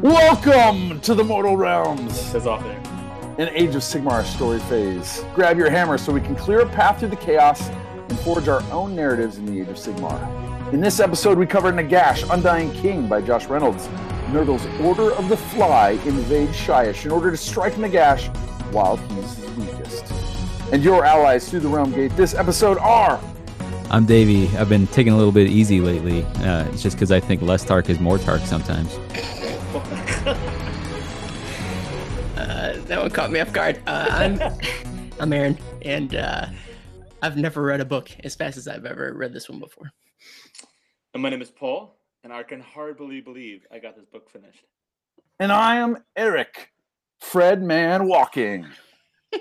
Welcome to the Mortal Realms, Says off there. an Age of Sigmar story phase. Grab your hammer so we can clear a path through the chaos and forge our own narratives in the Age of Sigmar. In this episode, we cover Nagash, Undying King by Josh Reynolds. Nurgle's Order of the Fly invades Shyish in order to strike Nagash while he's his weakest. And your allies through the Realm Gate this episode are I'm Davey. I've been taking a little bit easy lately. Uh, it's just because I think less Tark is more Tark sometimes. Uh, that one caught me off guard. Uh, I'm I'm Aaron, and uh, I've never read a book as fast as I've ever read this one before. And my name is Paul, and I can hardly believe I got this book finished. And I am Eric, Fred Man Walking.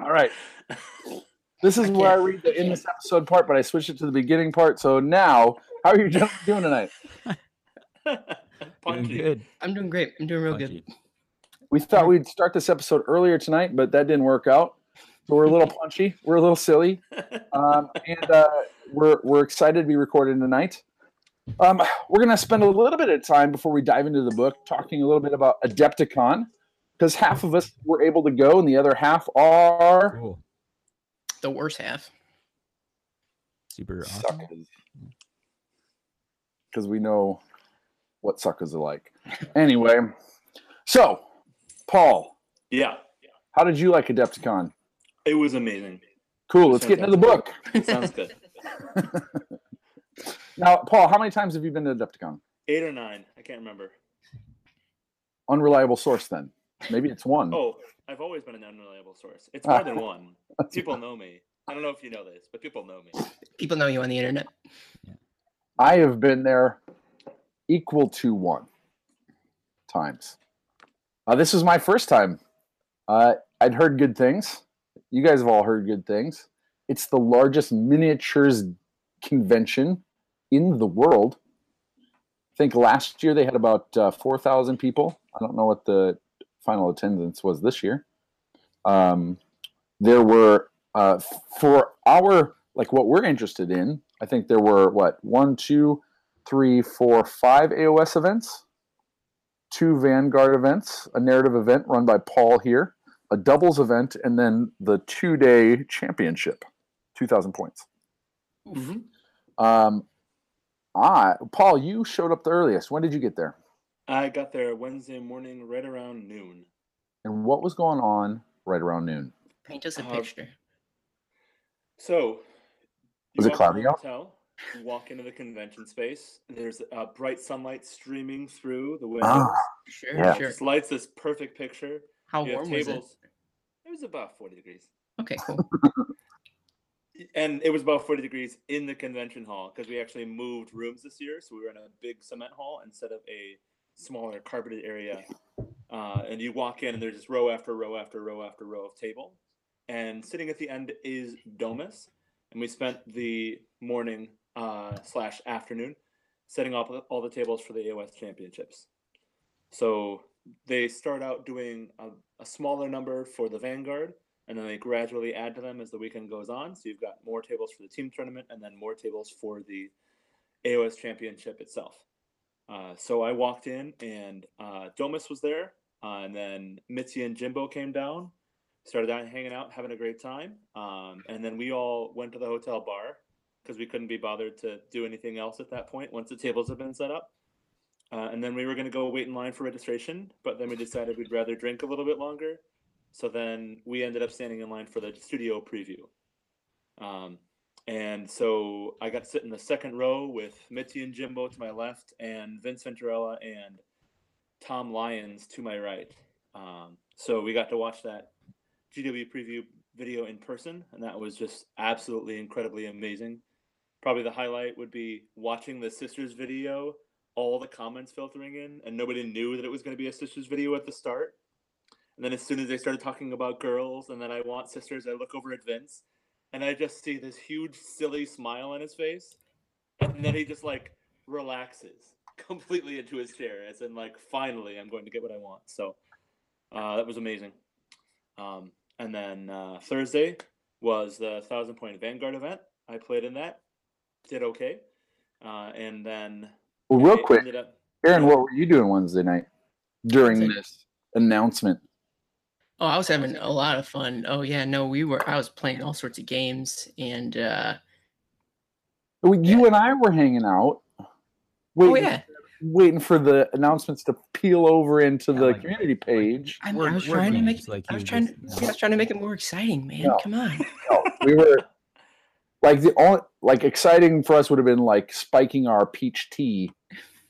All right. This is I where I read the I in this episode part, but I switched it to the beginning part. So now, how are you doing tonight? Doing Punchy. good. I'm doing great. I'm doing real good. We thought we'd start this episode earlier tonight, but that didn't work out. So we're a little punchy. We're a little silly. Um, and uh, we're, we're excited to be recording tonight. Um, we're going to spend a little bit of time before we dive into the book talking a little bit about Adepticon because half of us were able to go and the other half are Cool. The worst half. Super awesome. suckers. Because we know what suckers are like. Anyway, so Paul, yeah, how did you like Adepticon? it was amazing. Cool. Let's get into the book. Sounds good. Now, Paul, how many times have you been to Adepticon? Eight or nine, I can't remember. Unreliable source, then. Maybe it's one. Oh, I've always been an unreliable source. It's more than one. People know me. I don't know if you know this, but people know me. People know you on the internet. I have been there equal to one times. Uh, this is my first time. Uh, I'd heard good things. You guys have all heard good things. It's the largest miniatures convention in the world. I think last year they had about uh, 4,000 people. I don't know what the final attendance was this year. Um, there were, uh, for our, like what we're interested in, I think there were what one, two, three, four, five AOS events, two Vanguard events, a narrative event run by Paul here, a doubles event, and then the two-day championship, two thousand points. Mhm. Um, I Paul, you showed up the earliest. When did you get there? I got there Wednesday morning, right around noon. And what was going on right around noon? Paint us a Uh, picture. So, Was it cloudy out? Hotel, you walk into the convention space. There's uh, bright sunlight streaming through the windows. Ah, Sure, yeah. sure. Just lights this perfect picture. How You have warm was it? tables. It was about 40 degrees. Okay, cool. And it was about 40 degrees in the convention hall because we actually moved rooms this year. So we were in a big cement hall instead of a smaller carpeted area. Uh, and you walk in and there's just row after row after row after row of table. And sitting at the end is Domus. And we spent the morning uh, slash afternoon setting up all the tables for the AOS championships. So they start out doing a, a smaller number for the Vanguard and then they gradually add to them as the weekend goes on. So you've got more tables for the team tournament, and then more tables for the AOS Championship itself. Uh, so I walked in, and uh, Domus was there, uh, and then Mitzi and Jimbo came down, started out hanging out, having a great time, um, and then we all went to the hotel bar because we couldn't be bothered to do anything else at that point once the tables had been set up. Uh, and then we were going to go wait in line for registration, but then we decided we'd rather drink a little bit longer. So then we ended up standing in line for the studio preview. Um, and so I got to sit in the second row with Mitzi and Jimbo to my left, and Vince Venturella and Tom Lyons to my right. Um, so we got to watch that GW preview video in person, and that was just absolutely incredibly amazing. Probably the highlight would be watching the sisters video, all the comments filtering in, and nobody knew that it was going to be a sisters video at the start. And then as soon as they started talking about girls and then I want sisters, I look over at Vince and I just see this huge silly smile on his face. And then he just like relaxes completely into his chair, as in like finally I'm going to get what I want. So uh, that was amazing. Um, and then uh, Thursday, was the Thousand Point Vanguard event. I played in that, did okay, uh, and then Well, real I quick, ended up- Aaron, what were you doing Wednesday night during this announcement? Oh, I was having a lot of fun. Oh yeah, no, we were. I was playing all sorts of games, and uh, Well, You and I were hanging out. oh Waiting, yeah, waiting for the announcements to peel over into Yeah, the like- community page. I, I was trying to make. like I was trying. just- yeah, I was trying to make it more exciting, man. No. Come on. No, we were like the only like exciting for us would have been like spiking our peach tea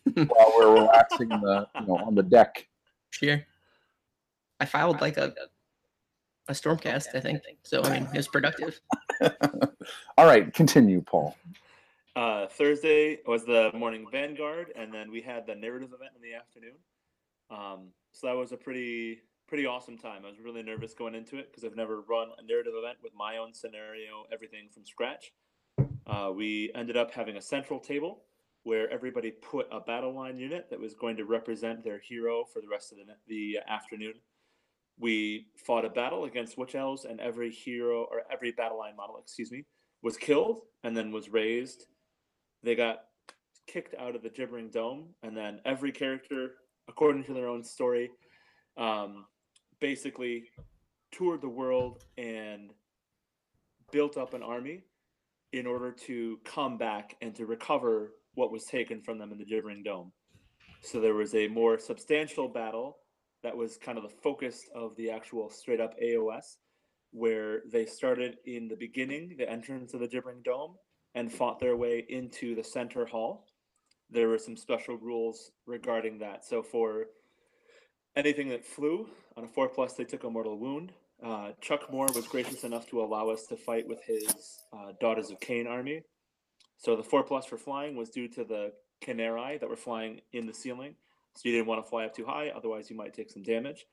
while we're relaxing the you know on the deck. Sure. I filed like a a stormcast, I think. So I mean, it was productive. All right, continue, Paul. Uh, Thursday was the morning Vanguard, and then we had the narrative event in the afternoon. Um, so that was a pretty pretty awesome time. I was really nervous going into it because I've never run a narrative event with my own scenario, everything from scratch. Uh, we ended up having a central table where everybody put a battle line unit that was going to represent their hero for the rest of the, the afternoon. We fought a battle against witch elves, and every hero or every battle line model, excuse me, was killed and then was raised. They got kicked out of the gibbering dome, and then every character, according to their own story, um, basically toured the world and built up an army in order to come back and to recover what was taken from them in the gibbering dome. So there was a more substantial battle that was kind of the focus of the actual straight up AOS, where they started in the beginning, the entrance of the gibbering dome, and fought their way into the center hall. There were some special rules regarding that. So for anything that flew on a four plus, they took a mortal wound. Uh, Chuck Moore was gracious enough to allow us to fight with his uh, Daughters of Khaine army. So the four plus for flying was due to the Khinerai that were flying in the ceiling. So you didn't want to fly up too high, otherwise you might take some damage.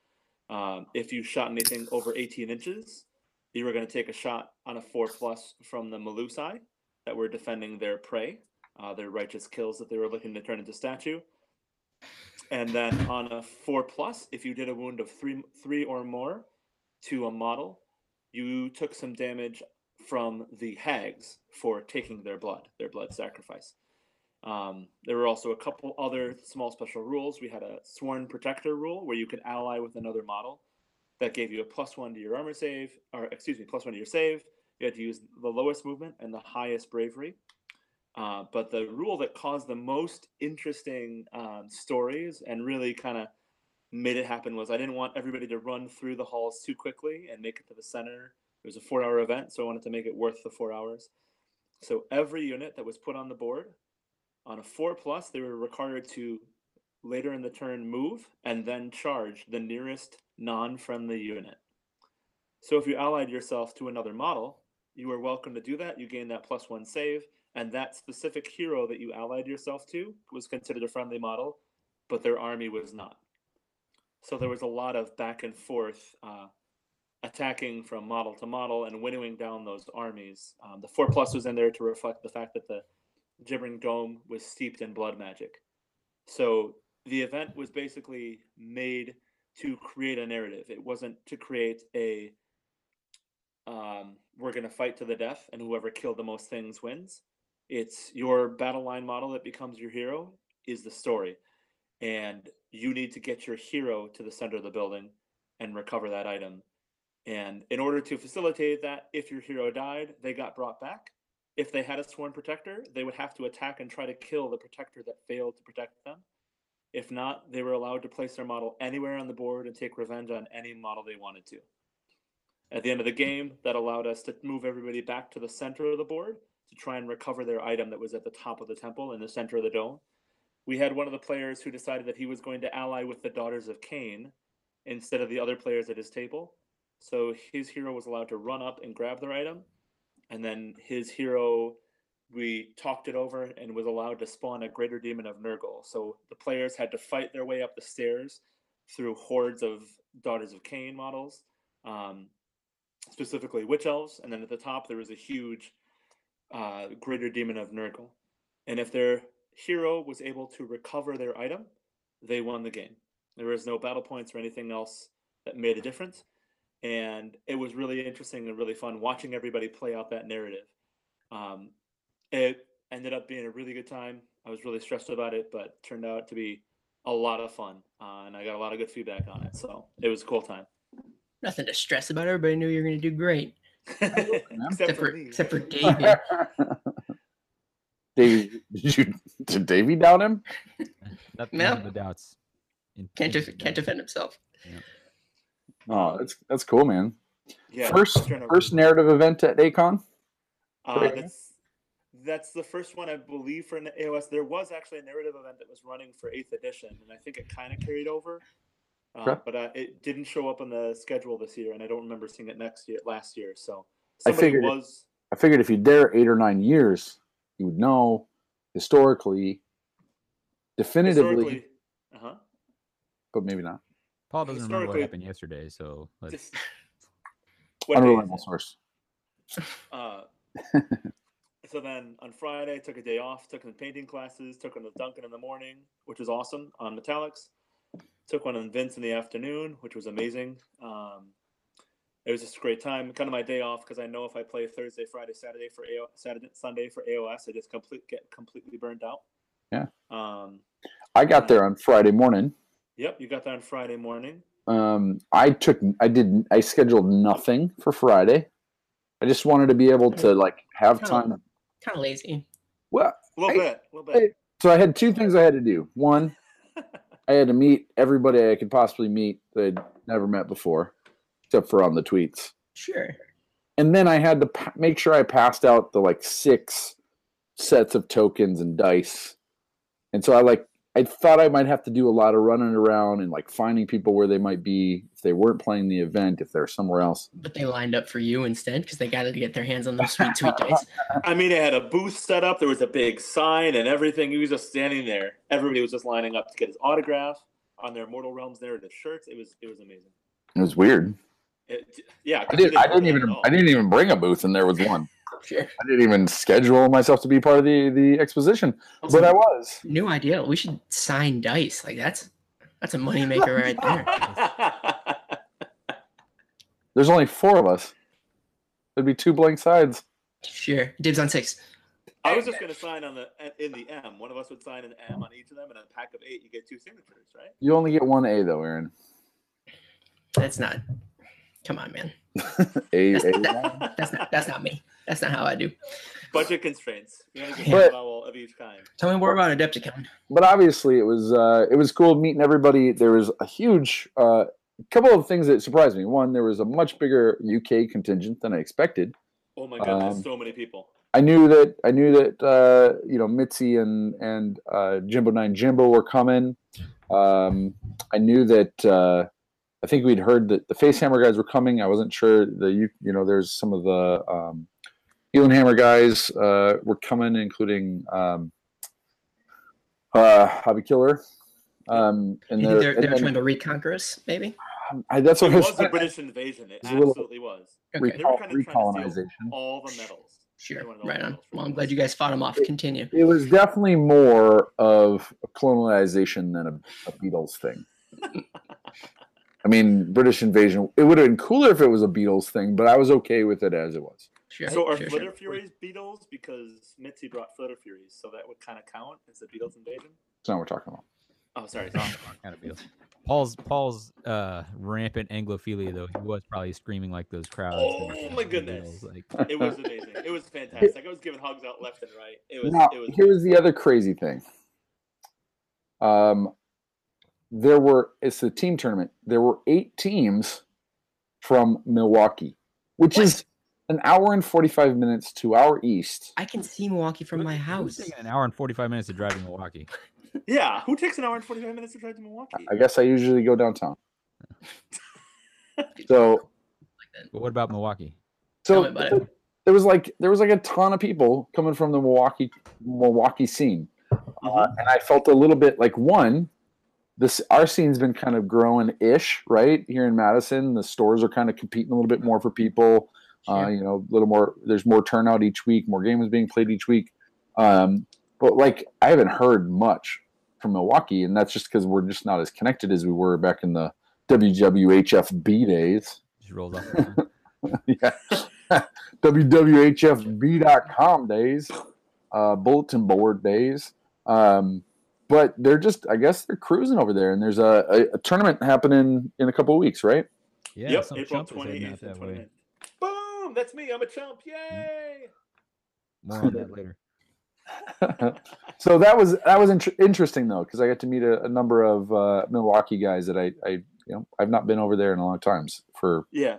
Um, if you shot anything over 18 inches, you were going to take a shot on a four plus from the Melusai that were defending their prey, uh, their righteous kills that they were looking to turn into statue. And then on a four plus, if you did a wound of three three or more to a model, you took some damage from the hags for taking their blood, their blood sacrifice. Um, there were also a couple other small special rules. We had a sworn protector rule where you could ally with another model that gave you a plus one to your armor save, or excuse me, plus one to your save. You had to use the lowest movement and the highest bravery. Uh, but the rule that caused the most interesting um, stories and really kind of made it happen was I didn't want everybody to run through the halls too quickly and make it to the center. It was a four hour event, so I wanted to make it worth the four hours. So every unit that was put on the board on a four plus, they were required to later in the turn move and then charge the nearest non friendly unit. So if you allied yourself to another model, you were welcome to do that. You gain that plus one save, and that specific hero that you allied yourself to was considered a friendly model, but their army was not. So there was a lot of back and forth uh, attacking from model to model and winnowing down those armies. Um, the four plus was in there to reflect the fact that the Gibbering Dome was steeped in blood magic. So the event was basically made to create a narrative. It wasn't to create a um, we're going to fight to the death and whoever killed the most things wins. It's your battle line model that becomes your hero is the story. And you need to get your hero to the center of the building and recover that item. And in order to facilitate that, if your hero died, they got brought back. If they had a sworn protector, they would have to attack and try to kill the protector that failed to protect them. If not, they were allowed to place their model anywhere on the board and take revenge on any model they wanted to. At the end of the game, that allowed us to move everybody back to the center of the board to try and recover their item that was at the top of the temple in the center of the dome. We had one of the players who decided that he was going to ally with the Daughters of Khaine instead of the other players at his table. So his hero was allowed to run up and grab their item. And then his hero, we talked it over and was allowed to spawn a greater demon of Nurgle. So the players had to fight their way up the stairs through hordes of Daughters of Khaine models. Um, specifically witch elves, and then at the top there was a huge uh, greater demon of Nurgle. And if their hero was able to recover their item, they won the game. There was no battle points or anything else that made a difference. And it was really interesting and really fun watching everybody play out that narrative. Um, it ended up being a really good time. I was really stressed about it, but turned out to be a lot of fun, uh, and I got a lot of good feedback on it. So it was a cool time. Nothing to stress about. Everybody knew you were going to do great, except, except for me. except for Davey. Davey, did you did Davey down him? Not No. none of the doubts. in- Can't in def- can't defend himself. Oh, that's that's cool, man. Yeah, first first narrative event at Acon. Uh, that's that's the first one I believe for an AOS. There was actually a narrative event that was running for Eighth Edition, and I think it kind of carried over. Uh, Okay. But uh, it didn't show up on the schedule this year, and I don't remember seeing it next year, last year. So I figured was. I figured if you dare eight or nine years, you would know historically, definitively, Historically, uh-huh. but maybe not. Paul doesn't remember what happened yesterday, so let's, Just, what day is Unreliable source. Uh, so then on Friday, I took a day off, took some painting classes, took one with Duncan in the morning, which was awesome on metallics. Took one on Vince in the afternoon, which was amazing. Um, it was just a great time. Kind of my day off because I know if I play Thursday, Friday, Saturday for AO, Saturday, Sunday for AOS, I just complete get completely burned out. Yeah. Um, I got there on Friday morning. Yep, you got that on Friday morning. Um, I took, I did, I scheduled nothing for Friday. I just wanted to be able to like have Oh. time. Kind of lazy. Well, A little Hey, bit, a little bit. so I had two things I had to do. One, I had to meet everybody I could possibly meet that I'd never met before, except for on the tweets. Sure. and then I had to pa- make sure I passed out the like six sets of tokens and dice. And so I like I thought I might have to do a lot of running around and like finding people where they might be if they weren't playing the event, if they're somewhere else. But they lined up for you instead because they got to get their hands on those sweet, sweet dice. I mean, they had a booth set up. There was a big sign and everything. He was just standing there. Everybody was just lining up to get his autograph on their Mortal Realms narrative shirts. It was it was amazing. It was weird. It, yeah, 'cause I, did, I didn't even. I didn't even bring a booth and there was one. Sure. I didn't even schedule myself to be part of the the exposition, but I was. New idea. We should sign dice. Like that's that's a moneymaker right there. There's only four of us. There'd be two blank sides. Sure. Dibs on six. I was just gonna sign on the in the M. One of us would sign an M on each of them, and a pack of eight, you get two signatures, right? You only get one A though, Aaron. That's not. Come on, man. A, That's, A. that- that's not. That's not me. That's not how I do. Budget constraints. You only get But- one vowel of each kind. Tell me more about Adepticon. but obviously it was uh, it was cool meeting everybody. There was a huge uh, couple of things that surprised me. One, there was a much bigger UK contingent than I expected. Oh my god, Um, so many people. I knew that I knew that uh, you know Mitzi and and uh, Jimbo Nine Jimbo were coming. Um, I knew that uh, I think we'd heard that the Face Hammer guys were coming. I wasn't sure the you you know there's some of the um, Elon Hammer guys uh, were coming, including um, uh, Hobby Killer. Um, and You they're, think they're, and they're then- trying to reconquer us, maybe? I, that's what it was was a British invasion. It It's a little- absolutely was. Okay. They were recol- kind of trying to recolonization. all the medals. Sure. Every one of those Right on. Well, I'm glad you guys fought them off. Continue. It was definitely more of a colonization than a, a Beatles thing. I mean, British invasion. It would have been cooler if it was a Beatles thing, but I was okay with it as it was. Sure. So are sure, Flitter sure. Furies Beatles? Because Mitzi brought Flitter Furies, so that would kind of count as a Beatles invasion. That's not what we're talking about. Oh, sorry. sorry. kind of deal. Paul's Paul's uh, rampant Anglophilia though he was probably screaming like those crowds. Oh my goodness. Beatles, Like it was amazing. It was fantastic. I was giving hugs out left and right. It was. Now, it was. here was the other crazy thing. Um, there were it's the team tournament. There were eight teams from Milwaukee, which What? is an hour and forty five minutes to our east. I can see Milwaukee from my house. an hour and forty five minutes to drive to Milwaukee. Yeah. Who takes an hour and forty-five minutes to drive to Milwaukee? I guess I usually go downtown. So But what about Milwaukee? Tell So me about it. there was like there was like a ton of people coming from the Milwaukee Milwaukee scene, uh, Mhm. and I felt a little bit like one, this our scene's been kind of growing ish right here in Madison. The stores are kind of competing a little bit more for people. Uh, you know, a little more. There's more turnout each week. More games being played each week. Um, but like I haven't heard much from Milwaukee, and that's just because we're just not as connected as we were back in the WWHFB days. Just rolls off. yeah. WWHFB.com days, uh, bulletin board days. Um, but they're just, I guess they're cruising over there, and there's a, a, a tournament happening in a couple of weeks, right? Yeah, yep, some April chump is 28th and way. 29th. Boom! That's me. I'm a chump. Yay! More on that later. so that was that was int- interesting though, because I got to meet a, a number of uh, Milwaukee guys that I, I, you know, I've not been over there in a long time. For Yeah.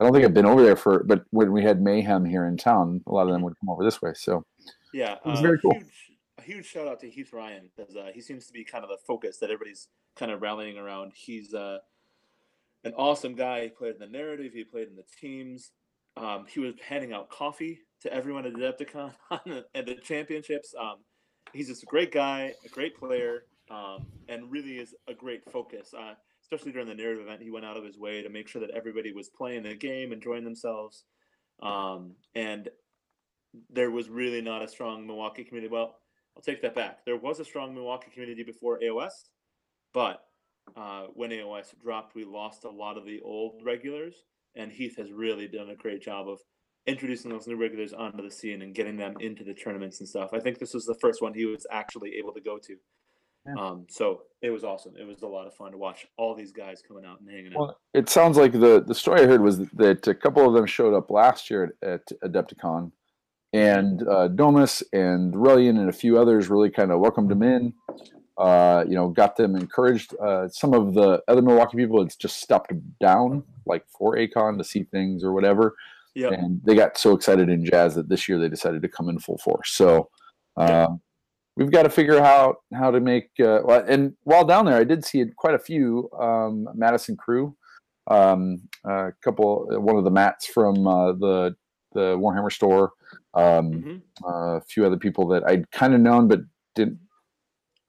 I don't think I've been over there for, but when we had mayhem here in town, a lot of them would come over this way. So Yeah, It was uh, very cool. Huge, a huge shout out to Heath Ryan because uh, he seems to be kind of the focus that everybody's kind of rallying around. He's uh, an awesome guy. He played in the narrative. He played in the teams. Um, he was handing out coffee to everyone at Adepticon and the championships. Um, he's just a great guy, a great player, um, and really is a great focus. Uh, especially during the narrative event, he went out of his way to make sure that everybody was playing the game, enjoying themselves. Um, and there was really not a strong Milwaukee community. Well, I'll take that back. There was a strong Milwaukee community before AOS, but uh, when AOS dropped, we lost a lot of the old regulars, and Heath has really done a great job of introducing those new regulars onto the scene and getting them into the tournaments and stuff. I think this was the first one he was actually able to go to. Yeah. Um, so it was awesome. It was a lot of fun to watch all these guys coming out and hanging out. It sounds like the the story I heard was that a couple of them showed up last year at, at Adepticon, and uh, Domus and Relian and a few others really kind of welcomed them in. Uh, you know, got them encouraged. Uh, some of the other Milwaukee people had just stepped down, like for Acon to see things or whatever, Yep. and they got so excited in jazz that this year they decided to come in full force. So. Um, We've got to figure out how to make. Uh, and while down there, I did see quite a few um, Madison crew um, a couple, one of the mats from uh, the the Warhammer store, um, Mhm. a few other people that I'd kind of known but didn't.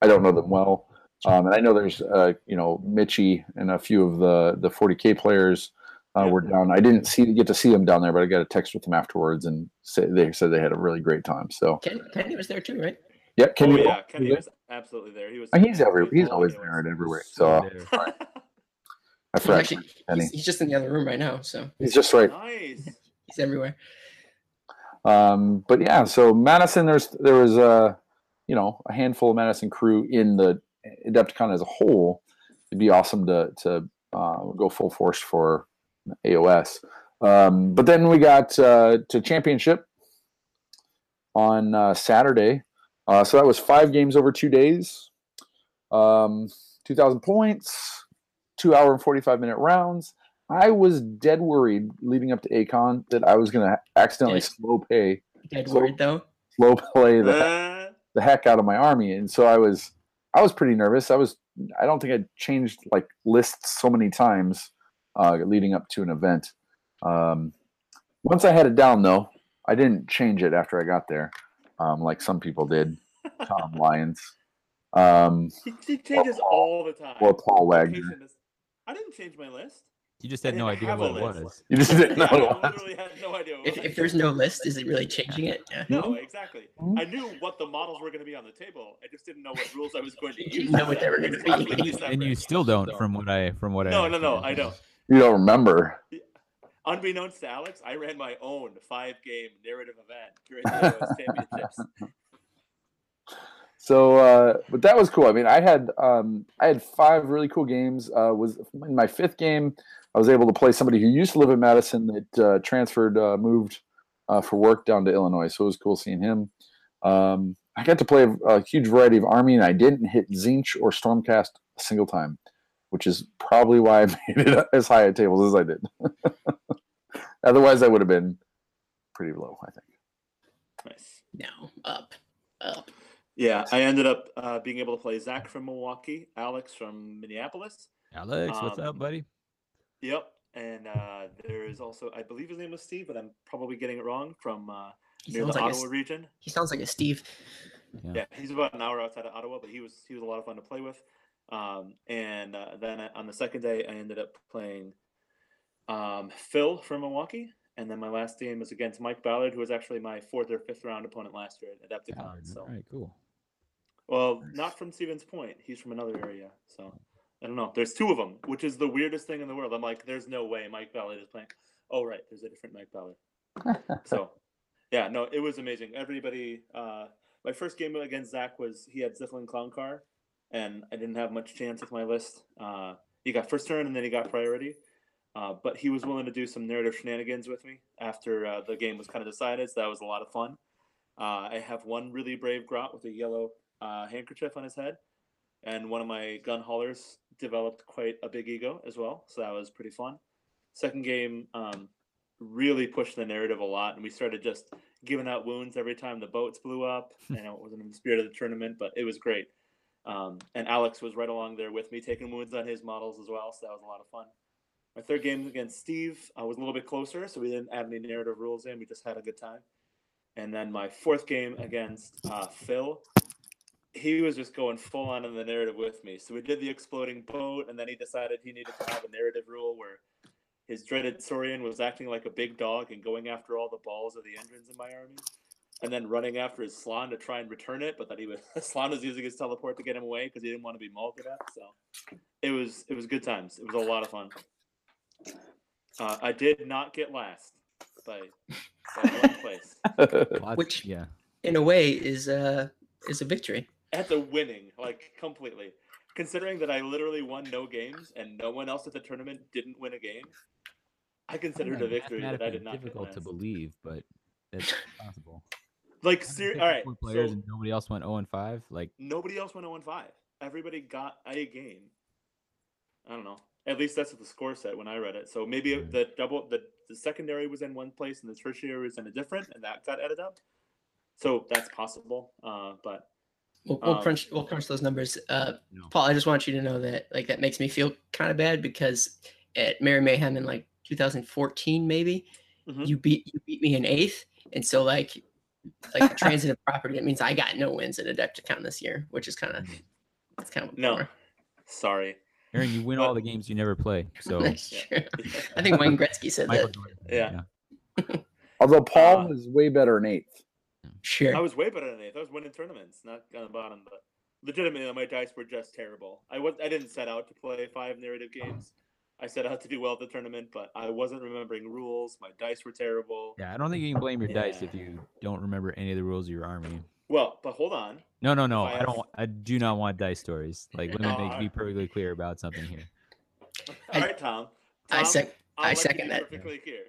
I don't know them well, um, and I know there's uh, you know Mitchy and a few of the the 40k players uh, Yeah. were down. I didn't see get to see them down there, but I got a text with them afterwards, and say, they said they had a really great time. So Ken, Kenny was there too, right? yeah, Oh Kenny, yeah, Kenny was absolutely there. He was. Uh, he's every he's always there and everywhere. So I He's forgot actually Kenny. he's, he's just in the other room right now, so He's just right. nice. He's everywhere. Um, but yeah, so Madison, there's there was a you know a handful of Madison crew in the Adepticon as a whole. It'd be awesome to to uh, go full force for AOS. Um, but then we got uh, to championship on uh, Saturday. Uh, so that was five games over two days, um, 2,000 points, two hour and 45 minute rounds. I was dead worried leading up to Acon that I was going to accidentally Yeah. slow pay, Dead So- worried though. slow play the, heck- Uh, the heck out of my army. And so I was, I was pretty nervous. I was, I don't think I'd changed like lists so many times uh, leading up to an event. Um, once I had it down though, I didn't change it after I got there, um, like some people did. Tom Lyons, um, he, he changes all the time. or Paul Wagner. I didn't change my list. You just had no idea what it was. You just didn't know. Yeah, what it I literally had no idea. what If, if there's no list, is it really changing it? Yeah. no, exactly. Mhm. I knew what the models were going to be on the table. I just didn't know what rules I was going to use. didn't know what they were gonna be. And you still don't, from what I from what I. No, no, no. I don't. You don't remember. Unbeknownst to Alex, I ran my own five-game narrative event during the AOS championships. So, uh, but that was cool. I mean, I had um, I had five really cool games. Uh, was in my fifth game, I was able to play somebody who used to live in Madison that uh, transferred, uh, moved uh, for work down to Illinois. So it was cool seeing him. Um, I got to play a, a huge variety of army, and I didn't hit Tzeentch or Stormcast a single time, which is probably why I made it as high at tables as I did. Otherwise, I would have been pretty low. I think. Nice. No, up, up. Yeah, I ended up uh, being able to play Zach from Milwaukee, Alex from Minneapolis. Alex, what's Um, up, buddy? Yep, and uh, there is also, I believe his name was Steve, but I'm probably getting it wrong from uh, He near sounds the like a, Ottawa S- region. he sounds like a Steve. Yeah, he's about an hour outside of Ottawa, but he was he was a lot of fun to play with. Um, and uh, then I- on the second day, I ended up playing um, Phil from Milwaukee, and then my last game was against Mike Ballard, who was actually my fourth or fifth round opponent last year at Adepticon. Ballard. So, All right, cool. well, not from Stevens Point; he's from another area. So, I don't know. There's two of them, which is the weirdest thing in the world. I'm like, there's no way Mike Ballard is playing. Oh right, there's a different Mike Ballard. so, yeah, no, it was amazing. Everybody. Uh, my first game against Zach was he had Ziflin Clown Car, and I didn't have much chance with my list. Uh, he got first turn and then he got priority. Uh, but he was willing to do some narrative shenanigans with me after uh, the game was kind of decided. So that was a lot of fun. Uh, I have one really brave grot with a yellow uh, handkerchief on his head, and one of my gun haulers developed quite a big ego as well. So that was pretty fun. Second game um, really pushed the narrative a lot, and we started just giving out wounds every time the boats blew up. I know it wasn't in the spirit of the tournament, but it was great. Um, and Alex was right along there with me, taking wounds on his models as well. So that was a lot of fun. My third game against Steve I was a little bit closer, so we didn't add any narrative rules in. We just had a good time. And then my fourth game against uh, Phil, he was just going full on in the narrative with me. So we did the exploding boat, and then he decided he needed to have a narrative rule where his dreaded Saurian was acting like a big dog and going after all the balls of the engines in my army, and then running after his Slann to try and return it, but that he was Slann was using his teleport to get him away because he didn't want to be mauled to death. So it was it was good times. It was a lot of fun. Uh, I did not get last by, by one place Which- yeah. In a way, is uh is a victory. At the winning, like completely. Considering that I literally won no games and no one else at the tournament didn't win a game, I consider it a victory that I did not difficult to believe, but it's possible. Like, ser- all right, players so and nobody else went 0 and 5. Like, nobody else went 0 and 5. Everybody got a game. I don't know. At least that's what the score said when I read it. So maybe Right. the double, the, the secondary was in one place and the tertiary was in a different, and that got added up. So that's possible. Uh, but We'll, we'll Um, crunch we'll crunch those numbers. Uh, No. Paul, I just want you to know that like that makes me feel kind of bad because at Mary Mayhem in like 2014 maybe Mhm. you beat you beat me in eighth, and so like like the transitive property that means I got no wins in Adepticon this year, which is kind of it's kind of no, bummer. sorry. Aaron, you win But- all the games you never play. So, That's Yeah. true. I think Wayne Gretzky said that. Jordan. Yeah. Although Paul Uh, was way better in eighth. Sure. I was way better than eighth. I was winning tournaments, not on the bottom, but legitimately my dice were just terrible. I was I didn't set out to play five narrative games. I set out to do well at the tournament, but I wasn't remembering rules. My dice were terrible. Yeah, I don't think you can blame your dice if you don't remember any of the rules of your army. Well, but hold on. No, no, no. I I don't. wa- I do not want dice stories. Like, let me make be perfectly clear about something here. I- All right, Tom. I Tom, sec- I'll I second that. Perfectly clear.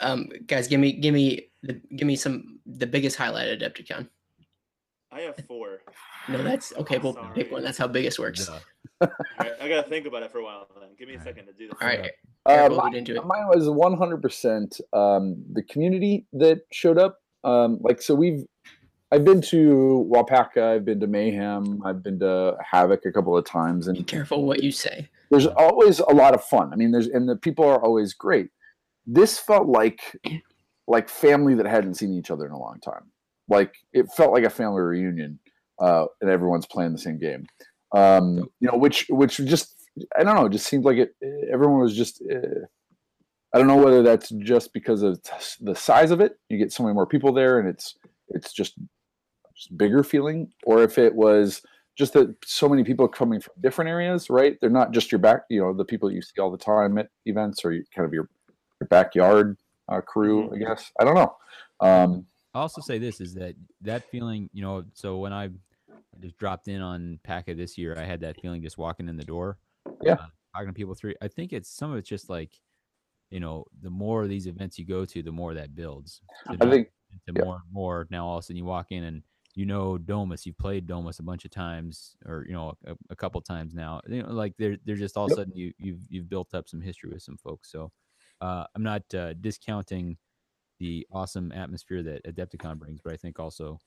Um, guys, give me give me the give me some the biggest highlight of Adepticon. I have four. No, that's okay. We'll pick one. That's how biggest works. Duh. All right, I gotta think about it for a while. Then give me a second to do this. All right, Uh, Eric, we'll mi- into it. mine was 100% um, the community that showed up. Um, like, so we've, I've been to Waupaca, I've been to Mayhem, I've been to Havoc a couple of times, Be and careful what you say. there's always a lot of fun. I mean, there's, and the people are always great. This felt like, like family that hadn't seen each other in a long time. Like, it felt like a family reunion, uh, and everyone's playing the same game. Um, you know, which, which just, I don't know, it just seemed like it, everyone was just, uh, I don't know whether that's just because of the size of it. You get so many more people there, and it's it's just, just bigger feeling, or if it was just that so many people coming from different areas. Right? They're not just your back, you know, the people you see all the time at events, or you, kind of your your backyard uh, crew. I guess I don't know. Um, I'll also say this is that that feeling, you know, so when I just dropped in on PACA this year, I had that feeling just walking in the door. Yeah. uh, talking to people through. I think it's some of it's just like, you know, the more of these events you go to, the more that builds. So I think into yeah. more and more. Now all of a sudden you walk in and you know Domus, you've played Domus a bunch of times, or you know a, a couple times now. You know, like they're they're just all of a sudden you you've you've built up some history with some folks. So uh, I'm not uh, discounting the awesome atmosphere that Adepticon brings, but I think also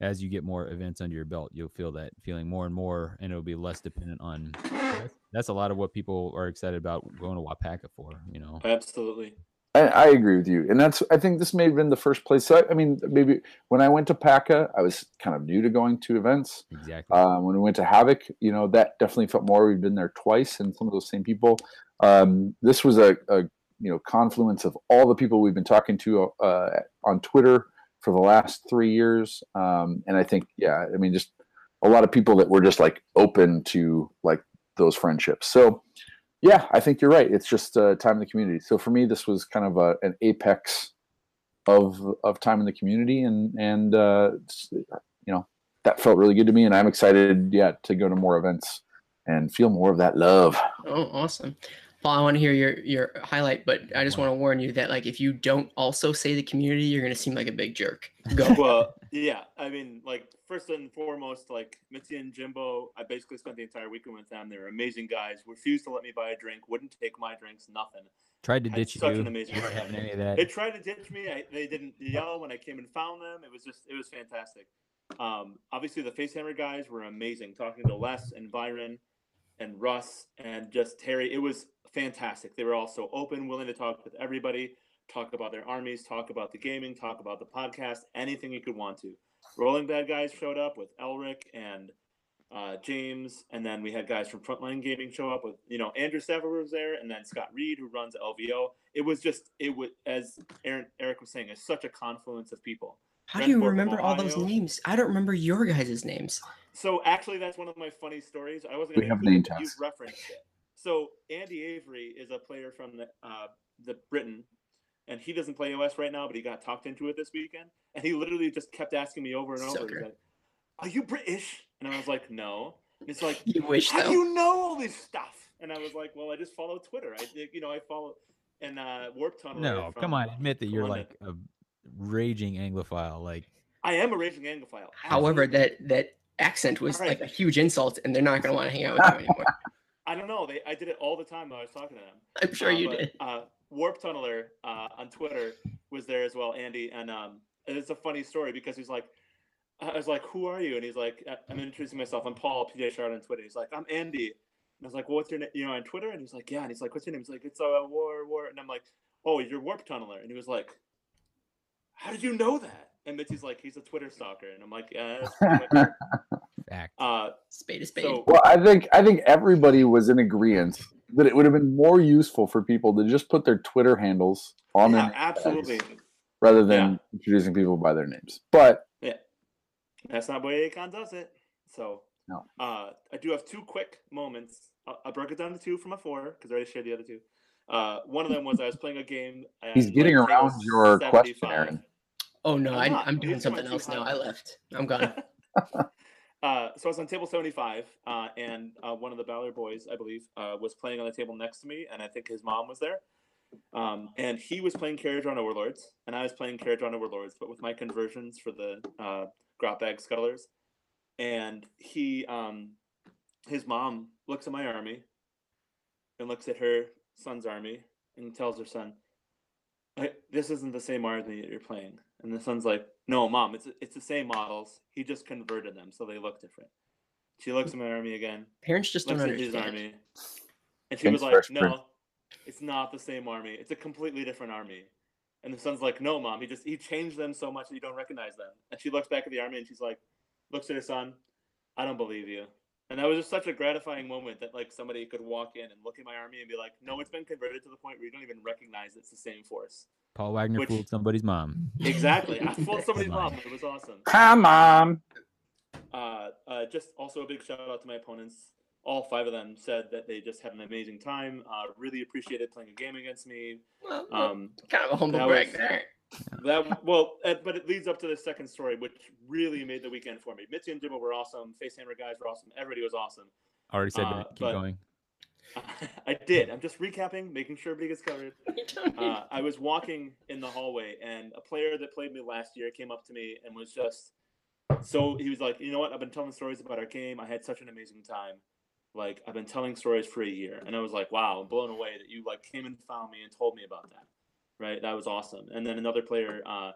as you get more events under your belt, you'll feel that feeling more and more, and it'll be less dependent on. That's, that's a lot of what people are excited about going to Waupaca for. You know, Absolutely. I, I agree with you, and that's I think this may have been the first place. So I, I mean, maybe when I went to PACA, I was kind of new to going to events. exactly. Um, when we went to Havoc, you know, that definitely felt more. We've been there twice, and some of those same people. Um, this was a, a you know confluence of all the people we've been talking to uh, on Twitter for the last three years, um, and I think, yeah, I mean, just a lot of people that were just like open to like those friendships. So yeah, I think you're right. It's just uh, time in the community. So for me, this was kind of a, an apex of of time in the community, and and uh, you know that felt really good to me, and I'm excited, yeah, to go to more events and feel more of that love. Oh, awesome. Paul, I want to hear your your highlight, but I just want to warn you that like if you don't also say the community, you're gonna seem like a big jerk. Go. well, yeah. I mean, like first and foremost, like Mitzi and Jimbo, I basically spent the entire weekend with them. They're amazing guys. Refused to let me buy a drink. Wouldn't take my drinks. Nothing. Tried to Had ditch you. such an amazing You weren't having any of that. They tried to ditch me. I, they didn't yell when I came and found them. It was just, it was fantastic. Um, obviously, the Facehammer guys were amazing. Talking to Les and Byron and Russ and just Terry, it was fantastic. They were all so open, willing to talk with everybody, talk about their armies, talk about the gaming, talk about the podcast, anything you could want to. Rolling Bad guys showed up with Elric and uh, James, and then we had guys from Frontline Gaming show up with you know Andrew Sever was there, and then Scott Reed who runs LVO. It was just it was as Aaron Eric was saying, it's such a confluence of people. How do you remember all those names? I don't remember your guys' names. So actually, that's one of my funny stories. I wasn't We going have to name include it, tags. you've referenced it. So Andy Avery is a player from the uh, the Britain, and he doesn't play OS right now, but he got talked into it this weekend, and he literally just kept asking me over and over. Sucker. He's like, "Are you British?" And I was like, "No." And it's like, You wish "How though. do you know all this stuff?" And I was like, "Well, I just follow Twitter. I think you know I follow." And uh, Warp Tunnel. No, come on, admit that you're London. like a raging Anglophile. Like, I am a raging Anglophile. However, that that accent was All right. like a huge insult, and they're not gonna want to hang out with you anymore. I don't know. They I did it all the time when I was talking to them. I'm sure Uh, you but, did. Uh, Warp Tunneler uh, on Twitter was there as well, Andy, and um, and it's a funny story because he's like, I was like, "Who are you?" And he's like, "I- "I'm introducing myself. I'm Paul PJ Schard on Twitter." He's like, "I'm Andy," and I was like, well, "What's your name?" You know, on Twitter, and he's like, "Yeah," and he's like, "What's your name?" He's like, "It's a uh, War War," and I'm like, "Oh, you're Warp Tunneler," and he was like, "How did you know that?" And Mitzi's like, "He's a Twitter stalker," and I'm like, "Yeah." that's pretty much it." fact. uh, Spade a spade. so Well, I think I think everybody was in agreement that it would have been more useful for people to just put their Twitter handles on yeah, their absolutely. rather than Yeah. introducing people by their names. But yeah, That's not the way Akon does it. So, No. uh, I do have two quick moments. I, I broke it down to two from a four because I already shared the other two. Uh, one of them was I was playing a game. he's getting like, around table your question, Aaron. oh no, I'm I. I'm doing something else now. I left. I'm gone. uh, so I was on table 75, uh, and uh, one of the Ballard boys, I believe, uh, was playing on the table next to me, and I think his mom was there. Um, and he was playing Kharadron Overlords, and I was playing Kharadron Overlords, but with my conversions for the uh, Grot Bag Scuttlers. And he, um, his mom looks at my army and looks at her son's army and tells her son, I, "This isn't the same army that you're playing." And the son's like, "No, mom, it's it's the same models. He just converted them, so they look different." She looks at my army again, Parents just don't looks at his army, and she was like, "No, Prince. it's not the same army. It's a completely different army." And the son's like, "No, mom. He just he changed them so much that you don't recognize them." And she looks back at the army and she's like, looks at her son, "I don't believe you." And that was just such a gratifying moment that like somebody could walk in and look at my army and be like, "No, it's been converted to the point where you don't even recognize it's the same force." Paul Wagner which- fooled somebody's mom. Exactly. I fooled somebody's mom. It was awesome. Come on. uh, uh, just also a big shout out to my opponents. All five of them said that they just had an amazing time. Uh, really appreciated playing a game against me. Well, well, Um, kind of a humble that brag there. That well, uh, but it leads up to the second story, which really made the weekend for me. Mitzi and Jimbo were awesome. Facehammer guys were awesome. Everybody was awesome. I Already said Uh, that. Keep going. I did. I'm just recapping, making sure everybody gets covered. You don't need- uh, I was walking in the hallway, and a player that played me last year came up to me and was just so he was like, you know what? I've been telling stories about our game. I had such an amazing time. Like I've been telling stories for a year, and I was like, wow, I'm blown away that you like came and found me and told me about that. Right, that was awesome. And then another player, uh,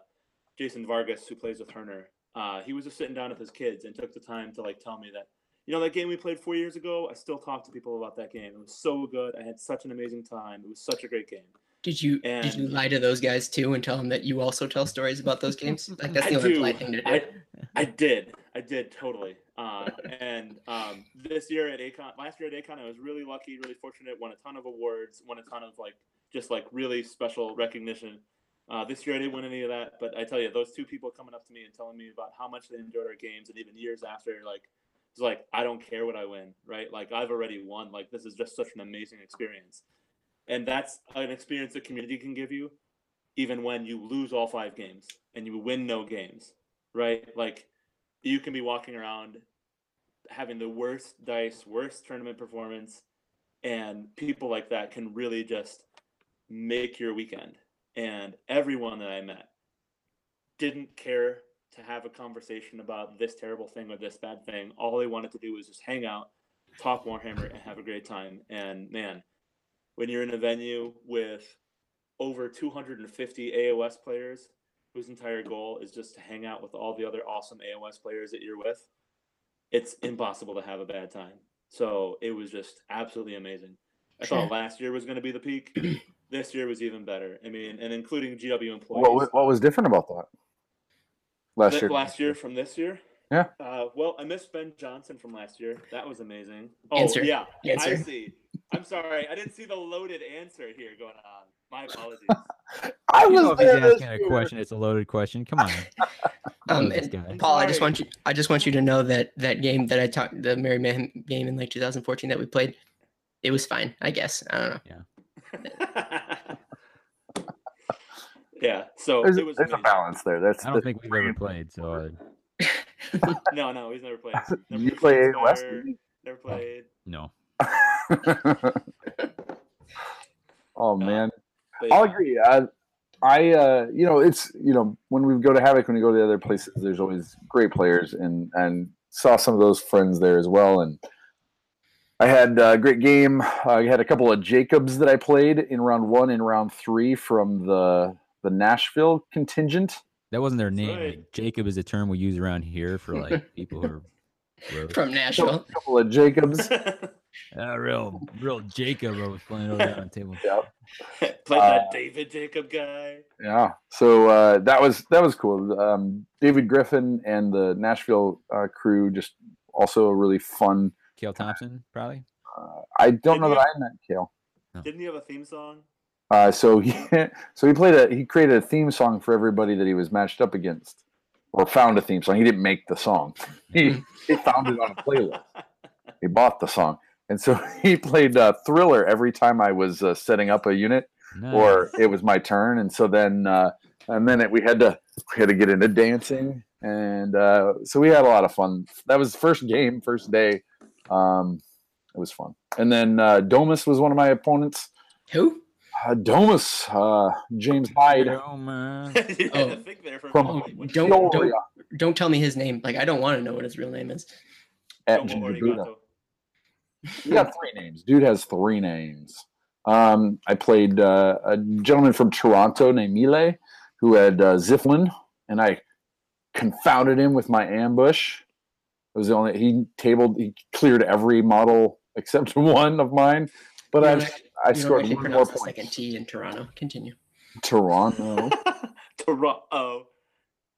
Jason Vargas, who plays with Herner, uh, he was just sitting down with his kids and took the time to like tell me that you know that game we played four years ago. I still talk to people about that game. It was so good. I had such an amazing time. It was such a great game. Did you and did you lie to those guys too and tell them that you also tell stories about those games? Like that's I the only do. polite thing to do. I, I did. I did totally. Uh, and um, this year at Acon, last year at Acon, I was really lucky, really fortunate. Won a ton of awards. Won a ton of like just like really special recognition. Uh, this year I didn't win any of that, but I tell you, those two people coming up to me and telling me about how much they enjoyed our games, and even years after, like It's like I don't care what I win, right? Like I've already won. Like this is just such an amazing experience, and that's an experience the community can give you, even when you lose all five games and you win no games, right? Like you can be walking around having the worst dice, worst tournament performance, and people like that can really just make your weekend. And everyone that I met didn't care to have a conversation about this terrible thing or this bad thing. All they wanted to do was just hang out, talk Warhammer, and have a great time. And man, when you're in a venue with over 250 AOS players whose entire goal is just to hang out with all the other awesome AOS players that you're with, it's impossible to have a bad time. So it was just absolutely amazing. I Sure. thought last year was going to be the peak. this year was even better. I mean, and including GW employees. What, wa- what was different about that? Last Th- year. last year from this year. Yeah. Uh, well, I missed Ben Johnson from last year. That was amazing. Oh Answer. yeah, I see. I'm sorry, I didn't see the loaded answer here going on. My apologies. I You was know if he's this asking a question, it's a loaded question. Come on. Um, this and guy. Paul, I just want you. I just want you to know that that game that I talked, the Mary Mayhem game in like 2014 that we played, it was fine. I guess I don't know. yeah. So There's, it was. there's a balance there. That's I don't the- think we've ever played, so uh, No, no, he's never played. Never you played play Shakespeare, AOS? Never played. no. oh man, But I'll yeah. agree. I, I, uh, you know, it's you know when we go to Havoc, when we go to the other places, there's always great players, and and saw some of those friends there as well, and. I had a great game. I had a couple of Jacobs that I played in round one and round three from the the Nashville contingent. That wasn't their name. right. Like, Jacob is a term we use around here for like people who are. From Nashville. A couple of Jacobs. Ah, real, real Jacob. I was playing over there on the table. Played Uh, that David Jacob guy. Yeah. So uh, that was that was cool. Um, David Griffin and the Nashville uh, crew just also a really fun. Kale Thompson, probably. Uh, I don't Did know that you- I met Kale. Didn't he have a theme song? Uh, so he so he played a he created a theme song for everybody that he was matched up against, or found a theme song. He didn't make the song. He he found it on a playlist. He bought the song, and so he played uh, Thriller every time I was uh, setting up a unit. Nice. or it was my turn and so then uh and then it, we had to we had to get into dancing and uh so we had a lot of fun that was the first game first day um it was fun and then uh domus was one of my opponents Who? uh, domus uh james hyde Oh, man. Oh. to think there for a From- Don't don't don't tell me his name. Like I don't want to know what his real name is. at Domo Ginger Buddha. Arigato. he got three names dude has three names um i played uh, a gentleman from toronto named mile who had uh, ziflin and i confounded him with my ambush it was the only he tabled he cleared every model except one of mine but You i i scored one more pronounce the second points T in Toronto. Continue. toronto Toronto.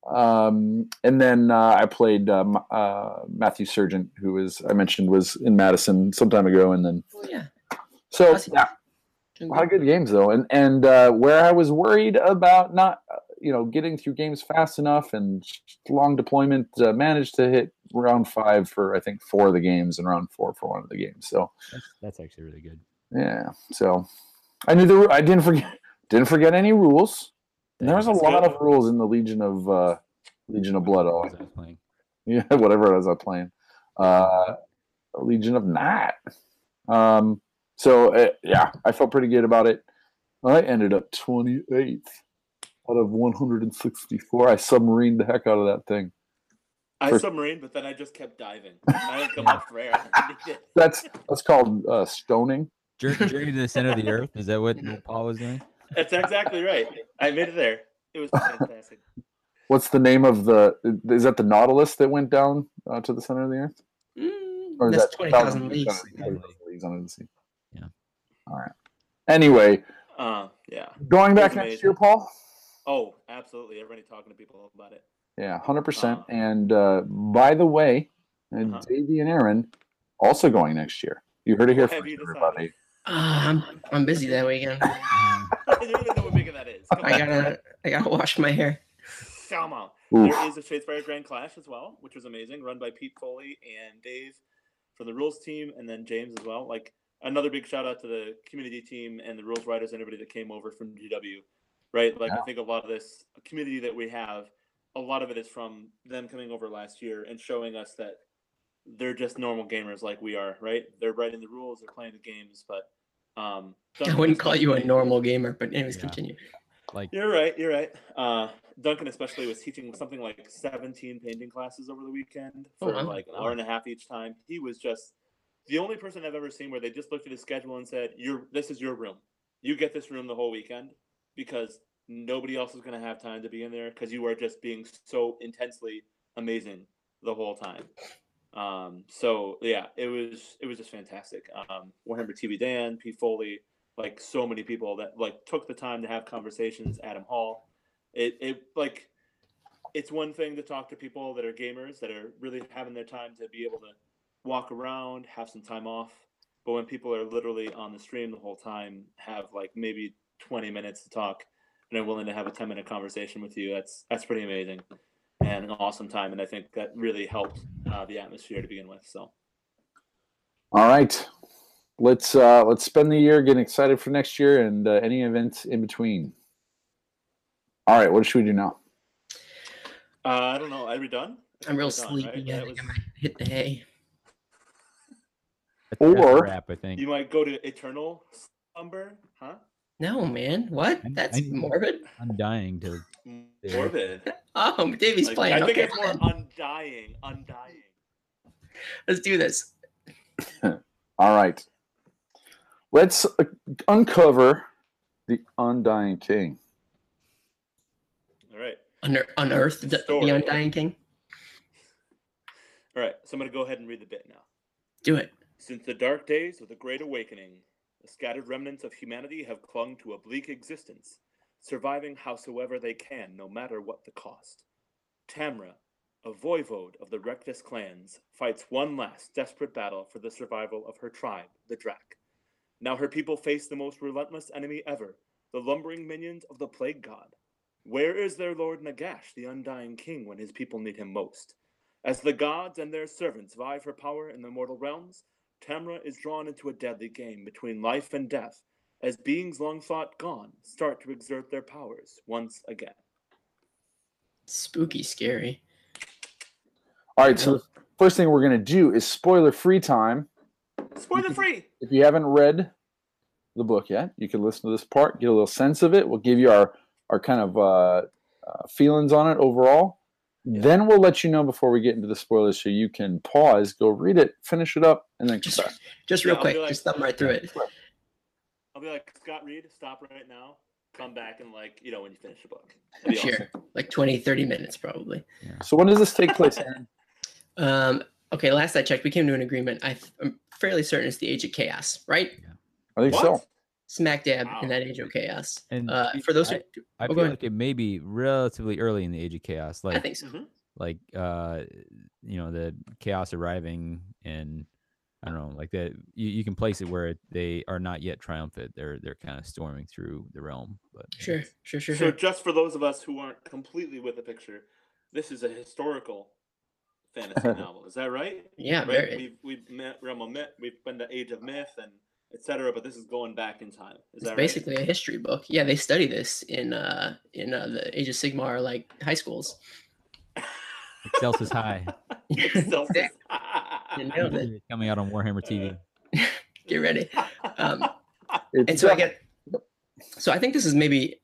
um, and then uh, I played um, uh, Matthew Surgent, who was I mentioned was in Madison some time ago, and then Oh yeah. so yeah, a lot of good games though, and and uh, where I was worried about not uh, you know getting through games fast enough and long deployment, uh, managed to hit round five for I think four of the games and round four for one of the games. So That's, that's actually really good. yeah, so I knew the ru- I didn't forget didn't forget any rules. And there was a That's lot good. of rules in the Legion of uh, Legion of Blood. Oh, As I was playing. yeah, whatever it was I was playing. Uh, Legion of Night. Um, so uh, yeah, I felt pretty good about it. I ended up 28th out of 164. I submarined the heck out of that thing. I For- submarine, but then I just kept diving. I didn't come up for air. That's that's called uh, stoning. Journey, journey to the center of the earth. Is that what Paul was doing? That's exactly right. I made it there. It was fantastic. What's the name of the? Is that the Nautilus that went down uh, to the center of the earth? Mm, Or is that's that twenty thousand leagues. leagues under the sea? Yeah. All right. Anyway, Uh, yeah. going It back was next amazing. year, Paul. Oh, absolutely. Everybody talking to people about it. Yeah, hundred percent. Uh, And uh, by the way, and Uh-huh. Davey and Aaron also going next year. You heard it here What have first, everybody. Uh, I'm I'm busy that weekend. I don't know what big that is. I gotta I gotta wash my hair. Come on. Oof. There is a Shadespire Grand Clash as well, which was amazing, run by Pete Foley and Dave from the rules team, and then James as well. Like another big shout out to the community team and the rules writers and everybody that came over from GW. Right, like I think a lot of this community that we have, a lot of it is from them coming over last year and showing us that they're just normal gamers like we are. Right, they're writing the rules, they're playing the games, but um, I wouldn't call you a normal gamer, but anyways, Yeah. continue. Like you're right. You're right. Uh, Duncan especially was teaching something like 17 painting classes over the weekend Oh, for wow. like an hour and a half each time. He was just the only person I've ever seen where they just looked at his schedule and said, "You're this is your room. You get this room the whole weekend because nobody else is going to have time to be in there because you are just being so intensely amazing the whole time." Um, so yeah, it was it was just fantastic. Um, Warhammer TV Dan, P Foley, like so many people that like took the time to have conversations. Adam Hall, it it like it's one thing to talk to people that are gamers that are really having their time to be able to walk around, have some time off. But when people are literally on the stream the whole time, have like maybe 20 minutes to talk, and are willing to have a 10 minute conversation with you, that's that's pretty amazing and an awesome time. And I think that really helped uh, the atmosphere to begin with. So All right. Let's uh let's spend the year getting excited for next year and uh, any events in between. All right, what should we do now? uh, I don't know. Are we done? I I'm real done, sleepy. right? I That think I might hit the hay. that's, that's Or- wrap, I think. you might go to eternal slumber, huh? No, man. What? I- That's I- morbid. I'm dying to. Morbid. Oh, Davey's Like, playing. I think okay, it's more undying. Undying. let's do this. All right. Let's uh, uncover the Undying King. All right. Unear- unearth the, the Undying King. All right. So I'm going to go ahead and read the bit now. Do it. Since the dark days of the Great Awakening, the scattered remnants of humanity have clung to a bleak existence, surviving howsoever they can, no matter what the cost. Tamra, a voivode of the Rectus clans, fights one last desperate battle for the survival of her tribe, the Drak. Now her people face the most relentless enemy ever, the lumbering minions of the Plague God. Where is their lord Nagash, the Undying King, when his people need him most? As the gods and their servants vie for power in the mortal realms, Tamra is drawn into a deadly game between life and death, as beings long thought gone start to exert their powers once again. Spooky, scary. All right, so the first thing we're going to do is spoiler free time. Spoiler free! If you haven't read the book yet, you can listen to this part, get a little sense of it. We'll give you our, our kind of uh, uh, feelings on it overall. Then we'll let you know before we get into the spoilers so you can pause, go read it, finish it up, and then Just, back. just real I'll quick, like- just thumb right through it. I'll be like, Scott Reed, stop right now. Come back and, like, you know, when you finish the book. Sure. awesome. Like 20, 30 minutes probably. So when does this take place, Aaron? Um, okay, last I checked, we came to an agreement. I, I'm fairly certain it's the Age of Chaos, right? I think What? so. Smack dab Wow. in that Age of Chaos. And Uh, for those who, I, I oh, feel like it may be relatively early in the age of chaos. Like I think so. Mhm. like uh you know the chaos arriving and i don't know like that you, you can place it where they are not yet triumphant they're they're kind of storming through the realm but Sure, sure, sure, So, sure. just for those of us who aren't completely with the picture, this is a historical fantasy novel. Is that right? Yeah, right? very. We've we've met realm of myth. We've been to Age of Myth and etc. But this is going back in time. Is It's that basically a history book. Yeah, they study this in uh in uh, the Age of Sigmar like high schools. excelsis high right? Excelsis. You coming out on warhammer tv Get ready. Um, and so I get. So I think this is maybe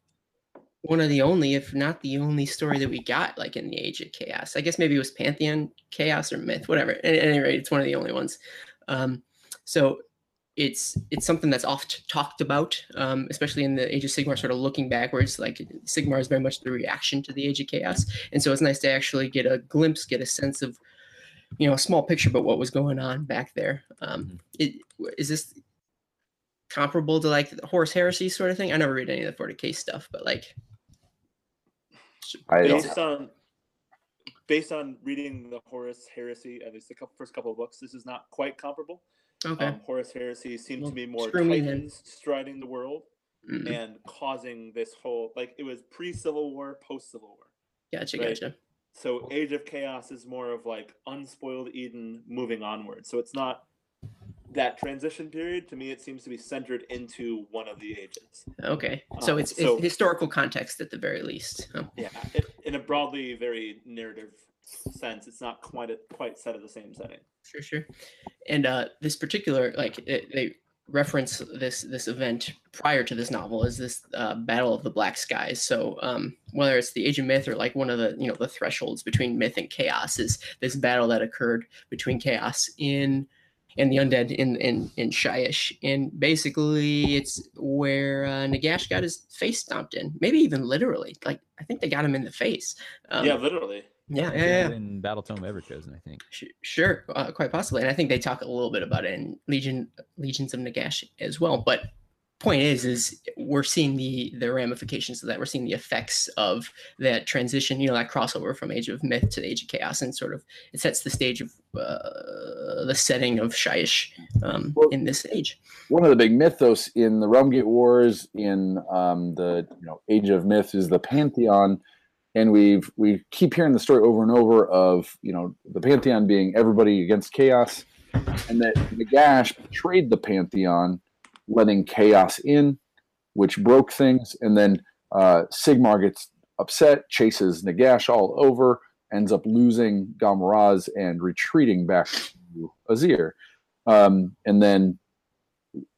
one of the only, if not the only, story that we got like in the Age of Chaos. I guess maybe it was Pantheon, Chaos, or Myth, whatever. At any rate, it's one of the only ones. Um, so it's it's something that's oft talked about, um, especially in the Age of Sigmar, sort of looking backwards. Like Sigmar is very much the reaction to the Age of Chaos, and so it's nice to actually get a glimpse, get a sense of, you know, a small picture about what was going on back there. Um, it, is this comparable to like the Horus Heresy sort of thing? I never read any of the 40k stuff, but like, I don't, based on based on reading the Horus Heresy, at least the couple, first couple of books, this is not quite comparable. Okay, Um, Horus Heresy seemed Well, to be more screw me then. titans striding the world Mm, and causing this whole like it was pre Civil War, post Civil War. gotcha, right. gotcha. So Age of Chaos is more of like unspoiled Eden moving onward. So it's not that transition period. To me, it seems to be centered into one of the ages. Okay, so Uh, it's, so- it's historical context at the very least. Oh, Yeah, it, in a broadly very narrative sense, it's not quite a, quite set of the same setting. Sure, sure. And uh, this particular, like, it, they reference this this event prior to this novel is this uh, Battle of the Black Skies. So um, whether it's the Age of Myth or like one of the you know the thresholds between myth and chaos is this battle that occurred between chaos in and the undead in in in Shyish, and basically it's where uh, Nagash got his face stomped in, maybe even literally. Like I think they got him in the face. Um, yeah, literally. Yeah, yeah, yeah. In Battletome Everchosen, I think. Sh- Sure, uh, quite possibly, and I think they talk a little bit about it in Legion, Legions of Nagash as well. But point is, is we're seeing the the ramifications of that. We're seeing the effects of that transition. You know, that crossover from Age of Myth to the Age of Chaos, and sort of it sets the stage of uh, the setting of Shyish um, Well- in this age. one of the big mythos in the Realm Gate Wars, in um, the you know Age of Myth, is the Pantheon, and we've we keep hearing the story over and over of you know the Pantheon being everybody against chaos, and that Nagash betrayed the Pantheon, letting chaos in, which broke things, and then uh, Sigmar gets upset, chases Nagash all over, ends up losing Ghal Maraz and retreating back to Azyr, um, and then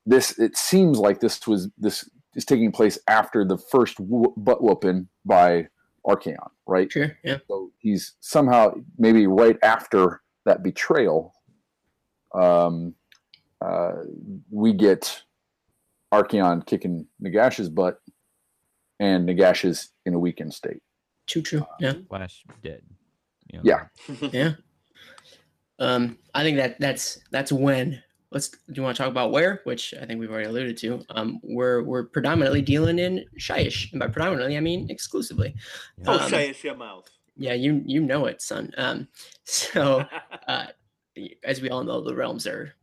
this it seems like this was this is taking place after the first butt whooping by Archaon, right? Sure, yeah, So he's somehow maybe right after that betrayal, um, uh, we get Archaon kicking Nagash's butt, and Nagash is in a weakened state. true, true, yeah. Flash dead. you know. Yeah. yeah um i think that that's that's when let's do you want to talk about where which i think we've already alluded to um we're we're predominantly dealing in Shyish. and by predominantly i mean exclusively oh, Um, Shayish, your mouth. yeah you you know it son um so uh as we all know the realms are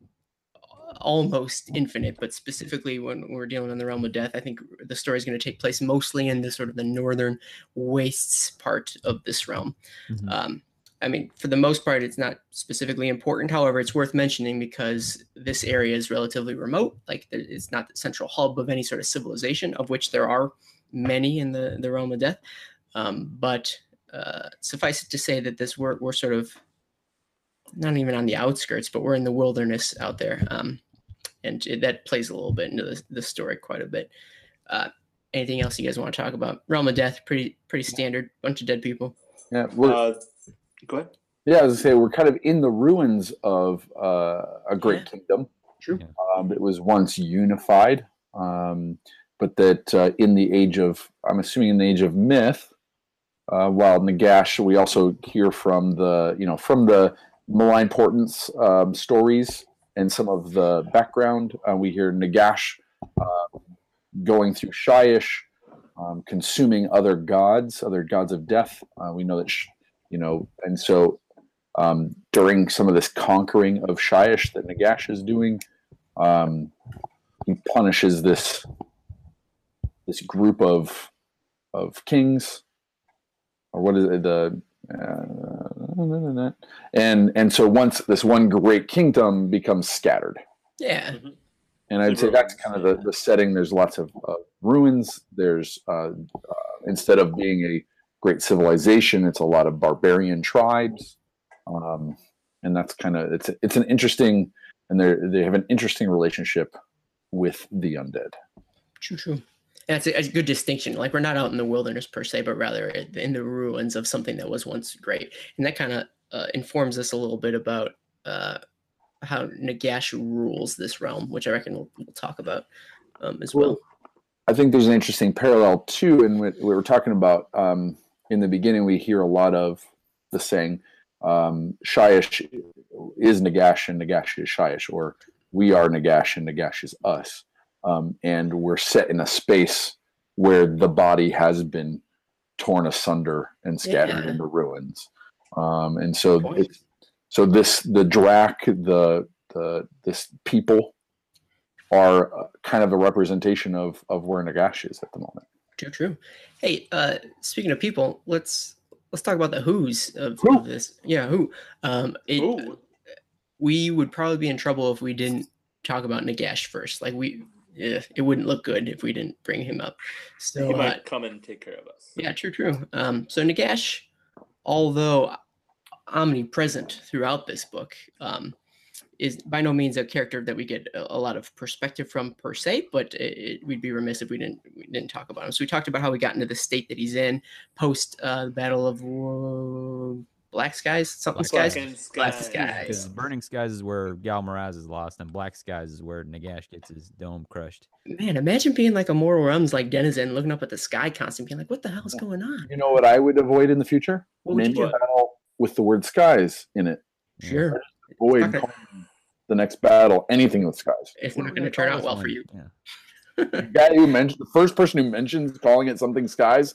almost infinite but specifically when we're dealing in the realm of death i think the story is going to take place mostly in the sort of the northern wastes part of this realm Mhm. um, I mean, for the most part, it's not specifically important. However, it's worth mentioning because this area is relatively remote. Like, it's not the central hub of any sort of civilization, of which there are many in the, the realm of death. Um, but uh, suffice it to say that this we're, we're sort of not even on the outskirts, but we're in the wilderness out there. Um, and it, that plays a little bit into the, the story quite a bit. Uh, anything else you guys want to talk about? Realm of death, pretty pretty standard. Bunch of dead people. Yeah, we're, Uh, go ahead. Yeah, as I say, we're kind of in the ruins of uh, a great Yeah. kingdom. True. Um, it was once unified, um, but that uh, in the age of, I'm assuming in the age of myth, uh, while Nagash, we also hear from the, you know, from the malign portents um, stories and some of the background. Uh, we hear Nagash uh, going through Shyish, um, consuming other gods, other gods of death. Uh, we know that, sh- you know, and so um, during some of this conquering of Shyish that Nagash is doing, um, he punishes this this group of of kings, or what is it? The uh, and and so once this one great kingdom becomes scattered, Yeah. and I'd say that's kind of the, the setting. There's lots of uh, ruins. There's uh, uh, instead of being a great civilization, it's a lot of barbarian tribes, um, and that's kind of it's it's an interesting and they they have an interesting relationship with the undead. True, true. And that's a, a good distinction. Like we're not out in the wilderness per se, but rather in the ruins of something that was once great. And that kind of uh, informs us a little bit about uh, how Nagash rules this realm, which I reckon we'll, we'll talk about um, as well. Well, I think there's an interesting parallel too, and we, we were talking about um, in the beginning. We hear a lot of the saying, um, "Shyish is Nagash and Nagash is Shyish," or "We are Nagash and Nagash is us," um, and we're set in a space where the body has been torn asunder and scattered Yeah. into ruins, um, and so so this the Drac the the this people are uh, kind of a representation of of where Nagash is at the moment. True, true. Hey, uh, speaking of people, let's let's talk about the who's of, Who? of this. Yeah, who? Um, it, Ooh. we would probably be in trouble if we didn't talk about Nagash first. Like we, yeah, it wouldn't look good if we didn't bring him up. So he uh, might come and take care of us. yeah, true, true. Um, so Nagash, although omnipresent throughout this book, um, is by no means a character that we get a, a lot of perspective from per se. But it, it- we'd be remiss if we didn't we didn't talk about him. So we talked about how we got into the state that he's in post uh, the Battle of uh, Black Skies, something Black skies. Fucking Black skies. skies. Because Burning Skies is where Ghal Maraz is lost, and Black Skies is where Nagash gets his dome crushed. Man, imagine being like a Mortal Realms like denizen, looking up at the sky constantly, being like, "What the hell's going on?" You know what I would avoid in the future? What would you do? battle with the word skies in it. Yeah. Sure, Avoid calling the next battle anything with skies. it's What not are we going to turn out well for you. Yeah. The guy who mentioned the first person who mentions calling it something skies,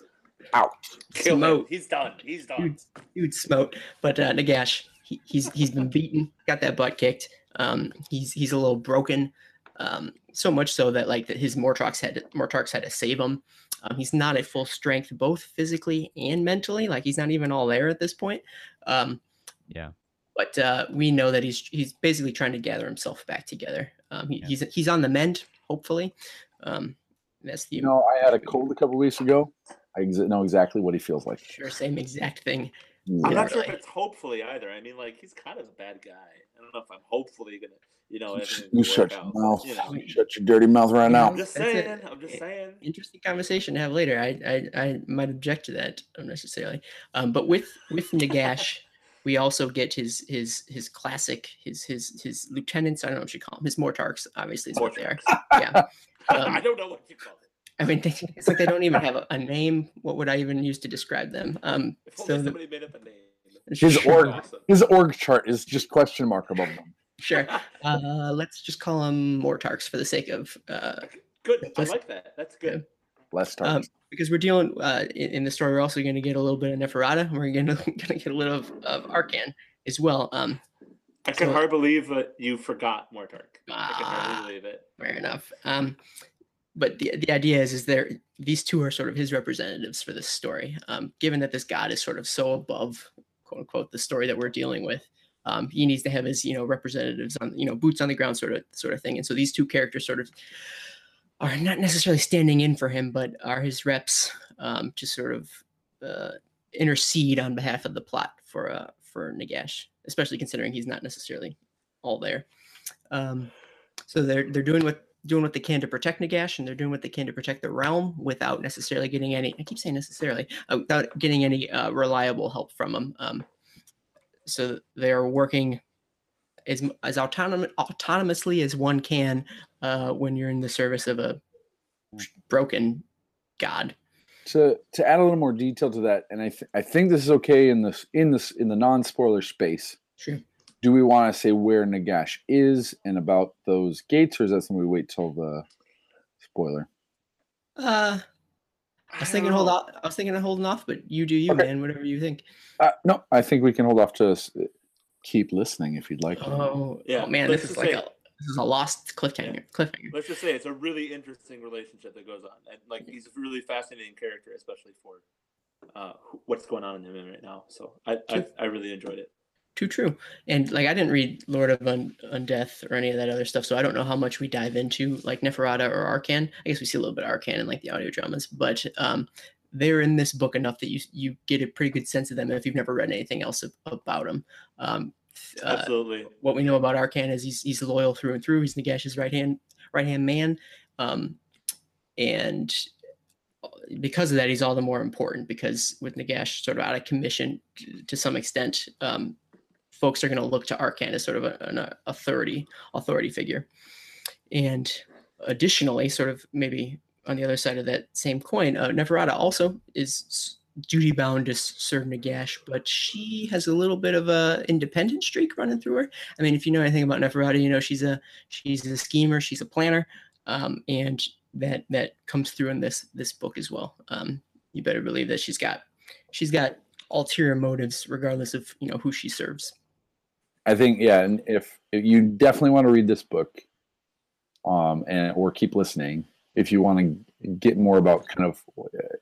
out. Kill him. He's done. He's done. Dude, dude smote. But uh, Nagash, he, he's he's been beaten, got that butt kicked. Um, he's he's a little broken. Um, so much so that like that his Mortarchs had to, Mortarchs had to save him. Um, he's not at full strength, both physically and mentally. Like he's not even all there at this point. Um, Yeah. But uh, we know that he's he's basically trying to gather himself back together. Um, he, Yeah. He's he's on the mend, hopefully. Um, that's the You know, I had a cold a couple weeks ago. I ex- know exactly what he feels like. sure same exact thing. I'm Yeah. not sure if it's hopefully either. I mean, like he's kind of a bad guy. I don't know if I'm hopefully gonna, you know, You, everything you will shut your out, mouth. You know. You shut your dirty mouth right now. I'm just That's saying. I'm just saying. interesting conversation to have later. I I, I might object to that unnecessarily. Um, but with with Nagash, we also get his his his classic his his his lieutenants. I don't know what you call them. His mortarchs, obviously, is what they are. Yeah. Um, I don't know what you call it. I mean, they, it's like they don't even have a, a name. What would I even use to describe them? Um, If only so the- somebody made up a name. His Sure. org, Awesome. his org chart is just question mark above them. sure. Uh, let's just call them mortarchs for the sake of uh, Good. I like that. That's good. Less um, because we're dealing uh, in, in the story. We're also going to get a little bit of Neferata. and We're going to get a little of, of Arkhan as well. Um, I can So- hardly believe that you forgot Mortarch. I can Ah. hardly believe it. fair enough. Um, but the the idea is is there these two are sort of his representatives for this story. Um, given that this god is sort of so above quote unquote the story that we're dealing with, um, he needs to have his you know representatives on you know boots on the ground sort of sort of thing. And so these two characters sort of are not necessarily standing in for him, but are his reps um, to sort of uh, intercede on behalf of the plot for uh, for Nagash, especially considering he's not necessarily all there. Um, so they're they're doing what doing what they can to protect Nagash, and they're doing what they can to protect the realm without necessarily getting any. I keep saying necessarily uh, without getting any uh, reliable help from them. Um, so they are working as as autonom- autonomously as one can uh, when you're in the service of a broken god. to to add a little more detail to that, and I th- I think this is okay in this in this in the non spoiler space. Sure. Do we want to say where Nagash is and about those gates, or is that something we wait till the spoiler? Uh, I was thinking hold off. I was thinking of holding off, but you do you, Okay. man. Whatever you think. Uh, no, I think we can hold off to s- keep listening if you'd like. Oh, Yeah, oh man, let's this is like say- a this is a lost cliffhanger. Cliffhanger. Let's just say it's a really interesting relationship that goes on, and like he's a really fascinating character, especially for uh, what's going on in him right now. So I, I I really enjoyed it. Too true. And like I didn't read Lord of Un- Undeath or any of that other stuff, so I don't know how much we dive into like Neferata or Arkhan. I guess we see a little bit of Arkhan in like the audio dramas, but um, they're in this book enough that you you get a pretty good sense of them if you've never read anything else ab- about them. Um, uh, Absolutely. what we know about Arkhan is he's he's loyal through and through. He's Nagash's right hand right hand man, um, and uh, because of that, he's all the more important because with Nagash sort of out of commission t- to some extent, um, folks are going to look to Arkhan as sort of a, an uh, authority authority figure. And additionally, sort of maybe on the other side of that same coin, uh, Neferata also is duty bound to serve Nagash, but she has a little bit of a independent streak running through her. I mean, if you know anything about Neferata, you know she's a she's a schemer, she's a planner, um, and that that comes through in this this book as well. Um, you better believe that she's got she's got ulterior motives, regardless of you know who she serves. I think yeah, and if, if you definitely want to read this book, um, and or keep listening if you want to get more about kind of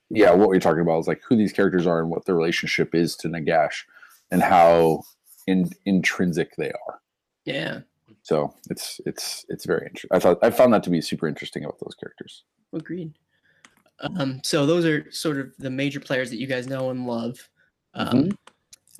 yeah what we're talking about is like who these characters are and what their relationship is to Nagash and how in, intrinsic they are. Yeah. So it's it's it's very interesting. I thought I found that to be super interesting about those characters. Agreed. Um, so those are sort of the major players that you guys know and love. Um, Mhm.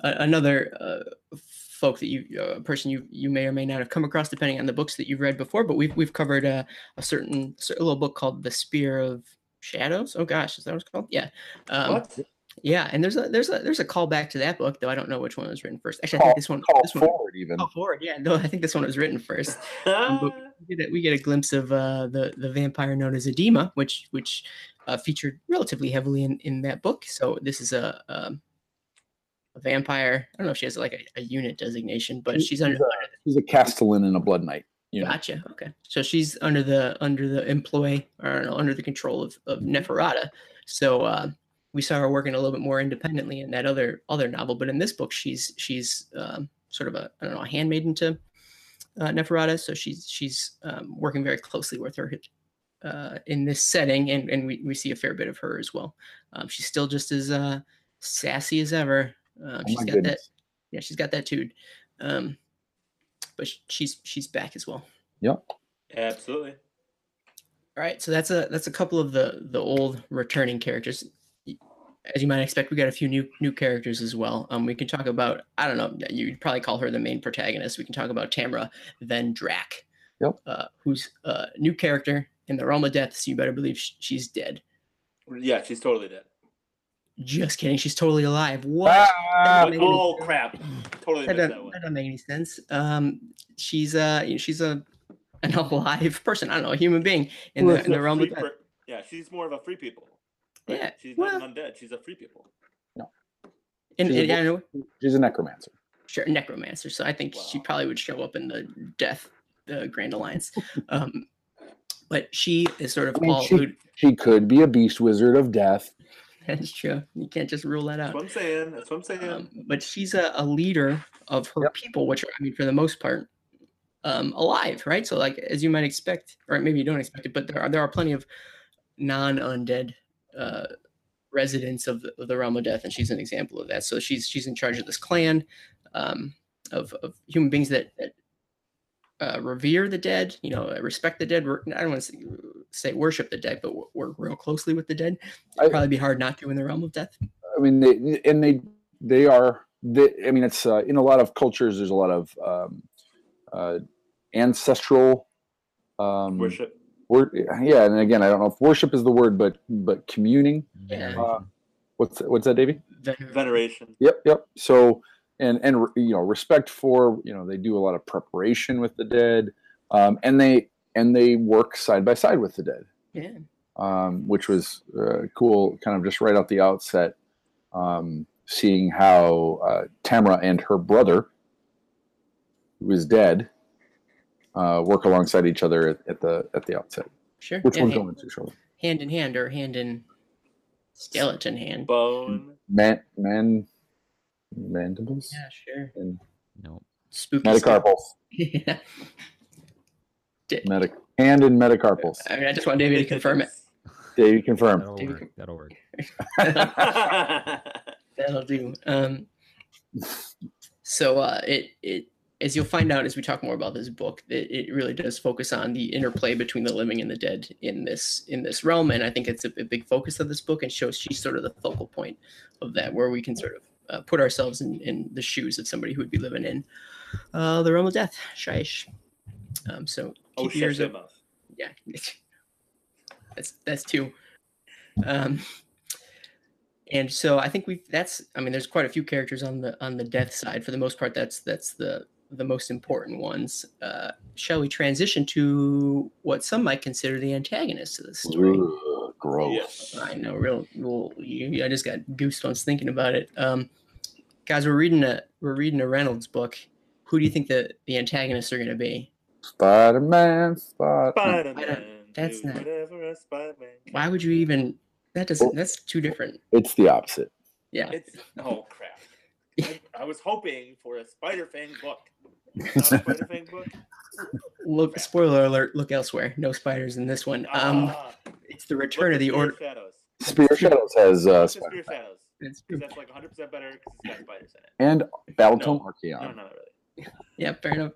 a- another uh, folk that you, uh, a person you you may or may not have come across, depending on the books that you've read before. But we've we've covered a, a certain, certain little book called The Spear of Shadows. Oh gosh, is that what it's called? Yeah. Um, what? Yeah, and there's a there's a there's a callback to that book, though I don't know which one was written first. Actually, I think this one Call this one forward even. call forward. Yeah, no, I think this one was written first. Um, but we get a, we get a glimpse of uh, the the vampire known as Adhema, which which uh, featured relatively heavily in, in that book. So this is a um, a vampire. I don't know if she has like a, a unit designation, but She- she's under. she's a- He's a Castellan and a Blood Knight. Know. Gotcha. Okay, so she's under the under the employ or know, under the control of of Neferata. So uh, we saw her working a little bit more independently in that other other novel, but in this book, she's she's um, sort of a I don't know a handmaiden to uh, Neferata. So she's she's um, working very closely with her uh, in this setting, and and we, we see a fair bit of her as well. Um, she's still just as uh, sassy as ever. Um, Oh she's my got that yeah, she's got that too. Um, but she's she's back as well. Yep. Absolutely. All right, so that's a that's a couple of the the old returning characters. As you might expect, we got a few new new characters as well. Um, we can talk about I don't know, you'd probably call her the main protagonist. We can talk about Tamra Van Drac, Yep. uh, who's a new character in the realm of death. So you better believe she's dead. Yeah, she's totally dead. Just kidding, she's totally alive. What? Ah, Maybe- oh crap! Totally that doesn't, that that doesn't make any sense. Um, she's uh, she's a an alive person. I don't know, a human being in Well, the in the realm of per- yeah, she's more of a free people. right? Yeah, she's well- not an undead. She's a free people. And, She's a and yeah, know she's a necromancer. sure necromancer so i think she probably would show up in the death the grand alliance um but she is sort of I mean, all she- She could be a beast wizard of death. that's true you can't just rule that That's out what I'm saying. That's what I'm saying. um, but she's a, a leader of her Yep. people which are i mean for the most part um alive right so like as you might expect or maybe you don't expect it but there are there are plenty of non-undead uh residents of the, of the realm of death and she's an example of that so she's she's in charge of this clan um of, of human beings that, that uh, revere the dead you know respect the dead wor- i don't want to say, say worship the dead but work real closely with the dead it'd probably be hard not to in the realm of death I mean, they and they they are. They, I mean, it's uh, in a lot of cultures. There's a lot of um, uh, ancestral um, Worship. wor- yeah, and again, I don't know if worship is the word, but but communing. Yeah. Uh, what's what's that, Davey? Veneration. Yep, yep. So and and you know respect for you know they do a lot of preparation with the dead, um, and they and they work side by side with the dead, yeah um, which was uh, cool. Kind of just right out the outset, um, seeing how uh, Tamra and her brother, who is dead, uh, work alongside each other at, at the at the outset, sure which yeah, we'll hand, go into shortly. hand in hand or hand in skeleton hand Bone. Man, man, mandibles yeah sure and No. spooky stuff. metacarpals. yeah Di- Meta- hand and metacarpals. i mean i just want david to confirm it Davey confirmed. That'll David work. That'll work. That'll do. Um, so uh, it it as you'll find out as we talk more about this book, it, it really does focus on the interplay between the living and the dead in this in this realm, and I think it's a, a big focus of this book and shows she's sort of the focal point of that, where we can sort of uh, put ourselves in, in the shoes of somebody who would be living in uh, the realm of death, Shyish. Um, so oh, keep your shut ears your up mouth. yeah that's that's two um and so i think we've that's i mean there's quite a few characters on the on the death side for the most part that's that's the the most important ones uh shall we transition to what some might consider the antagonist of the story Ugh, gross. Yes. I know, real. Well, you, I just got goosebumps thinking about it. Um, guys, we're reading a we're reading a Reynolds book. Who do you think the the antagonists are going to be? Spider Man, Spider. Spider-Man. that's not- Whatever a Spider-Man can. Why would you even? That doesn't. That's too different. It's the opposite. Yeah, It's oh crap. I, I was hoping for a Spider Fang book. Not a Spider Fang book. Look, spoiler alert. Look elsewhere. No spiders in this one. Um, Ah, it's the return of the Spear order. Shadows. Spear Shadows has uh, What's the Spider- Spear Shadows? That's like 100 percent better because it's got spiders in it. and Battletome No. Archaon. No, no, not really. Yeah, fair enough.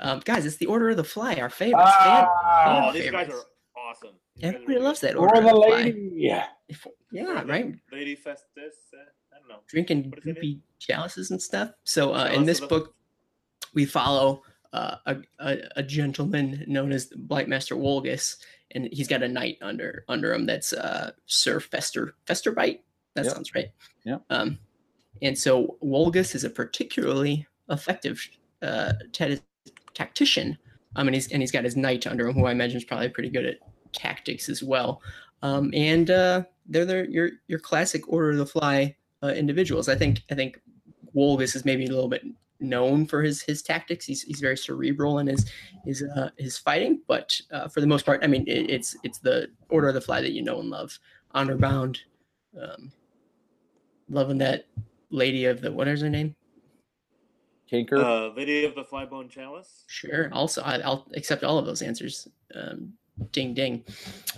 Um, guys, it's the Order of the Fly, our favorites. Ah, Oh, these guys are awesome. These guys are Everybody really loves good. that or Order the of the Fly. Yeah. If- Yeah, the right. Lady Festus. Uh, I don't know. Drinking What is goopy chalices and stuff. So uh, in this of the- book, we follow uh, a, a a gentleman known as Blight Master Wolgus, and he's got a knight under under him that's uh, Sir Fester Festerbite. That Yep. sounds right. Yeah. Um, and so Wolgus is a particularly effective uh, ta- tactician. Um, and he's and he's got his knight under him, who I imagine is probably pretty good at tactics as well. Um, and uh, they're their your your classic Order of the Fly uh, individuals. I think I think Wolgus is maybe a little bit known for his his tactics. He's he's very cerebral in his his uh, his fighting, but uh, for the most part, I mean, it, it's it's the Order of the Fly that you know and love. Honor bound, um, loving that lady of the what is her name? Kanker. Uh, Lady of the Flybone Chalice. Sure. Also, I, I'll accept all of those answers. Um, ding ding.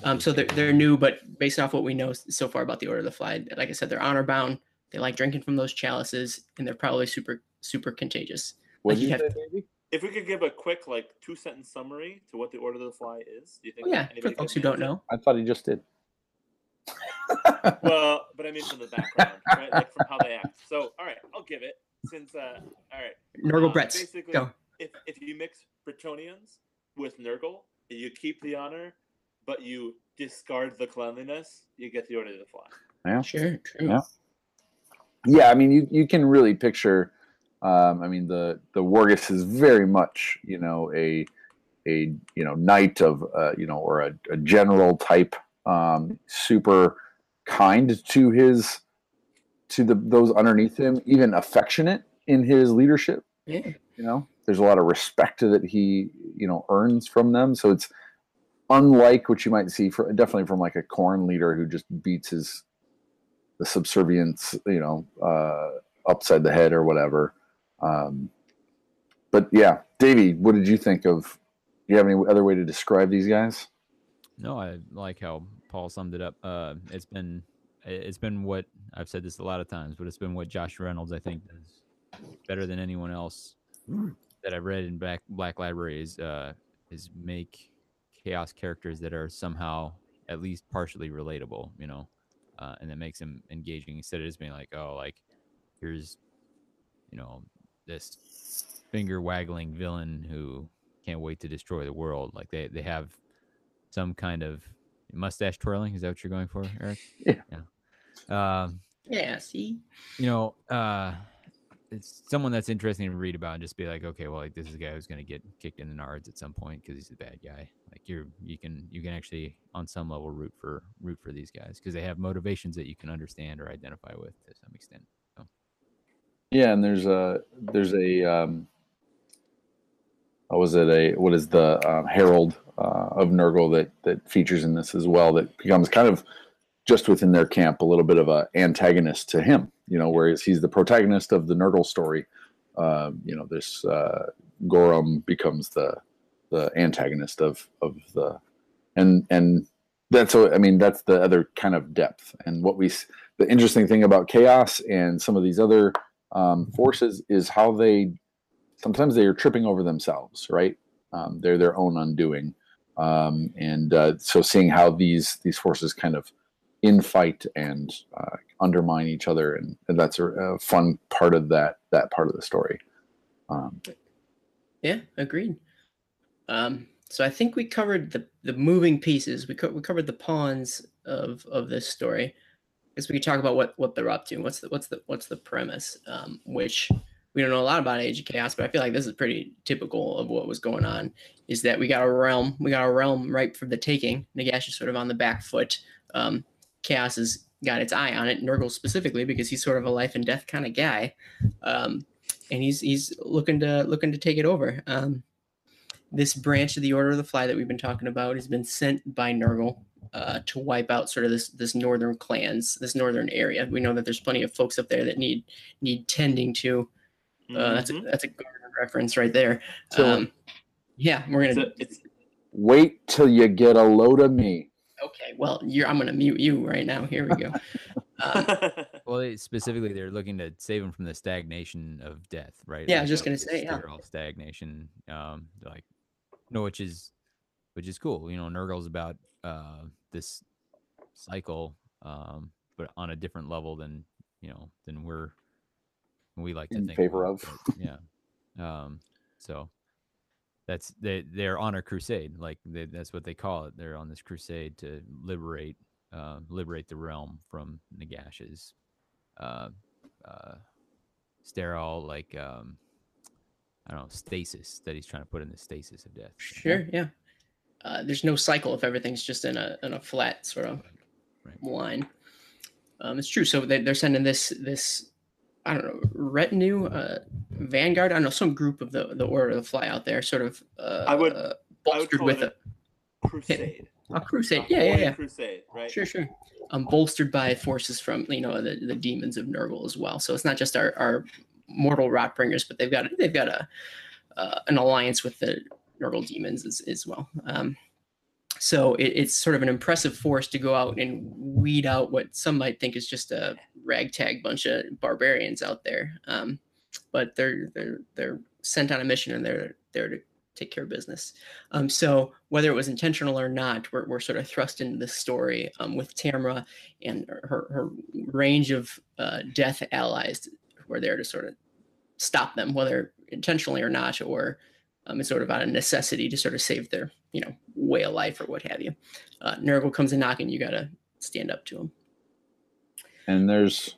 Um, so they're they're new, but based off what we know so far about the Order of the Fly, like I said, they're honor bound. They like drinking from those chalices, and they're probably super super contagious. what like you you have- say. If we could give a quick, like, two sentence summary to what the Order of the Fly is, do you think? Oh yeah, for folks who don't know. I thought he just did. Well, but I mean from the background, right? Like from how they act. So, all right, I'll give it. Since, uh, all right, Nurgle Uh, Bretts, basically- go. if if you mix Bretonnians with Nurgle, you keep the honor, but you discard the cleanliness, you get the Order of the Fly. yeah. Sure, true. Yeah. yeah, I mean, you, you can really picture. Um, I mean, the the Wargus is very much, you know, a a you know knight of uh, you know or a, a general type, um, super kind to his to the those underneath him, even affectionate in his leadership. Yeah. You know, there's a lot of respect that he you know earns from them. So it's unlike what you might see for definitely from like a Khorne leader who just beats his the subservience, you know, uh, upside the head or whatever. Um, but yeah, Davey, what did you think of? Do you have any other way to describe these guys? No, I like how Paul summed it up. Uh, it's been it's been what I've said this a lot of times, but it's been what Josh Reynolds I think does better than anyone else that I've read in Black Black Library is uh, is make chaos characters that are somehow at least partially relatable, you know, uh, and that makes them engaging instead of just being like, oh, like here's you know this finger waggling villain who can't wait to destroy the world. Like they they have some kind of mustache twirling. Is that what you're going for, Eric? Yeah. Yeah. Um, Yeah. See. you know, uh, it's someone that's interesting to read about and just be like, okay, well, like this is a guy who's going to get kicked in the nards at some point because he's a bad guy. Like you're, you can, you can actually on some level root for root for these guys because they have motivations that you can understand or identify with to some extent. So. Yeah, and there's a there's a um, was it a what is the um, Herald uh, of Nurgle that that features in this as well that becomes kind of just within their camp a little bit of a antagonist to him. You know, whereas he's the protagonist of the Nurgle story. Uh, you know, this uh, Gorum becomes the the antagonist of of the and and that's I mean. That's the other kind of depth and what we the interesting thing about chaos and some of these other um, forces is how they sometimes they are tripping over themselves right um, they're their own undoing um, and uh, so seeing how these these forces kind of infight and uh, undermine each other and, and that's a, a fun part of that that part of the story um, Yeah, agreed. Um, so I think we covered the the moving pieces. We co- we covered the pawns of of this story. I guess we could talk about what what they're up to. What's the what's the what's the premise? Um, which we don't know a lot about Age of Chaos, but I feel like this is pretty typical of what was going on. Is that we got a realm, we got a realm ripe for the taking. Nagash is sort of on the back foot. Um, Chaos has got its eye on it, Nurgle specifically, because he's sort of a life and death kind of guy. Um, and he's he's looking to looking to take it over. Um, this branch of the Order of the Fly that we've been talking about has been sent by Nurgle uh, to wipe out sort of this this northern clans, this northern area. We know that there's plenty of folks up there that need need tending to. Uh, That's a Mhm. that's a garden reference right there. So- Um, yeah, we're gonna. a- it's- Wait till you get a load of me. okay, well, you're. I'm gonna mute you right now. Here we go. Um, Well, specifically, they're looking to save him from the stagnation of death, right? Yeah, I was just gonna say, yeah. sterile stagnation. Um, like, no, which is, which is cool. You know, Nurgle's about uh this cycle, um, but on a different level than you know than we're we like to think In think favor about, of. but yeah. Um, so that's they they're on a crusade, like they, that's what they call it. They're on this crusade to liberate uh, liberate the realm from Nagash's uh, uh, sterile, like um, I don't know, stasis that he's trying to put in the stasis of death. Sure, yeah. Uh, there's no cycle if everything's just in a in a flat sort of Right. line. Um, it's true. So they, they're sending this this I don't know retinue, uh, vanguard. I don't know some group of the the Order of the Fly out there, sort of. Uh, I would- uh, I would bolstered with it a, crusade. a crusade. A Yeah, yeah, yeah. Crusade, right? Sure, sure. Um, bolstered by forces from you know the, the demons of Nurgle as well. So it's not just our, our mortal Rotbringers, but they've got they've got a uh, an alliance with the Nurgle demons as, as well. Um, so it, it's sort of an impressive force to go out and weed out what some might think is just a ragtag bunch of barbarians out there. Um, but they're they're they're sent on a mission and they're there to take care of business. Um, so whether it was intentional or not, we're, we're sort of thrust into this story um, with Tamra and her, her range of uh, death allies who are there to sort of stop them, whether intentionally or not, or um, it's sort of out of necessity to sort of save their, you know, way of life or what have you. Uh, Nurgle comes a knocking, you got to stand up to him. and there's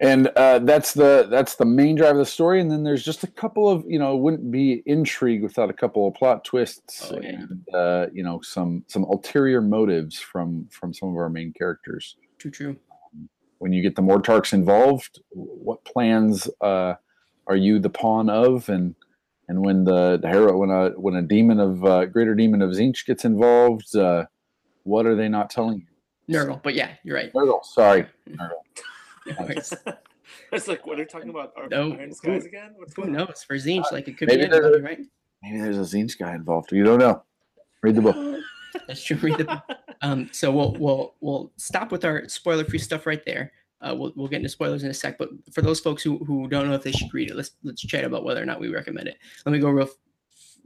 and uh, that's the that's the main drive of the story and then there's just a couple of you know it wouldn't be intrigue without a couple of plot twists Oh, yeah. and uh, you know some some ulterior motives from from some of our main characters True, true. when you get the mortarchs involved what plans uh, are you the pawn of and and when the, the hero when a when a demon of uh, greater demon of Tzeentch gets involved uh, what are they not telling you Nurgle, but yeah, you're right. Nurgle, sorry No worries. it's like, what are you talking about? Are No, Iron who- Skies again? What's Who going on? knows? For Tzeentch, like it could Maybe be anybody, they're- right? maybe there's a Tzeentch guy involved you don't know read the book That's true. Read the Um, so we'll we'll we'll stop with our spoiler free stuff right there. Uh, we'll we'll get into spoilers in a sec. But for those folks who, who don't know if they should read it, let's let's chat about whether or not we recommend it. Let me go real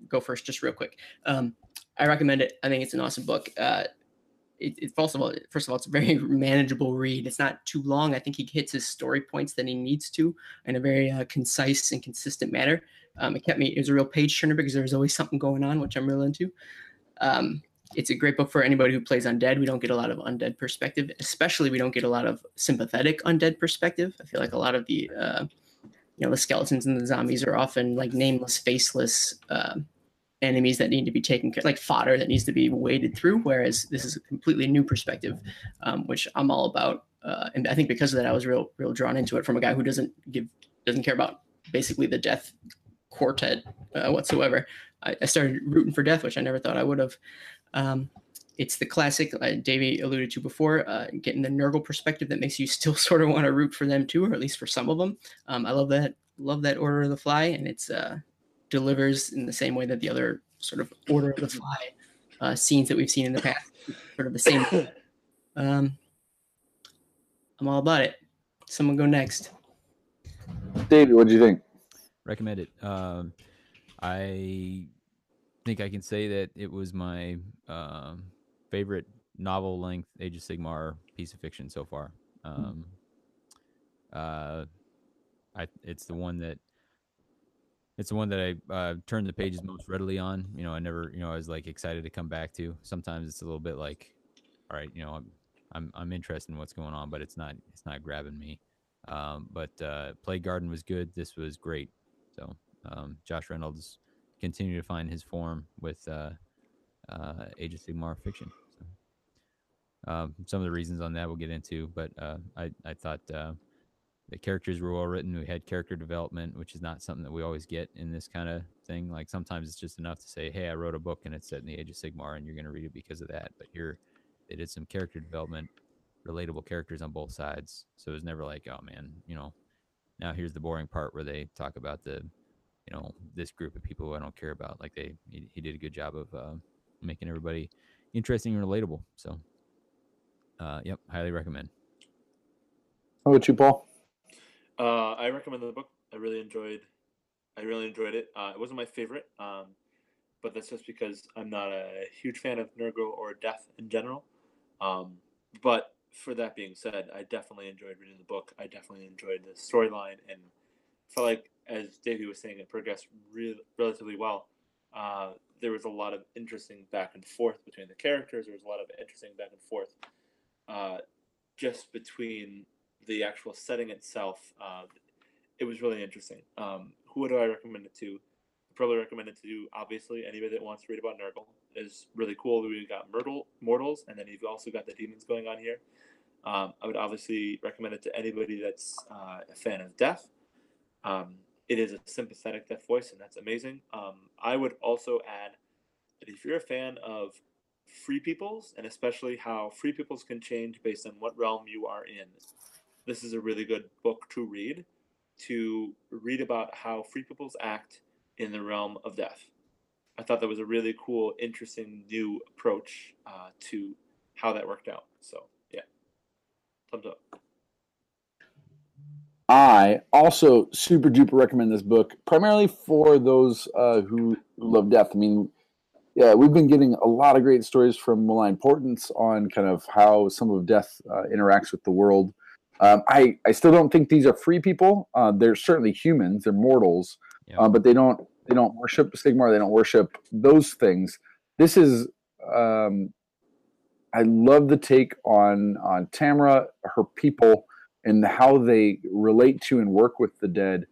go first, just real quick. Um, I recommend it. I think it's an awesome book. Uh, it, it first of all, first of all, it's a very manageable read. It's not too long. I think he hits his story points that he needs to in a very uh, concise and consistent manner. Um, it kept me. It was a real page turner because there was always something going on, which I'm real into. Um, it's a great book for anybody who plays undead. We don't get a lot of undead perspective, especially we don't get a lot of sympathetic undead perspective. I feel like a lot of the uh, you know the skeletons and the zombies are often like nameless, faceless um enemies that need to be taken care, like fodder that needs to be waded through. Whereas this is a completely new perspective, um, which I'm all about. Uh, and I think because of that, I was real, real drawn into it from a guy who doesn't give, doesn't care about basically the death quartet uh, whatsoever. I, I started rooting for death, which I never thought I would have. Um, it's the classic uh, Davey alluded to before, uh, getting the Nurgle perspective that makes you still sort of want to root for them too, or at least for some of them. Um, I love that, love that Order of the Fly, and it's uh, delivers in the same way that the other sort of Order of the Fly uh, scenes that we've seen in the past, sort of the same. Um, I'm all about it. Someone go next. david what do you think recommend it. Um, I think I can say that it was my um, favorite novel length Age of Sigmar piece of fiction so far. Um, uh, I it's the one that it's the one that I uh, turned the pages most readily on. You know, I never, you know, I was like excited to come back to. Sometimes it's a little bit like, all right, you know, I'm I'm I'm interested in what's going on, but it's not it's not grabbing me. Um, but uh, Plague Garden was good. This was great. So um, Josh Reynolds continue to find his form with uh, uh, Age of Sigmar fiction. So, um, some of the reasons on that we'll get into, but uh, I I thought uh, the characters were well written. We had character development, which is not something that we always get in this kind of thing. Like sometimes it's just enough to say, "Hey, I wrote a book and it's set in the Age of Sigmar, and you're going to read it because of that." But here, they did some character development, relatable characters on both sides. So it was never like, oh man, you know, now here's the boring part where they talk about the, you know, this group of people who I don't care about. Like they, he, he did a good job of uh, making everybody interesting and relatable. So, uh, yep, highly recommend. How about you, Paul? Uh, I recommend the book. I really enjoyed. I really enjoyed it. Uh, it wasn't my favorite, um, but that's just because I'm not a huge fan of Nurgle or death in general. Um, but for that being said, I definitely enjoyed reading the book. I definitely enjoyed the storyline and felt like, as Davey was saying, it progressed re- relatively well. Uh, there was a lot of interesting back and forth between the characters. There was a lot of interesting back and forth uh, just between the actual setting itself. Uh, it was really interesting. Um, who do I recommend it to? I probably recommend it to obviously anybody that wants to read about Nurgle is really cool. We've got Myrtle, mortals, and then you've also got the demons going on here. Um, I would obviously recommend it to anybody that's uh, a fan of death. Um, it is a sympathetic death voice, and that's amazing. Um, I would also add that if you're a fan of free peoples, and especially how free peoples can change based on what realm you are in, this is a really good book to read. To read about how free peoples act in the realm of death. I thought that was a really cool, interesting new approach uh, to how that worked out. So yeah, thumbs up. I also super duper recommend this book, primarily for those uh, who love death. I mean, yeah, we've been getting a lot of great stories from Malign Portents on kind of how some of death uh, interacts with the world. Um, I I still don't think these are free people. Uh, they're certainly humans. They're mortals, uh, but they don't they don't worship Sigmar. They don't worship those things. This is um, I love the take on on Tamara, her people, and how they relate to and work with the dead.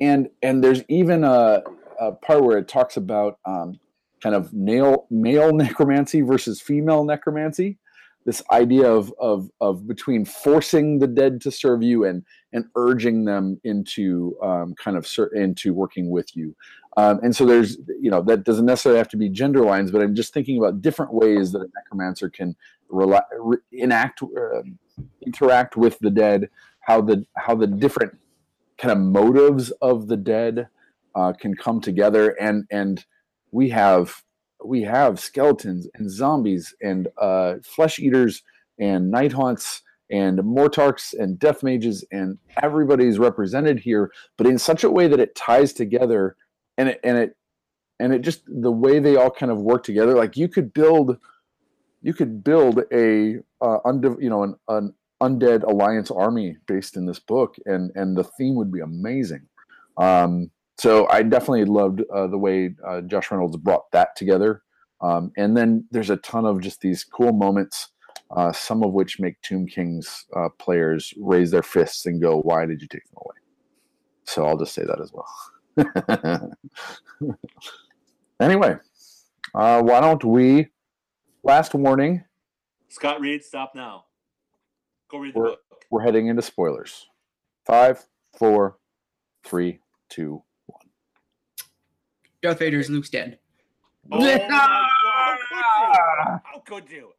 And and there's even a, a part where it talks about um, kind of male male necromancy versus female necromancy. This idea of of of between forcing the dead to serve you and and urging them into um, kind of ser- into working with you. Um, and so there's you know that doesn't necessarily have to be gender lines, but I'm just thinking about different ways that a necromancer can rela- re- enact uh, interact with the dead, how the how the different kind of motives of the dead uh, can come together, and and we have we have skeletons and zombies and uh, flesh eaters and night haunts and mortarchs and death mages and everybody's represented here, but in such a way that it ties together, and it and it and it just the way they all kind of work together. Like you could build you could build a uh, you know an, an undead alliance army based in this book and and the theme would be amazing. Um, so i definitely loved uh, the way uh, josh reynolds brought that together. Um, and then there's a ton of just these cool moments uh, some of which make tomb kings uh, players raise their fists and go why did you take them away? So i'll just say that as well. Anyway uh, why don't we last warning Scott Reed, stop now. Go read the We're- book. we're heading into spoilers. Five, four, three, two, one. Darth Vader's Luke's dead. Oh my God, how could you? How could you?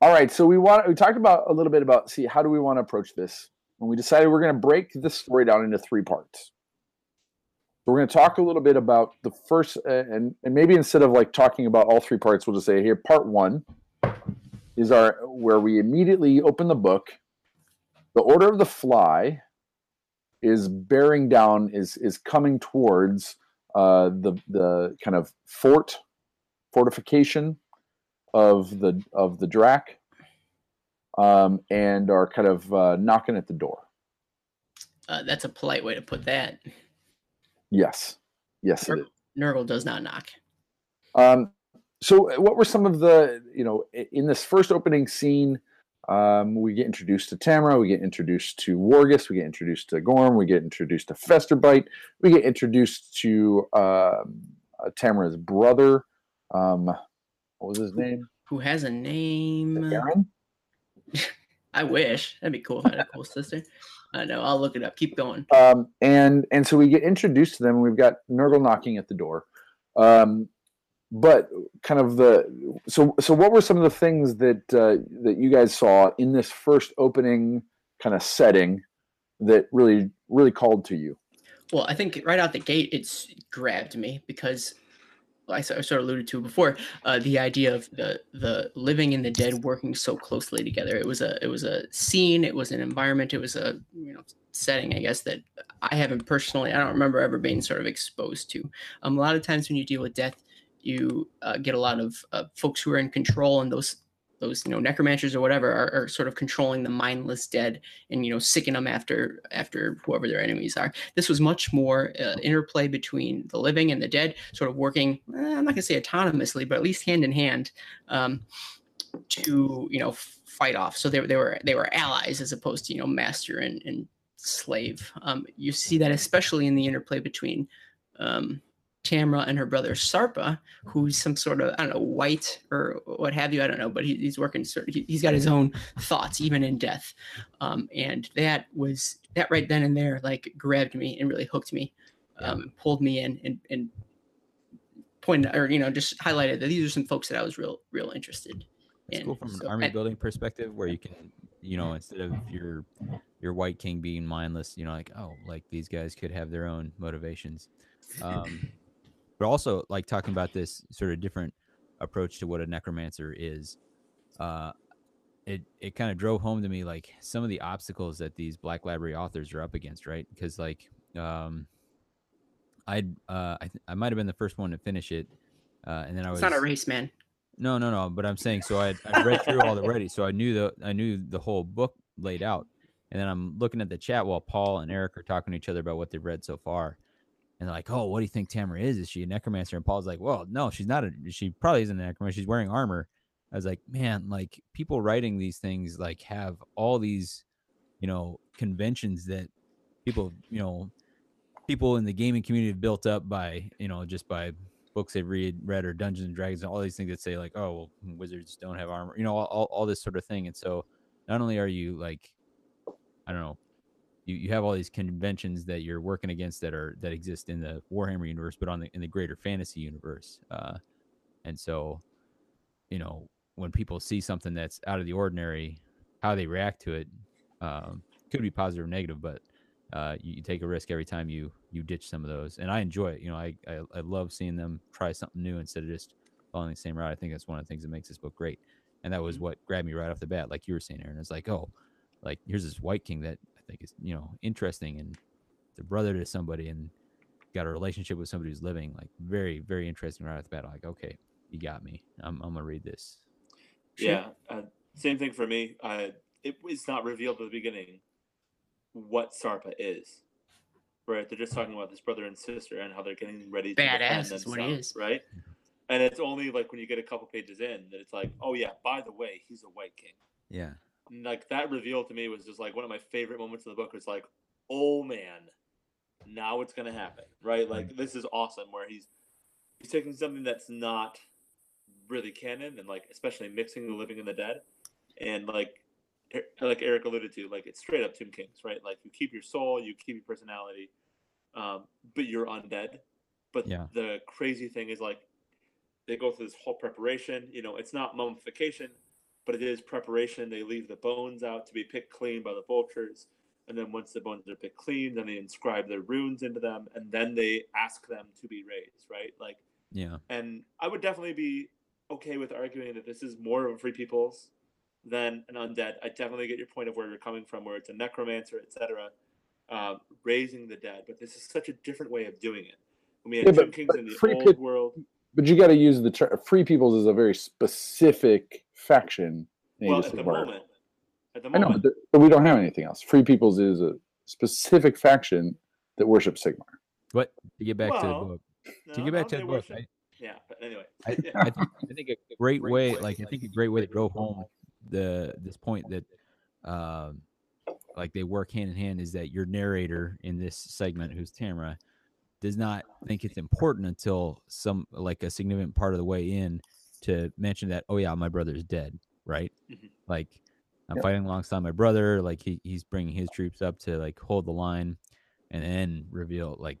All right, so we want we talked about a little bit about see how do we want to approach this when we decided we're going to break the story down into three parts. We're going to talk a little bit about the first, uh, and and maybe instead of like talking about all three parts, we'll just say here part one is our where we immediately open the book. The Order of the Fly is bearing down is is coming towards uh, the the kind of fort fortification of the of the Drac, um, and are kind of uh, knocking at the door. Uh, that's a polite way to put that. Yes, yes, it is. Nurgle does not knock. Um, so, uh, what were some of the you know in this first opening scene? Um, we get introduced to Tamara, we get introduced to Wargus, we get introduced to Gorm, we get introduced to Festerbite, we get introduced to um uh, Tamara's brother. Um, what was his name? Who has a name? Aaron. I wish. That'd be cool if I had a cool sister. I know. I'll look it up. Keep going. um, and and so we get introduced to them. and We've got Nurgle knocking at the door. Um, but kind of the so so what were some of the things that uh, that you guys saw in this first opening kind of setting that really really called to you? Well, I think right out the gate, it's grabbed me because I sort of alluded to before, uh, the idea of the the living and the dead working so closely together. It was a it was a scene, it was an environment, it was a you know setting, I guess that I haven't personally, I don't remember ever being sort of exposed to. Um, a lot of times when you deal with death, you uh, get a lot of uh, folks who are in control, and those those you know necromancers or whatever are, are, sort of controlling the mindless dead and you know sicking them after after whoever their enemies are. This was much more uh, interplay between the living and the dead sort of working eh, i'm not going to say autonomously but at least hand in hand um, to you know fight off. So they, they were they were allies as opposed to you know master and, and slave. Um, you see that especially in the interplay between um, Tamra and her brother Sarpa, who's some sort of I don't know wight or what have you. I don't know, but he, he's working. He's got his own thoughts even in death, um, and that was that right then and there like grabbed me and really hooked me, um, pulled me in and and pointed or you know just highlighted that these are some folks that I was real real interested it's in. cool from So, an army and- building perspective where you can you know instead of your your Wight King being mindless you know like oh like these guys could have their own motivations um but also like talking about this sort of different approach to what a necromancer is uh it it kind of drove home to me like some of the obstacles that these black library authors are up against right because like um i'd uh i, th- I might have been the first one to finish it uh and then i was It's not a race, man. no, no, no. But I'm saying so I I read through all already, so I knew the I knew the whole book laid out, and then I'm looking at the chat while Paul and Eric are talking to each other about what they've read so far, and they're like, "Oh, what do you think Tamara is? Is she a necromancer?" And Paul's like, "Well, no, she's not. A, she probably isn't a necromancer. She's wearing armor." I was like, "Man, like people writing these things like have all these, you know, conventions that people, you know, people in the gaming community have built up by, you know, just by books they've read read or Dungeons and Dragons and all these things that say like, oh, well, wizards don't have armor, you know, all, all, all this sort of thing. And so not only are you like, I don't know, you, you have all these conventions that you're working against that are that exist in the Warhammer universe, but on the in the greater fantasy universe. Uh, and so, you know, when people see something that's out of the ordinary, how they react to it um, could be positive or negative, but uh, you, you take a risk every time you you ditch some of those, and I enjoy it. You know, I, I I love seeing them try something new instead of just following the same route. I think that's one of the things that makes this book great, and that was what grabbed me right off the bat, like you were saying, Aaron. It's like, oh, like here's this Wight King that think is you know interesting, and the brother to somebody, and got a relationship with somebody who's living, like very very interesting right off the bat. Like, okay, you got me. I'm I'm gonna read this. Yeah, uh, same thing for me. Uh, it was not revealed at the beginning what Sarpa is. Right, they're just talking about this brother and sister and how they're getting ready to Badass defend is what he is. right? And it's only like when you get a couple pages in that it's like, oh yeah, by the way, he's a Wight King. Yeah. Like that reveal to me was just like one of my favorite moments in the book. Was like, oh man, now it's gonna happen, right? Like this is awesome. Where he's he's taking something that's not really canon and like especially mixing the living and the dead, and like like Eric alluded to, like it's straight up Tomb Kings, right? Like you keep your soul, you keep your personality, um, but you're undead. But Yeah. the crazy thing is like they go through this whole preparation. You know, it's not mummification, but it is preparation. They leave the bones out to be picked clean by the vultures. And then once the bones are picked clean, then they inscribe their runes into them, and then they ask them to be raised, right? Like, Yeah. and I would definitely be okay with arguing that this is more of a free people's than an undead. I definitely get your point of where you're coming from, where it's a necromancer, etc., um, raising the dead. But this is such a different way of doing it. When we had Yeah, but- Kings but in the free old pit- world, But you got to use the term. Free Peoples is a very specific faction. in well, at the Sigmar. moment, at the I know, but, th- but we don't have anything else. Free Peoples is a specific faction that worships Sigmar. But to get back to the book, no, to get back to the book, worship- I, Yeah, but anyway, I, I, think, I think a great way, like I think a great way to go home the this point that, um, like they work hand in hand is that your narrator in this segment, who's Tamara, does not think it's important until some like a significant part of the way in to mention that oh yeah my brother's dead right Mhm. like i'm Yep. fighting alongside my brother like he, he's bringing his troops up to like hold the line and then reveal like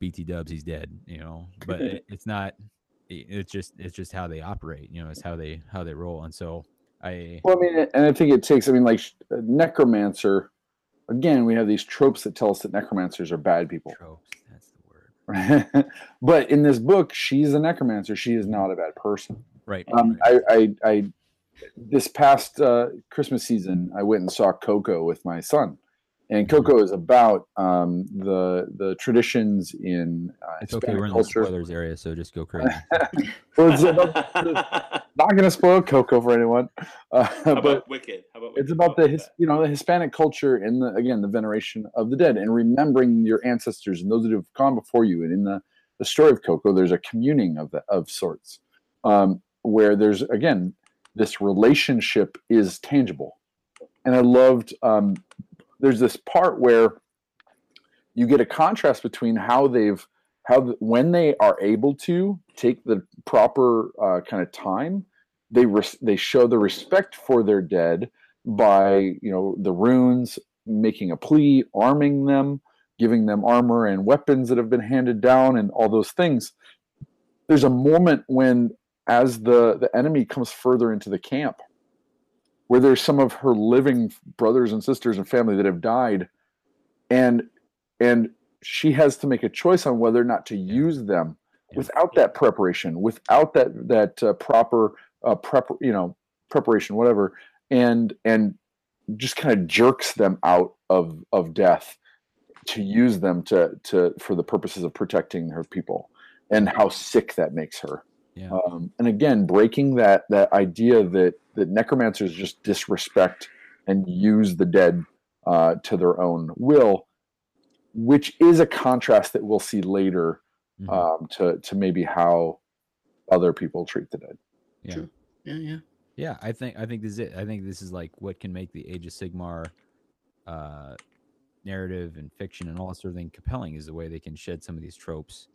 bt dubs he's dead you know but it, it's not i- it's just it's just how they operate. You know, it's how they how they roll. And so I Well, I mean, and I think it takes. I mean, like necromancer. Again, we have these tropes that tell us that necromancers are bad people. tropes. That's the word. but in this book, she's a necromancer. She is not a bad person. Right. Um, right. I, I, I, this past uh, Christmas season, I went and saw Coco with my son, and Coco is about um, the the traditions in uh, it's okay. Hispanic We're in the culture. spoilers area, so just go crazy. Well, it's about- not going to spoil Coco for anyone, uh, How but about Wicked? How about it's Wicked? about the his, that? you know the Hispanic culture and the again the veneration of the dead and remembering your ancestors and those that have gone before you. And in the the story of Coco, there's a communing of the, of sorts, um, where there's again this relationship is tangible, and I loved. Um, there's this part where you get a contrast between how they've how when they are able to take the proper uh, kind of time they res- they show the respect for their dead by you know the runes making a plea arming them giving them armor and weapons that have been handed down and all those things. There's a moment when as the the enemy comes further into the camp where there's some of her living brothers and sisters and family that have died. And and she has to make a choice on whether or not to use them Yeah. without that preparation without that that uh, proper uh, prep you know preparation whatever. And and just kind of jerks them out of of death to use them to to for the purposes of protecting her people and how sick that makes her Yeah. um, and again breaking that that idea that that necromancers just disrespect and use the dead uh, to their own will which is a contrast that we'll see later Mhm. um, to to maybe how other people treat the dead yeah. true. Yeah, yeah. Yeah, I think I think this is it. I think this is like what can make the Age of Sigmar uh, narrative and fiction and all that sort of thing compelling is the way they can shed some of these tropes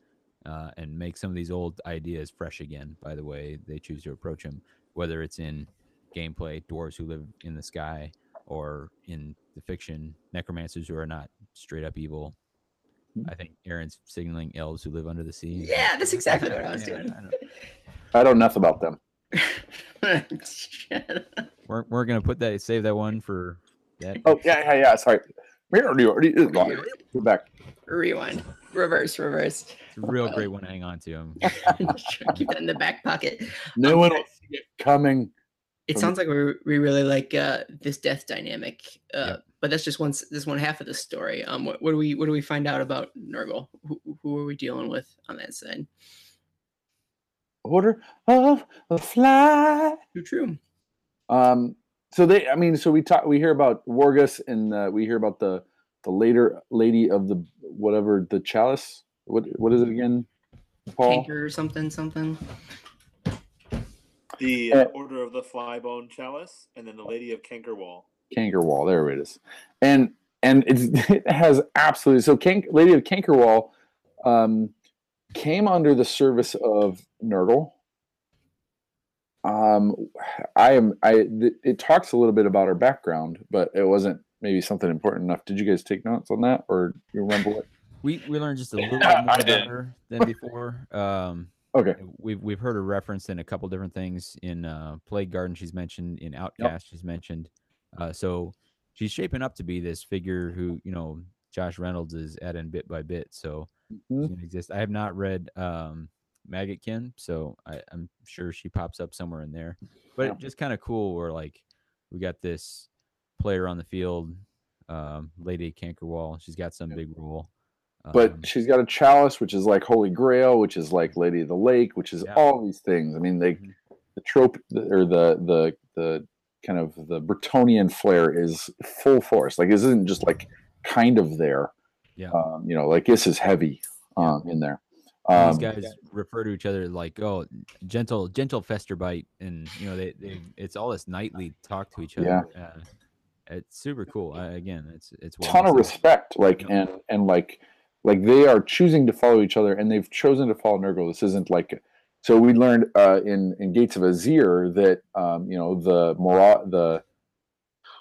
uh, and make some of these old ideas fresh again. By the way, they choose to approach them, whether it's in gameplay, dwarves who live in the sky, or in the fiction, necromancers who are not straight up evil. I think Aaron's signaling elves who live under the sea. Yeah, that's exactly what I was Yeah, doing. I don't- i know enough about them We're, we're gonna put that save that one for that. oh yeah yeah yeah sorry we're back Rewind. Reverse, reverse. It's a real great one to hang on to. Um, Keep that in the back pocket. no one will see it coming It sounds like we we really like uh, this death dynamic, uh, Yeah. but that's just one this one half of the story. Um, what, what do we what do we find out about Nurgle? Who, who are we dealing with on that side? order of a fly True, true. Um, so they, I mean, so we talk, we hear about Wargus, and uh, we hear about the the later lady of the whatever the chalice. What what is it again? Paul. Tanker or something, something. The Uh, Order of the Flybone Chalice, and then the Lady of Cankerwall. Cankerwall. There it is. And and it's, it has absolutely so. Cank, lady of Cankerwall um, came under the service of Nurgle. Um, I am. I. th- It talks a little bit about her background, but it wasn't maybe something important enough. Did you guys take notes on that, or you remember what? we we learned just a little Yeah, bit more I about her than before. Um, Okay. we've we've heard her referenced in a couple different things in uh, Plague Garden. She's mentioned in Outcast. She's mentioned. Uh, so she's shaping up to be this figure who you know Josh Reynolds is adding bit by bit. So Mhm. she's gonna exist. I have not read um, Maggotkin, so I, I'm sure she pops up somewhere in there. But Yeah. just kind of cool. Where like we got this player on the field, um, Lady Cankerwall. She's got some big role. but Um, she's got a chalice which is like holy grail which is like lady of the lake which is Yeah. all these things i mean they Mhm. the trope or the the the kind of the Bretonnian flair is full force like this isn't just like kind of there Yeah. um, you know like this is heavy um, in there um, these guys refer to each other like, "Oh, gentle, gentle Festerbite," and you know, they, they it's all this nightly talk to each other. Yeah. Uh, it's super cool. Uh, again, it's it's well ton of respect like Yep. and and like like they are choosing to follow each other and they've chosen to follow Nurgle. This isn't like so we learned uh, in in Gates of Azyr that um, you know the Mara- the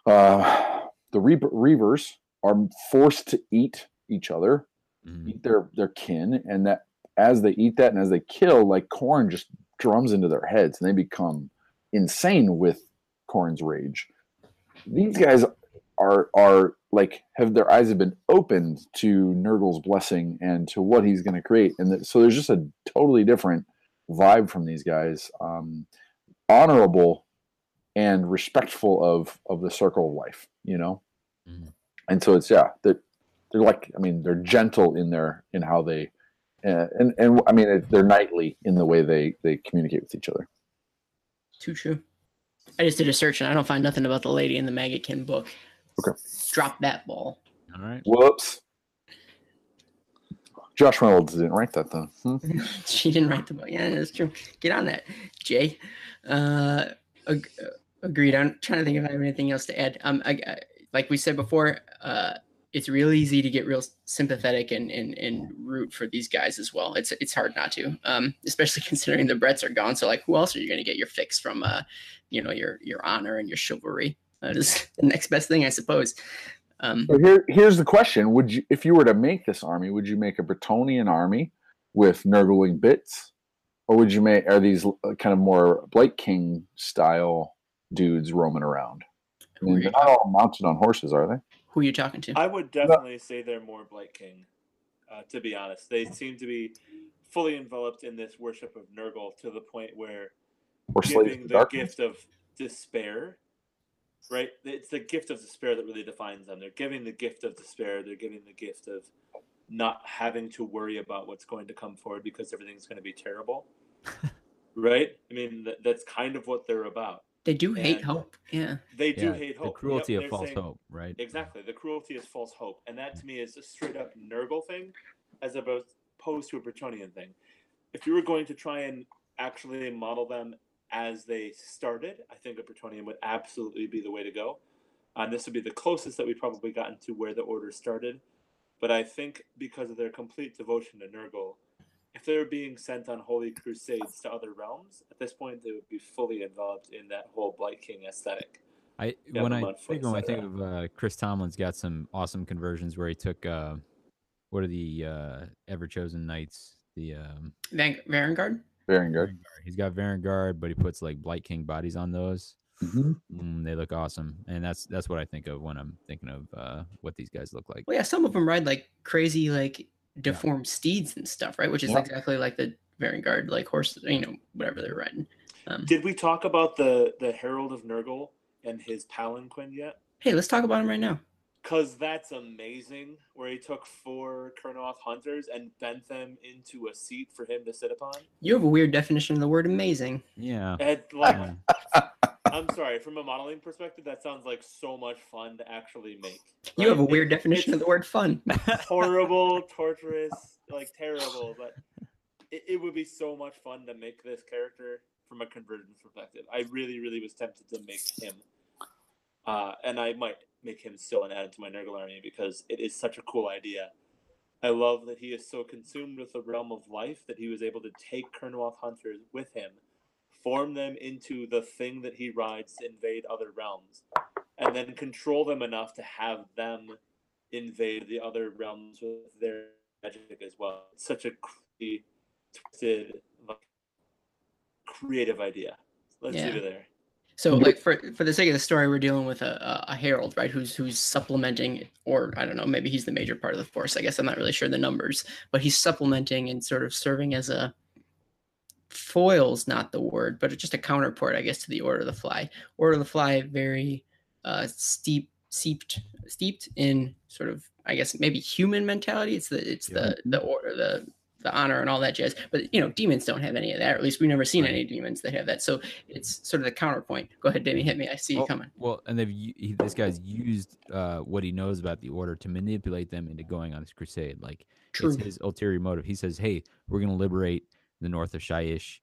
uh, the Reaper, Reavers are forced to eat each other, Mhm. eat their their kin, and that as they eat that and as they kill, like Khorne just drums into their heads and they become insane with Khorne's rage. These guys are are like have their eyes have been opened to Nurgle's blessing and to what he's going to create, and th- so there's just a totally different vibe from these guys. Um, honorable and respectful of of the circle of life, you know. Mhm. And so it's yeah, they're, they're like I mean they're gentle in their in how they uh, and and I mean it- they're knightly in the way they they communicate with each other. Too true. I just did a search and I don't find nothing about the lady in the Maggotkin book. Okay. Drop that ball. All right. Whoops. Josh Reynolds didn't write that though. Hmm? she didn't write the book. Yeah, that's true. Get on that, Jay. Uh, ag- uh, agreed. I'm trying to think if I have anything else to add. Um, I, I, like we said before, uh, it's real easy to get real sympathetic and, and and root for these guys as well. It's it's hard not to, um, especially considering the Bretts are gone. So like, who else are you going to get your fix from? Uh, you know, your your honor and your chivalry. That is the next best thing, I suppose. Um, So here, here's the question: Would you, if you were to make this army, would you make a Bretonnian army with Nurgling bits, or would you make are these uh, kind of more Blight King style dudes roaming around? I mean, they're not all mounted on horses, are they? Who are you talking to? I would definitely say they're more Blight King. Uh, to be honest, they seem to be fully enveloped in this worship of Nurgle to the point where Or slaves giving of the darkness? gift of despair, right? It's the gift of despair that really defines them. They're giving the gift of despair. They're giving the gift of not having to worry about what's going to come forward because everything's going to be terrible, right? I mean, that, that's kind of what they're about. They do hate and- hope. Yeah. They do Yeah, hate hope. the cruelty Yep, of false saying- hope, right? Exactly. The cruelty is false hope. And that to mm. me is a straight up Nurgle thing as opposed to a Bretonnian thing. If you were going to try and actually model them as they started, I think a Bretonnian would absolutely be the way to go. And this would be the closest that we've probably gotten to where the order started. But I think because of their complete devotion to Nurgle, if they're being sent on holy crusades to other realms, at this point they would be fully involved in that whole Blight King aesthetic. I Yeah, when I think when I think of uh, Chris Tomlin's got some awesome conversions where he took uh, what are the uh, ever chosen knights? The um, Van- Varangard? Varanguard. Varangard. He's got Varanguard, but he puts like Blight King bodies on those. Mhm. Mm, they look awesome, and that's that's what I think of when I'm thinking of uh, what these guys look like. Well, yeah, some of them ride like crazy, like deformed steeds and stuff, right? Which is Yeah. exactly like the Varanguard, like horses, you know, whatever they're riding. Um, Did we talk about the the Herald of Nurgle and his palanquin yet? hey, let's talk about him right now. Cause that's amazing. Where he took four Kurnoth hunters and bent them into a seat for him to sit upon. You have a weird definition of the word amazing. Yeah. And like, yeah. I'm sorry, from a modeling perspective, that sounds like so much fun to actually make. You have a weird It- definition of the word fun. horrible, torturous, like terrible, but it, it would be so much fun to make this character from a conversion perspective. I really, really was tempted to make him, uh, and I might make him still and add it to my Nurgle army because it is such a cool idea. I love that he is so consumed with the realm of life that he was able to take Kurnoth hunters with him, form them into the thing that he rides to invade other realms, and then control them enough to have them invade the other realms with their magic as well. It's such a crazy, twisted, like, creative idea. Let's Yeah. leave it there. So, like for for the sake of the story, we're dealing with a, a, a herald, right? Who's who's supplementing, or I don't know, maybe he's the major part of the force. I guess I'm not really sure the numbers, but he's supplementing and sort of serving as a foil's not the word, but just a counterpart, I guess, to the Order of the Fly. Order of the Fly, very uh, steep, steeped, steeped in sort of, I guess, maybe human mentality. It's the it's the the order the the honor and all that jazz. But you know, demons don't have any of that. Or at least we've never seen Right. any demons that have that. So it's sort of the counterpoint. Go ahead, Damien, hit me. I see you Oh, coming. Well, and they've he, this guy's used uh, what he knows about the order to manipulate them into going on this crusade. Like True. it's his ulterior motive. He says, "Hey, we're going to liberate the north of Shyish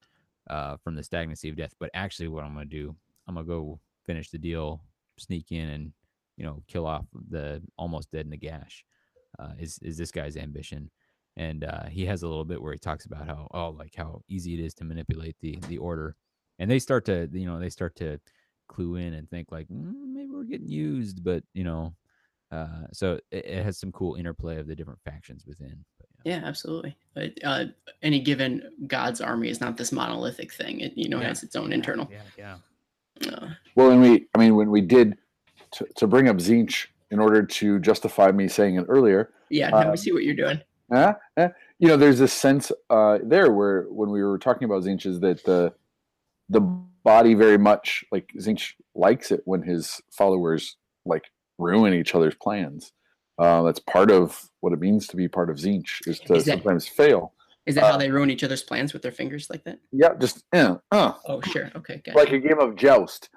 uh, from the stagnancy of death." But actually, what I'm going to do, I'm going to go finish the deal, sneak in, and you know, kill off the almost dead Nagash. Uh, is is this guy's ambition? And uh, he has a little bit where he talks about how oh, like how easy it is to manipulate the the order, and they start to you know they start to clue in and think like "Mm, maybe we're getting used, but you know, uh, so it, it has some cool interplay of the different factions within. But yeah. Yeah, absolutely. But, uh, any given god's army is not this monolithic thing. It you know Yeah. has its own internal. Yeah, yeah. Uh, Well, and we, I mean, when we did to, to bring up Tzeentch in order to justify me saying it earlier, yeah, no, Um, we see what you're doing. uh, uh, you know, there's this sense uh, there where when we were talking about Tzeentch is that the the body very much like Tzeentch likes it when his followers like ruin each other's plans. Uh, that's part of what it means to be part of Tzeentch is to Is that- sometimes fail. Is that how uh, they ruin each other's plans with their fingers like that? Yeah, just uh, uh, Oh, sure. Okay, gotcha. like a game of joust.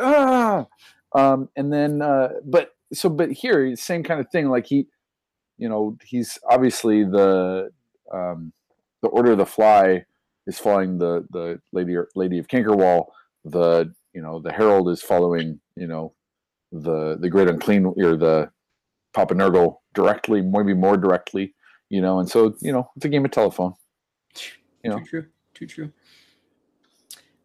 Ah! um, and then, uh, but so, but here, same kind of thing. Like he, you know, he's obviously the um, the Order of the Fly is following the the Lady Lady of Cankerwall. The you know the Herald is following you know the the Great Unclean or the Papa Nurgle directly, maybe more directly. You know, and so you know it's a game of telephone. you know. Too true. Too true.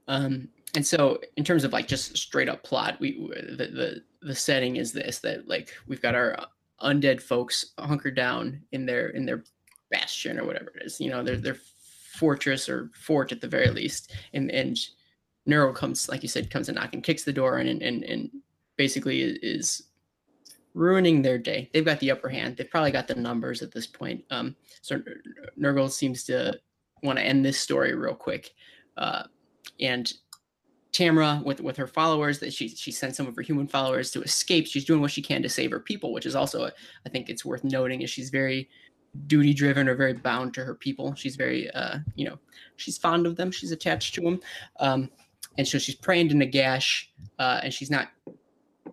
Um, and so in terms of like just straight up plot, we the the the setting is this that like we've got our undead folks hunkered down in their in their bastion or whatever it is, you know, their their fortress or fort at the very least, and and Neuro comes like you said comes and knocking, kicks the door in, and and and basically is ruining their day. They've got the upper hand. They've probably got the numbers at this point. Um, so Nurgle seems to want to end this story real quick. Uh, and Tamra, with with her followers, that she she sent some of her human followers to escape. She's doing what she can to save her people, which is also, I think, it's worth noting, is she's very duty driven or very bound to her people. She's very, uh, you know, she's fond of them. She's attached to them, um, and so she's praying to Nagash, uh, and she's not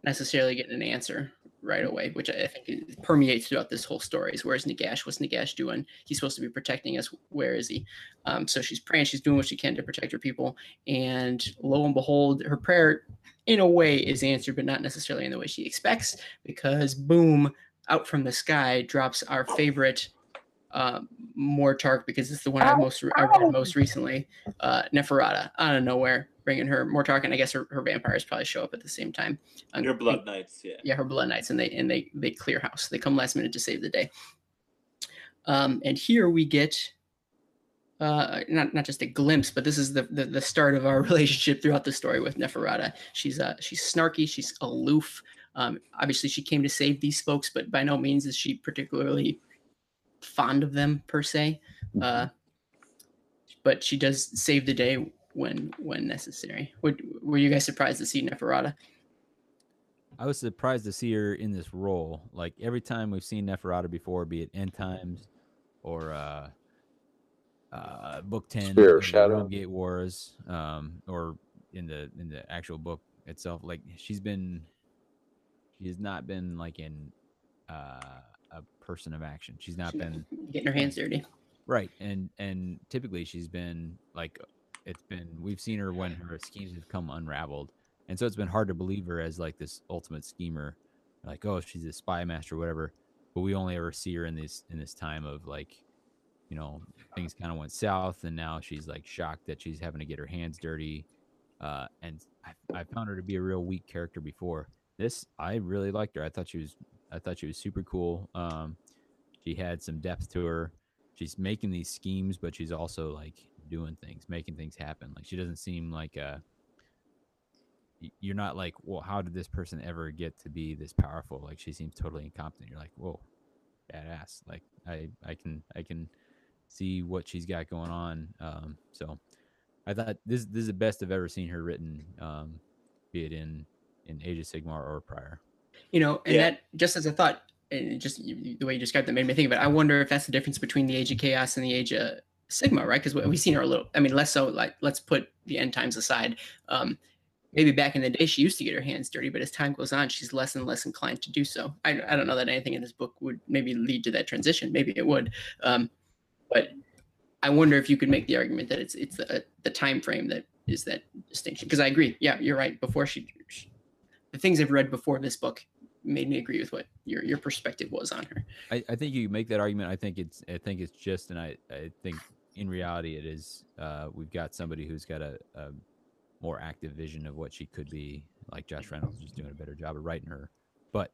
necessarily getting an answer right away, which I think permeates throughout this whole story. Is where's Nagash? What's Nagash doing? He's supposed to be protecting us. Where is he? Um, so she's praying. She's doing what she can to protect her people. And lo and behold, her prayer, in a way, is answered, but not necessarily in the way she expects. Because boom, out from the sky drops our favorite uh, Mortarch, because it's the one I most I read most recently. Uh, Neferata out of nowhere, bringing her Mortarch, and I guess her, her vampires probably show up at the same time. Um, Your blood knights, yeah. yeah, her blood knights, and they and they they clear house. They come last minute to save the day. Um, and here we get uh, not not just a glimpse, but this is the, the the start of our relationship throughout the story with Neferata. She's uh she's snarky, she's aloof. Um, obviously, she came to save these folks, but by no means is she particularly fond of them per se. Uh, but she does save the day when when necessary. Would, were you guys surprised to see Neferata? I was surprised to see her in this role. Like every time we've seen Neferata before, be it End Times or uh, uh, Book Ten, Spear of Shadow. Realmgate Wars, um, or in the in the actual book itself. Like she's been, she has not been like in uh, a person of action. She's not been Getting her hands dirty. Right, and and typically she's been like, it's been we've seen her when her schemes have come unraveled, and so it's been hard to believe her as like this ultimate schemer, like oh she's a spy master or whatever, but we only ever see her in this in this time of like, you know things kind of went south, and now she's like shocked that she's having to get her hands dirty, uh, and I, I found her to be a real weak character before this. I really liked her. I thought she was I thought she was super cool. Um, she had some depth to her she's making these schemes, but she's also like doing things, making things happen. Like she doesn't seem like a. y- You're not like, well, how did this person ever get to be this powerful? Like she seems totally incompetent. You're like, whoa, badass. Like I, I can, I can see what she's got going on. Um, so I thought this, this is the best I've ever seen her written, um, be it in in Age of Sigmar or prior. You know, and Yeah. that just as a thought, and just you- you- the way you described that made me think of it. I wonder if that's the difference between the Age of Chaos and the Age of Sigmar, right? Because we've seen her a little. I mean, less so. Like, let's put the end times aside. Um, maybe back in the day, she used to get her hands dirty, but as time goes on, she's less and less inclined to do so. I, I don't know that anything in this book would maybe lead to that transition. Maybe it would, um, but I wonder if you could make the argument that it's it's the the time frame that is that distinction. Because I agree. Yeah, you're right. Before she, she the things I've read before this book made me agree with what your your perspective was on her. I, I think you make that argument. I think it's I think it's just and I, I think in reality it is uh, we've got somebody who's got a, a more active vision of what she could be. Like Josh Reynolds is just doing a better job of writing her. But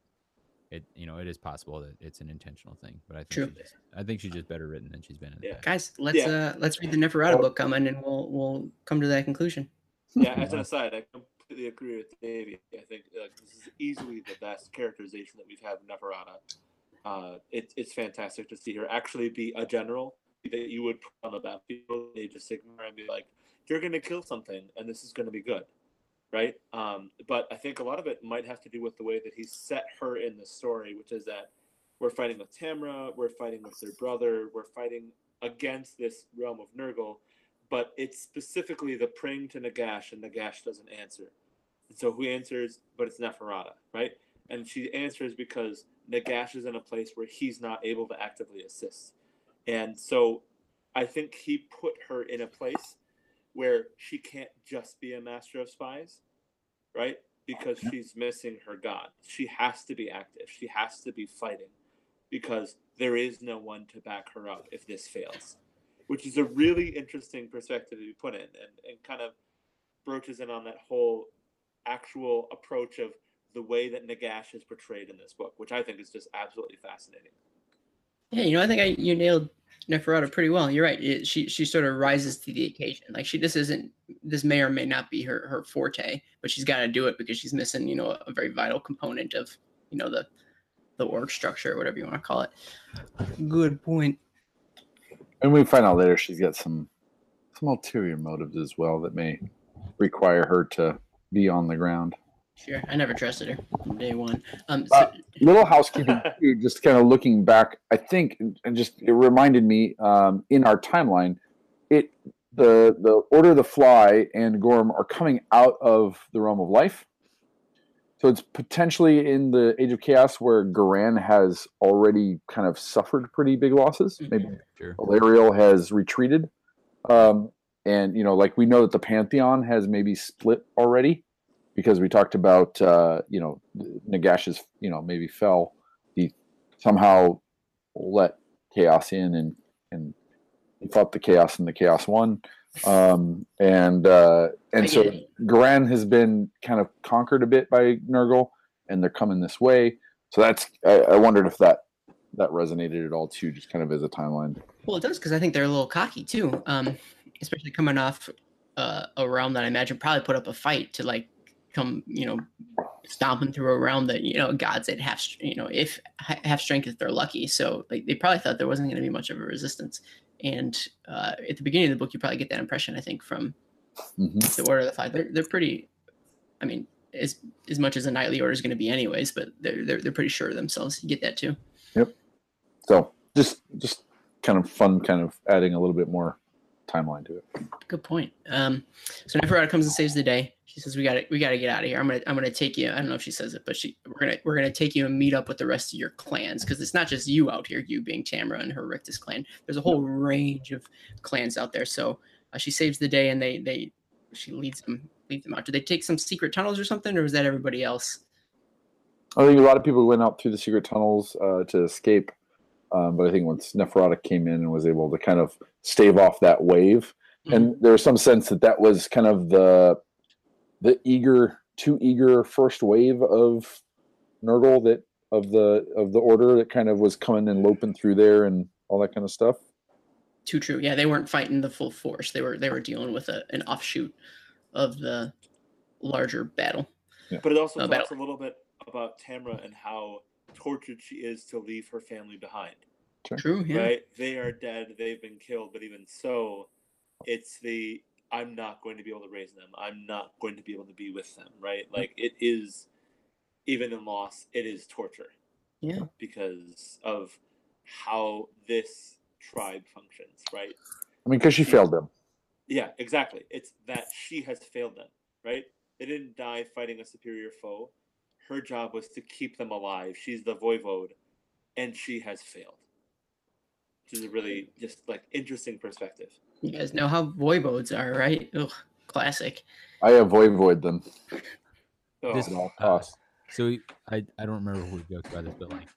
it you know it is possible that it's an intentional thing. But I think True. just, I think she's just better written than she's been in the Yeah. past. Guys, let's Yeah. uh let's read the Neferata book coming and we'll we'll come to that conclusion. yeah, as an aside, I completely agree with Davey. I think like, this is easily the best characterization that we've had in Neferata. Uh, it, it's fantastic to see her actually be a general that you would put on the battlefield. They just ignore and be like, "You're going to kill something, and this is going to be good." right? Um, but I think a lot of it might have to do with the way that he set her in the story, which is that we're fighting with Tamra, we're fighting with their brother, we're fighting against this realm of Nurgle, but it's specifically the praying to Nagash, and Nagash doesn't answer. And so who answers? But it's Neferata, right? And she answers because Nagash is in a place where he's not able to actively assist. And so I think he put her in a place where she can't just be a master of spies, right? Because she's missing her god. She has to be active. She has to be fighting because there is no one to back her up if this fails, which is a really interesting perspective to be put in and, and kind of broaches in on that whole actual approach of the way that Nagash is portrayed in this book, which I think is just absolutely fascinating. Yeah, you know, I think I you nailed Neferata pretty well. You're right. It, she she sort of rises to the occasion. Like she this isn't this may or may not be her her forte, but she's got to do it because she's missing you know a, very vital component of you know the the org structure or whatever you want to call it. Good point. And we find out later she's got some some ulterior motives as well that may require her to be on the ground. Sure, I never trusted her from day one. Um, Uh, little housekeeping too, just kind of looking back i think and just it reminded me um, in our timeline it the the order of the fly and gorm are coming out of the realm of life so it's potentially in the age of chaos where Ghyran has already kind of suffered pretty big losses Mhm. maybe Sure. Valerial has retreated um, and you know like we know that the pantheon has maybe split already because we talked about uh, you know Nagash's you know maybe fell he somehow let chaos in and and he fought the chaos and the chaos won um, and uh, and so. Ghyran has been kind of conquered a bit by Nurgle and they're coming this way so that's I, I wondered if that that resonated at all too just kind of as a timeline well, it does because I think they're a little cocky too. Um, especially coming off uh, a realm that I imagine probably put up a fight to like come, you know, stomping through a realm that you know gods at half, you know, if half strength if they're lucky. So like they probably thought there wasn't going to be much of a resistance. And uh, at the beginning of the book, you probably get that impression. I think from hmm the Order of the Fly, they're they're pretty. I mean, as as much as a knightly order is going to be, anyways, but they're they're they're pretty sure of themselves. You get that too. Yep. So just just kind of fun, kind of adding a little bit more timeline to it. Good point. Um, so Neferata comes and saves the day. She says, "We got to, we got to get out of here. I'm gonna, I'm gonna take you. I don't know if she says it, but she, we're gonna, we're gonna take you and meet up with the rest of your clans because it's not just you out here. You being Tamra and her Rictus clan. There's a whole range of clans out there. So uh, she saves the day and they, they, she leads them, leads them out. Do they take some secret tunnels or something, or was that everybody else? I think a lot of people went out through the secret tunnels uh, to escape, um, but I think once Neferata came in and was able to kind of stave off that wave, and there was some sense that that was kind of the the eager, too eager first wave of Nurgle that of the of the order that kind of was coming and loping through there and all that kind of stuff. Too true. Yeah, they weren't fighting the full force. They were, they were dealing with a, an offshoot of the larger battle. But it also Uh, talks battle- a little bit about Tamra and how tortured she is to leave her family behind. True. Yeah. Right? They are dead. They've been killed. But even so, it's the I'm not going to be able to raise them. I'm not going to be able to be with them. Right? Like it is, even in loss, it is torture Yeah. because of how this tribe functions. Right? I mean, because she failed them. Yeah, exactly. It's that she has failed them, right? They didn't die fighting a superior foe. Her job was to keep them alive. She's the voivode, and she has failed. Which is a really just like interesting perspective. You guys know how voivodes are, right? Ugh, classic. I avoid them This- at all Uh, costs. So I I don't remember who joked about this, but like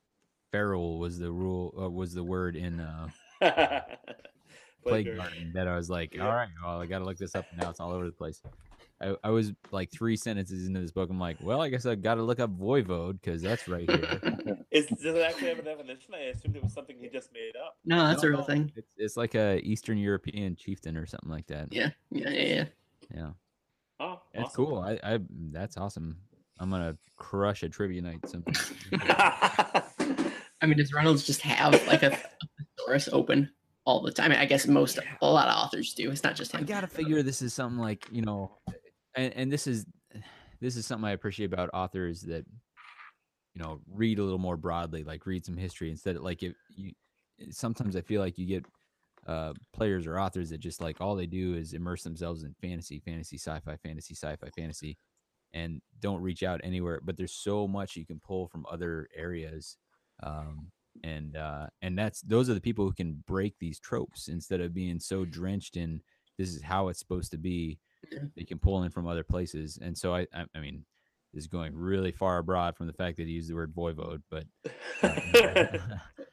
feral was the rule uh, was the word in uh, Plague Plague Garden that I was like, Yeah. all right, well I got to look this up now. It's all over the place. I, I was like three sentences into this book. I'm like, well, I guess I got to look up voivode because that's right here. Is, does it actually have a definition? I assumed it was something he just made up. No, that's No, a real no, thing. It's, it's like a Eastern European chieftain or something like that. Yeah, yeah, yeah. yeah. Yeah, Oh, that's awesome. cool. I, I that's awesome. I'm gonna crush a trivia night sometime. I mean, does Reynolds just have like a, a thesaurus open all the time? I guess most, a lot of authors do. It's not just him. I gotta figure this is something like you know, and and this is this is something I appreciate about authors that you know read a little more broadly, like read some history instead of like if you. Sometimes I feel like you get uh, players or authors that just like all they do is immerse themselves in fantasy, fantasy, sci-fi, fantasy, sci-fi, fantasy, and don't reach out anywhere. But there's so much you can pull from other areas, um, and uh, and that's those are the people who can break these tropes instead of being so drenched in this is how it's supposed to be. They can pull in from other places, and so I, I, I mean, is going really far abroad from the fact that he used the word voivode, but uh,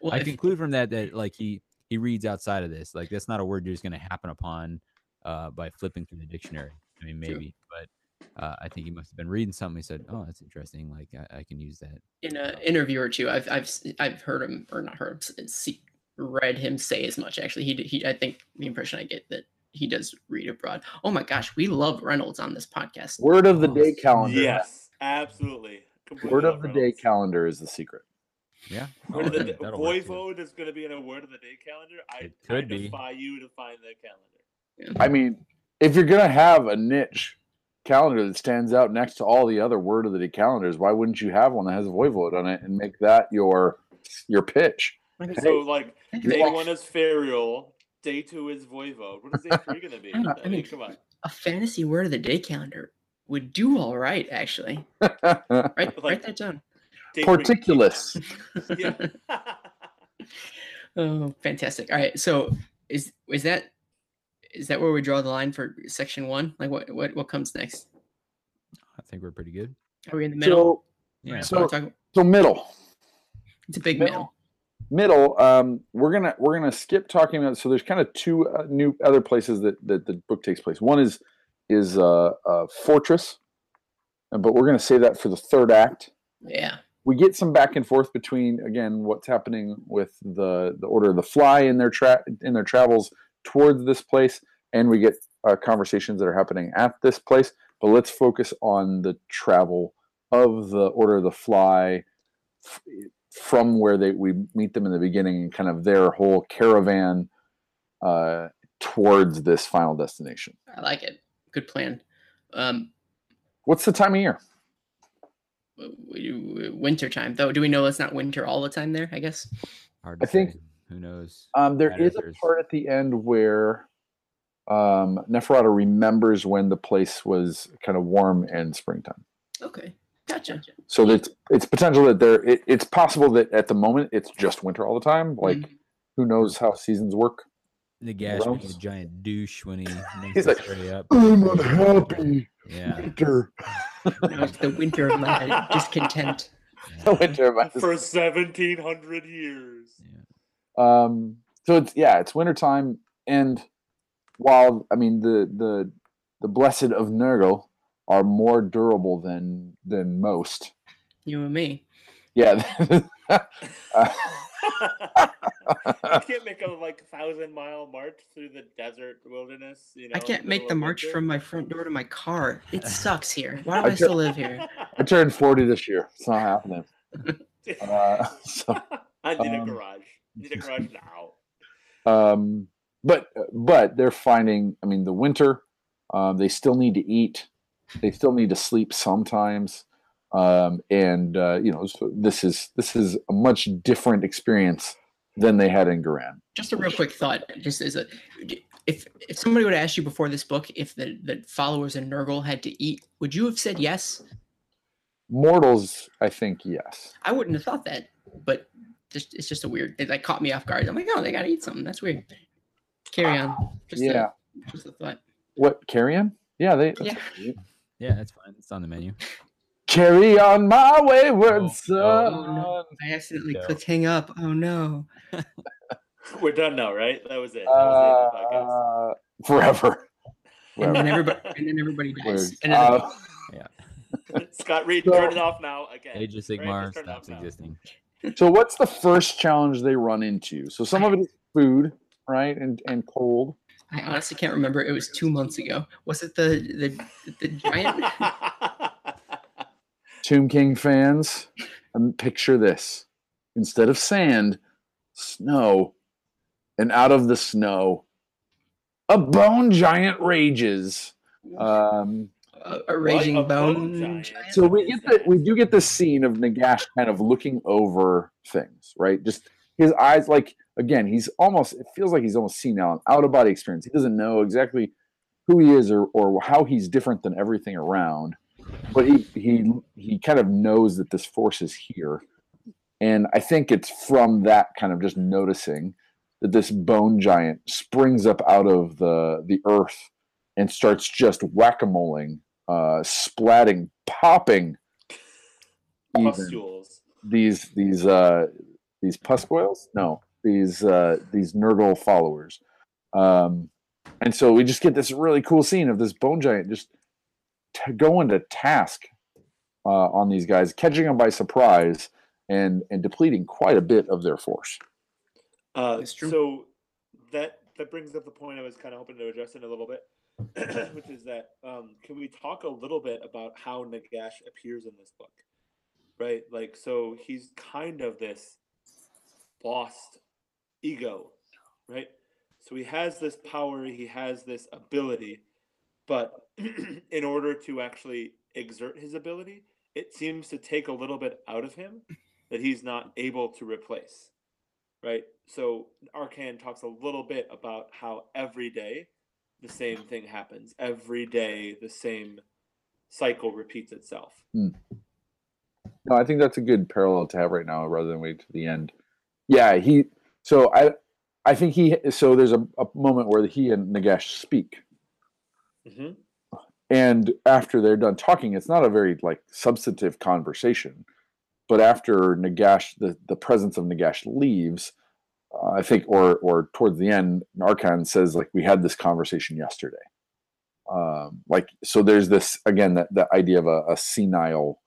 Well, I conclude from that that like he he reads outside of this. Like that's not a word you're just going to happen upon uh, by flipping through the dictionary. I mean, True. maybe, but uh, I think he must have been reading something. He said, "Oh, that's interesting. Like I, I can use that." in an interview or two, I've I've s- I've heard him or not heard him, see, read him say as much. Actually, he he I think the impression I get that he does read abroad. Oh my gosh, we love Reynolds on this podcast. Word of the Oh, day calendar. yes, absolutely. Completely Word of love the day calendar is the secret. Yeah, Word of oh, the Oh, day- that'll work, too. Voivode is going to be in a word of the day calendar. I, It could I be. defy you to find the calendar. I mean, if you're gonna have a niche calendar that stands out next to all the other word of the day calendars, why wouldn't you have one that has a voivode on it and make that your your pitch? Like So like I day think one is Ferial, day two is Voivode. What is day three going to be? I don't know, I I mean, mean- come on. a fantasy word of the day calendar would do all right. Actually, write Like- write that down. Day three, Porticulous. Yeah. Oh, fantastic! All right, so is is that is that where we draw the line for section one? Like what what what comes next? I think we're pretty good. Are we in the middle? so Yeah, so- what we're talking- so middle. it's a big middle. middle. middle um we're gonna we're gonna skip talking about so there's kind of two uh, new other places that that the book takes place one is is a, uh fortress but we're gonna say that for the third act Yeah. we get some back and forth between again what's happening with the the order of the fly in their tra- in their travels towards this place and we get uh, conversations that are happening at this place but let's focus on the travel of the order of the fly f- from where they we meet them in the beginning and kind of their whole caravan uh, towards this final destination I like it. Good plan. Um, what's the time of year winter time though. Do we know it's not winter all the time there? I guess. hard I to think- say. Who knows? Um, there is a part at the end where um, Neferata remembers when the place was kind of warm and springtime. Okay. Gotcha. So it's it's potential that there. It, it's possible that at the moment it's just winter all the time. Like Mhm. who knows how seasons work? Nagash being a giant douche when he makes He's this like, area up. I'm unhappy. Yeah. Winter. Now it's the winter of my discontent. yeah, winter. of my- For 1700 years. yeah. Um, so it's yeah, it's wintertime, and while I mean the the the blessed of Nurgle are more durable than than most. You and me. Yeah. Uh, you can't make a like thousand mile march through the desert wilderness. You know, I can't make the march winter. from my front door to my car. It sucks here. Why do I I ju- still live here? I turned 40 this year. It's not happening. Uh, so, I need a um, garage. I need a garage now. um, but but they're finding. I mean, the winter. Um, they still need to eat. They still need to sleep sometimes. Um, and uh, you know, this is this is a much different experience than they had in Ghyran. Just a real quick thought. Just as a, if if somebody would have asked you before this book if the the followers in Nurgle had to eat, would you have said yes? Mortals, I think, yes. I wouldn't have thought that, but just it's just a weird. It like caught me off guard. I'm like, oh, they gotta eat something. That's weird. Carry on. Just a- yeah. just a thought. What carrion? Yeah, they. Yeah. Yeah, that's fine. It's on the menu. Carry on my wayward Oh, son. Oh, no. I accidentally No. clicked hang up. Oh no. We're done now, right? That was it. That was the end of the podcast. Uh, forever. And then Forever. everybody and then everybody dies. Weird. And then Uh, Scott Reed, so- turn it off now again. Age of Right? Sigmar Just turn it off stops existing. so what's the first challenge they run into? So some of it is food, right, and and cold. I honestly can't remember. It was two months ago. Was it the the the giant? Tomb King fans, um, picture this: instead of sand, snow, and out of the snow, a bone giant rages. Um, a, a raging What? A bone. bone giant? giant? so we get the we do get the scene of Nagash kind of looking over things, right? Just his eyes, like again, he's almost it feels like he's almost senile, out of body experience. He doesn't know exactly who he is or or how he's different than everything around, but he he he kind of knows that this force is here, and I think it's from that kind of just noticing that this bone giant springs up out of the the earth and starts just whack-a-moling uh, splatting, popping Pustules. these these uh, these puscoils. No, these uh, these Nurgle followers. Um, and so we just get this really cool scene of this bone giant just t- going to task uh, on these guys, catching them by surprise and and depleting quite a bit of their force. Uh, It's true. So that that brings up the point I was kind of hoping to address in a little bit, which is that um, can we talk a little bit about how Nagash appears in this book, right? Like, so he's kind of this lost ego, right? So he has this power, he has this ability, but in order to actually exert his ability, it seems to take a little bit out of him that he's not able to replace right? So Arkhan talks a little bit about how every day the same thing happens. Every day the same cycle repeats itself. Hmm. No, I think that's a good parallel to have right now, rather than wait to the end. Yeah, he. So I, I think he. So there's a, a moment where he and Nagash speak, hmm and after they're done talking, it's not a very like substantive conversation. But after Nagash, the the presence of Nagash leaves, uh, I think, or or towards the end, Narkan says like we had this conversation yesterday. Um, like so, there's this again that the idea of a, a senile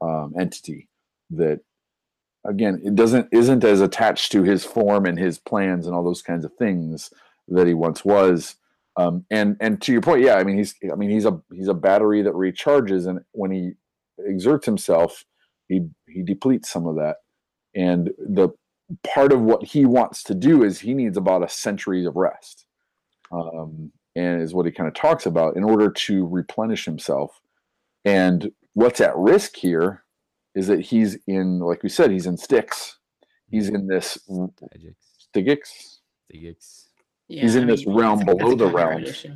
um, entity that again it doesn't isn't as attached to his form and his plans and all those kinds of things that he once was um, and and to your point yeah i mean he's i mean he's a he's a battery that recharges and when he exerts himself he he depletes some of that. And the part of what he wants to do is he needs about a century of rest um, and is what he kind of talks about in order to replenish himself. And what's at risk here is that he's in like we said he's in Stygxx. He's in this. Stygxx. Yeah, He's in I this mean, realm that's- that's below a the copyright realms. issue.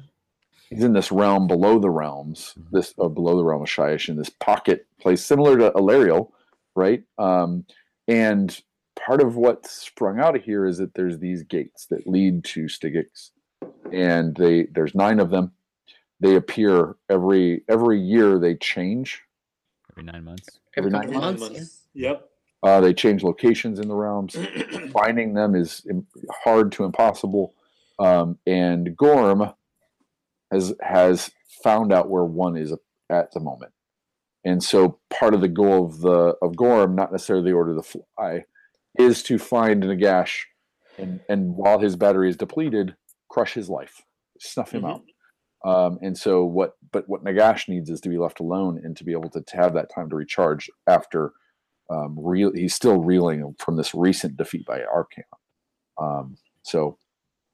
He's in this realm below the realms, this uh, below the realm of Shyish, in this pocket place similar to Alarielle, right? Um, and part of what sprung out of here is that there's these gates that lead to Stygxx, and they there's nine of them. They appear every every year. They change. Every nine months. Every Every couple nine of months. Yep. Uh, they change locations in the realms. finding them is im- hard to impossible. Um, and Gorm has has found out where one is at the moment, and so part of the goal of the of Gorm, not necessarily the Order of the Fly, is to find Nagash, and and while his battery is depleted, crush his life, snuff him Mhm. out. Um, and so what, but what Nagash needs is to be left alone and to be able to, to have that time to recharge after um, he's still reeling from this recent defeat by Archaon. Um, so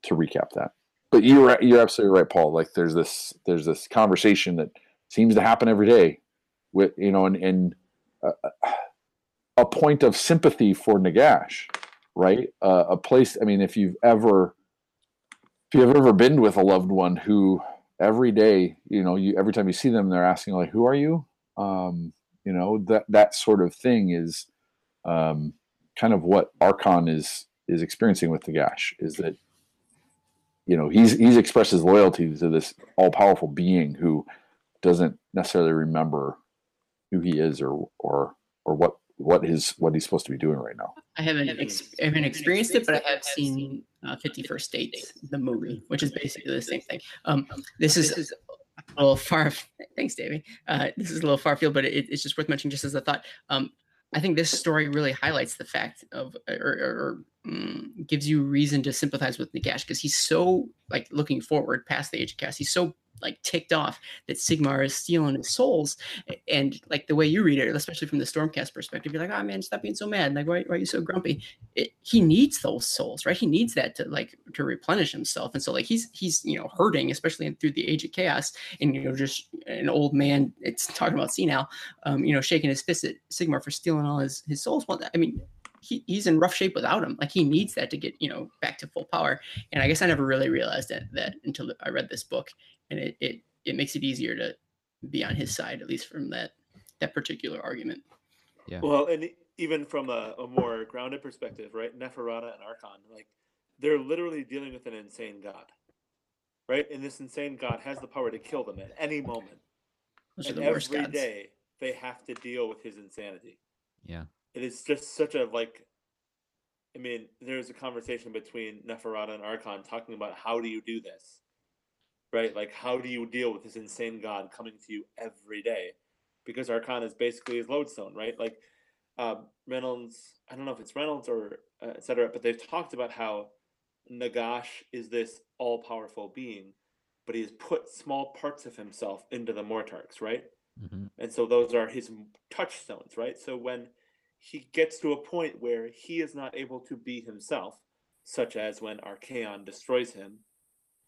to recap that, but you're you're absolutely right, Paul. Like there's this there's this conversation that seems to happen every day, with you know, and and uh, a point of sympathy for Nagash, right? Uh, a place. I mean, if you've ever if you've ever been with a loved one who every day, you know, you every time you see them, they're asking like, "Who are you?" Um, you know that that sort of thing is um, kind of what Arkhan is is experiencing with Nagash is that you know he's he's expressed his loyalty to this all powerful being who doesn't necessarily remember who he is or or or what what his what he's supposed to be doing right now. I haven't ex- I haven't experienced it, but I have seen uh, Fifty First Dates, the movie, which is basically the same thing. Um, this is a little far. Thanks, Davy. Uh, this is a little far field, but it, it's just worth mentioning, just as a thought. Um, I think this story really highlights the fact of, or, or, or mm, gives you reason to sympathize with Nagash because he's so like looking forward past the age of chaos. He's so like ticked off that Sigmar is stealing his souls. And like the way you read it, especially from the Stormcast perspective, you're like, oh man, stop being so mad. Like, why, why are you so grumpy? It, he needs those souls, right? He needs that to like to replenish himself. And so like he's he's you know hurting, especially through the age of chaos, and you know just an old man. It's talking about senile, um, you know, shaking his fist at Sigmar for stealing all his his souls. Well, I mean, he, he's in rough shape without him. Like he needs that to get you know back to full power. And I guess I never really realized that that until I read this book. And it, it it makes it easier to be on his side at least from that that particular argument. Yeah. Well and even from a, a more grounded perspective right? Neferata and Arkhan like they're literally dealing with an insane god right? And this insane god has the power to kill them at any moment. Those and every day they have to deal with his insanity. Yeah it is just such a like I mean, there's a conversation between Neferata and Arkhan talking about how do you do this? right? Like, how do you deal with this insane God coming to you every day? Because Arkhan is basically his lodestone, right? Like, um, Reynolds, I don't know if it's Reynolds or uh, etc., but they've talked about how Nagash is this all powerful being, but he has put small parts of himself into the Mortarchs, right? Mm-hmm. And so those are his touchstones, right? So when he gets to a point where he is not able to be himself, such as when Archaon destroys him,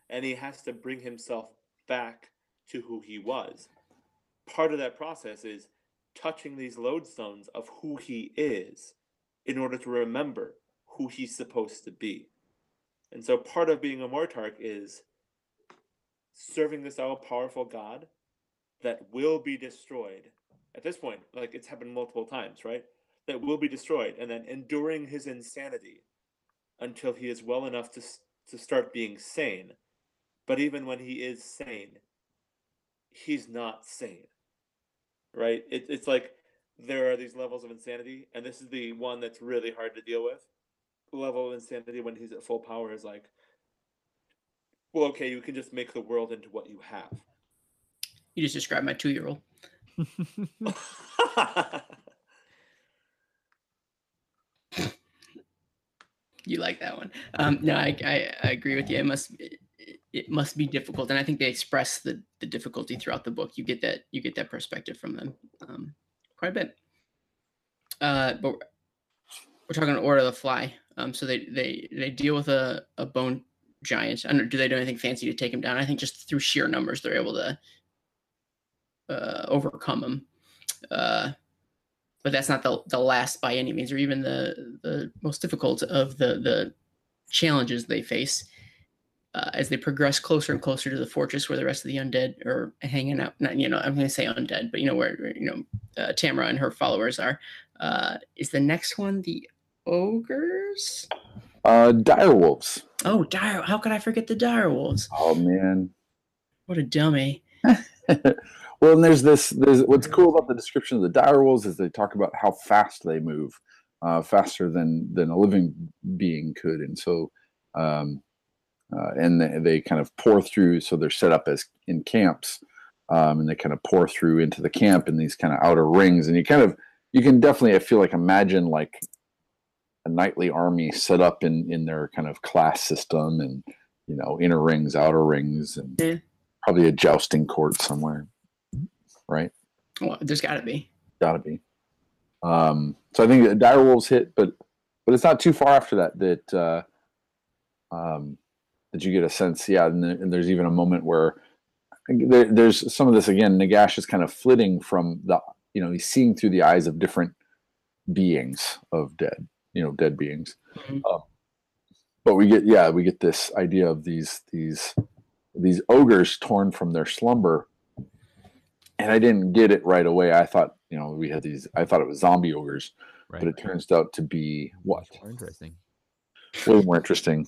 and he has to bring himself back to who he was. Part of that process is touching these lodestones of who he is in order to remember who he's supposed to be. And so part of being a Mortarch is serving this all powerful God that will be destroyed. At this point, like it's happened multiple times, right? That will be destroyed and then enduring his insanity until he is well enough to, to start being sane but even when he is sane, he's not sane. Right? It, it's like there are these levels of insanity, and this is the one that's really hard to deal with. The level of insanity when he's at full power is like, well, okay, you can just make the world into what you have. You just described my two year old. you like that one. Um, no, I, I, I, agree with you. It must it must be difficult and i think they express the the difficulty throughout the book. You get that you get that perspective from them um, quite a bit. Uh, but we're talking order of the fly. Um, so they they they deal with a, a bone giant. I don't, do they do anything fancy to take him down? I think just through sheer numbers they're able to uh, overcome him. Uh, but that's not the, the last by any means or even the the most difficult of the the challenges they face uh, as they progress closer and closer to the fortress where the rest of the undead are hanging out. Not, you know, I'm going to say undead, but you know where, where you know uh, Tamara and her followers are. Uh, is the next one the ogres? Uh, dire wolves. Oh, dire! How could I forget the dire wolves? Oh man, what a dummy. well, and there's this. There's what's cool about the description of the dire wolves is they talk about how fast they move, uh, faster than than a living being could, and so. Um, uh, and they, they, kind of pour through. So they're set up as in camps, um, and they kind of pour through into the camp in these kind of outer rings. And you kind of you can definitely I feel like imagine like a knightly army set up in in their kind of class system, and you know inner rings, outer rings, and probably a jousting court somewhere, right? Well, there's got to be. Got to be. Um, so I think the dire wolves hit, but but it's not too far after that that. Uh, um, that you get a sense, yeah. And, and there's even a moment where there, there's some of this again. Nagash is kind of flitting from the, you know, he's seeing through the eyes of different beings of dead, you know, dead beings. Mm-hmm. Um, but we get, yeah, we get this idea of these these these ogres torn from their slumber, and I didn't get it right away. I thought, you know, we had these. I thought it was zombie ogres, right. but it turns out to be what? More interesting. Way more interesting.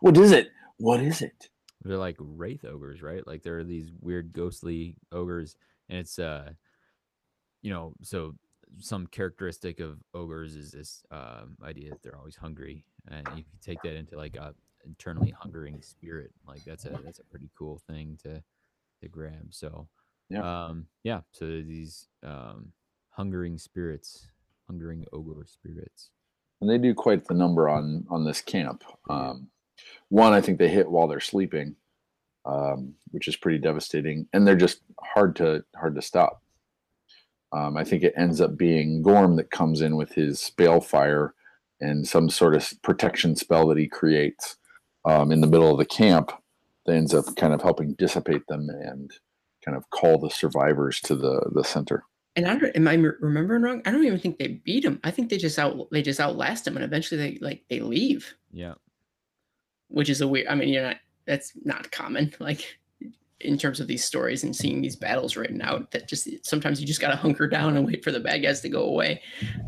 What is it? What is it? They're like wraith ogres, right? Like there are these weird ghostly ogres, and it's uh, you know, so some characteristic of ogres is this uh, idea that they're always hungry, and you can take that into like a internally hungering spirit. Like that's a that's a pretty cool thing to to grab. So yeah, um, yeah. So these um, hungering spirits hungering ogre spirits. and they do quite the number on on this camp. Um, one, I think they hit while they're sleeping, um, which is pretty devastating, and they're just hard to hard to stop. Um, I think it ends up being Gorm that comes in with his balefire and some sort of protection spell that he creates um, in the middle of the camp that ends up kind of helping dissipate them and kind of call the survivors to the the center. And I don't, am I m- remembering wrong? I don't even think they beat him. I think they just out they just outlast him, and eventually they like they leave, Yeah. which is a weird. I mean, you're not that's not common. Like in terms of these stories and seeing these battles written out, that just sometimes you just gotta hunker down and wait for the bad guys to go away,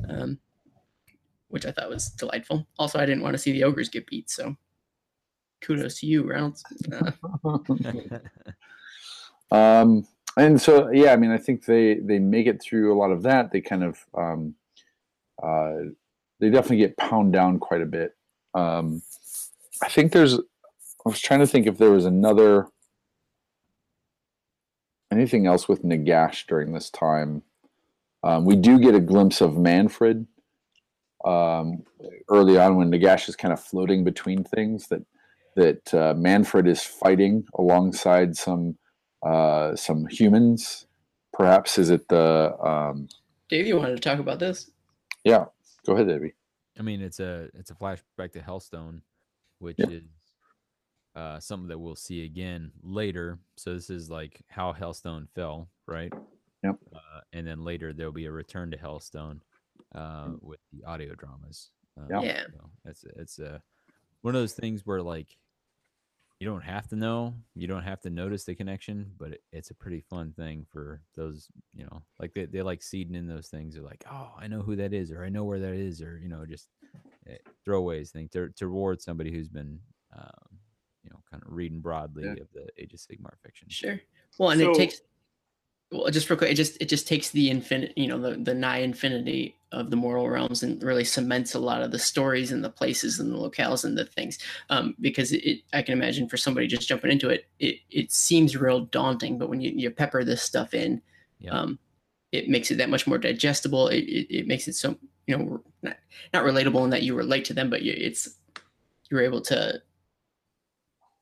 um, which I thought was delightful. Also, I didn't want to see the ogres get beat, so kudos to you, Reynolds. Uh, um and so yeah i mean i think they they make it through a lot of that. They kind of um uh they definitely get pound down quite a bit. Um i think there's i was trying to think if there was another anything else with nagash during this time. Um, we do get a glimpse of Mannfred um, early on when nagash is kind of floating between things that that uh, Mannfred is fighting alongside some uh, some humans. Perhaps is it the um, Dave, you wanted to talk about this? yeah? Go ahead, Davy. I mean, it's a it's a flashback to Hellstone, which Yeah. is uh, something that we'll see again later. So this is like how Hellstone fell, right? Yep. Uh, and then later there'll be a return to Hellstone uh, with the audio dramas. Uh, Yeah. Yeah. so it's it's a one of those things where like you don't have to know, you don't have to notice the connection, but it, it's a pretty fun thing for those, you know, like they, they like seeding in those things. They're like, oh, I know who that is, or I know where that is, or you know, just eh, throwaways thing to to reward somebody who's been, um, you know, kind of reading broadly Yeah. of the Age of Sigmar fiction. Sure. Well, and it takes well just real quick. It just it just takes the infinite, you know, the the nigh infinity of the mortal realms and really cements a lot of the stories and the places and the locales and the things. Um, because it, I can imagine for somebody just jumping into it, it it seems real daunting, but when you, you pepper this stuff in, Yeah. um, it makes it that much more digestible. It, it, it makes it so you know not not relatable in that you relate to them, but you, it's you're able to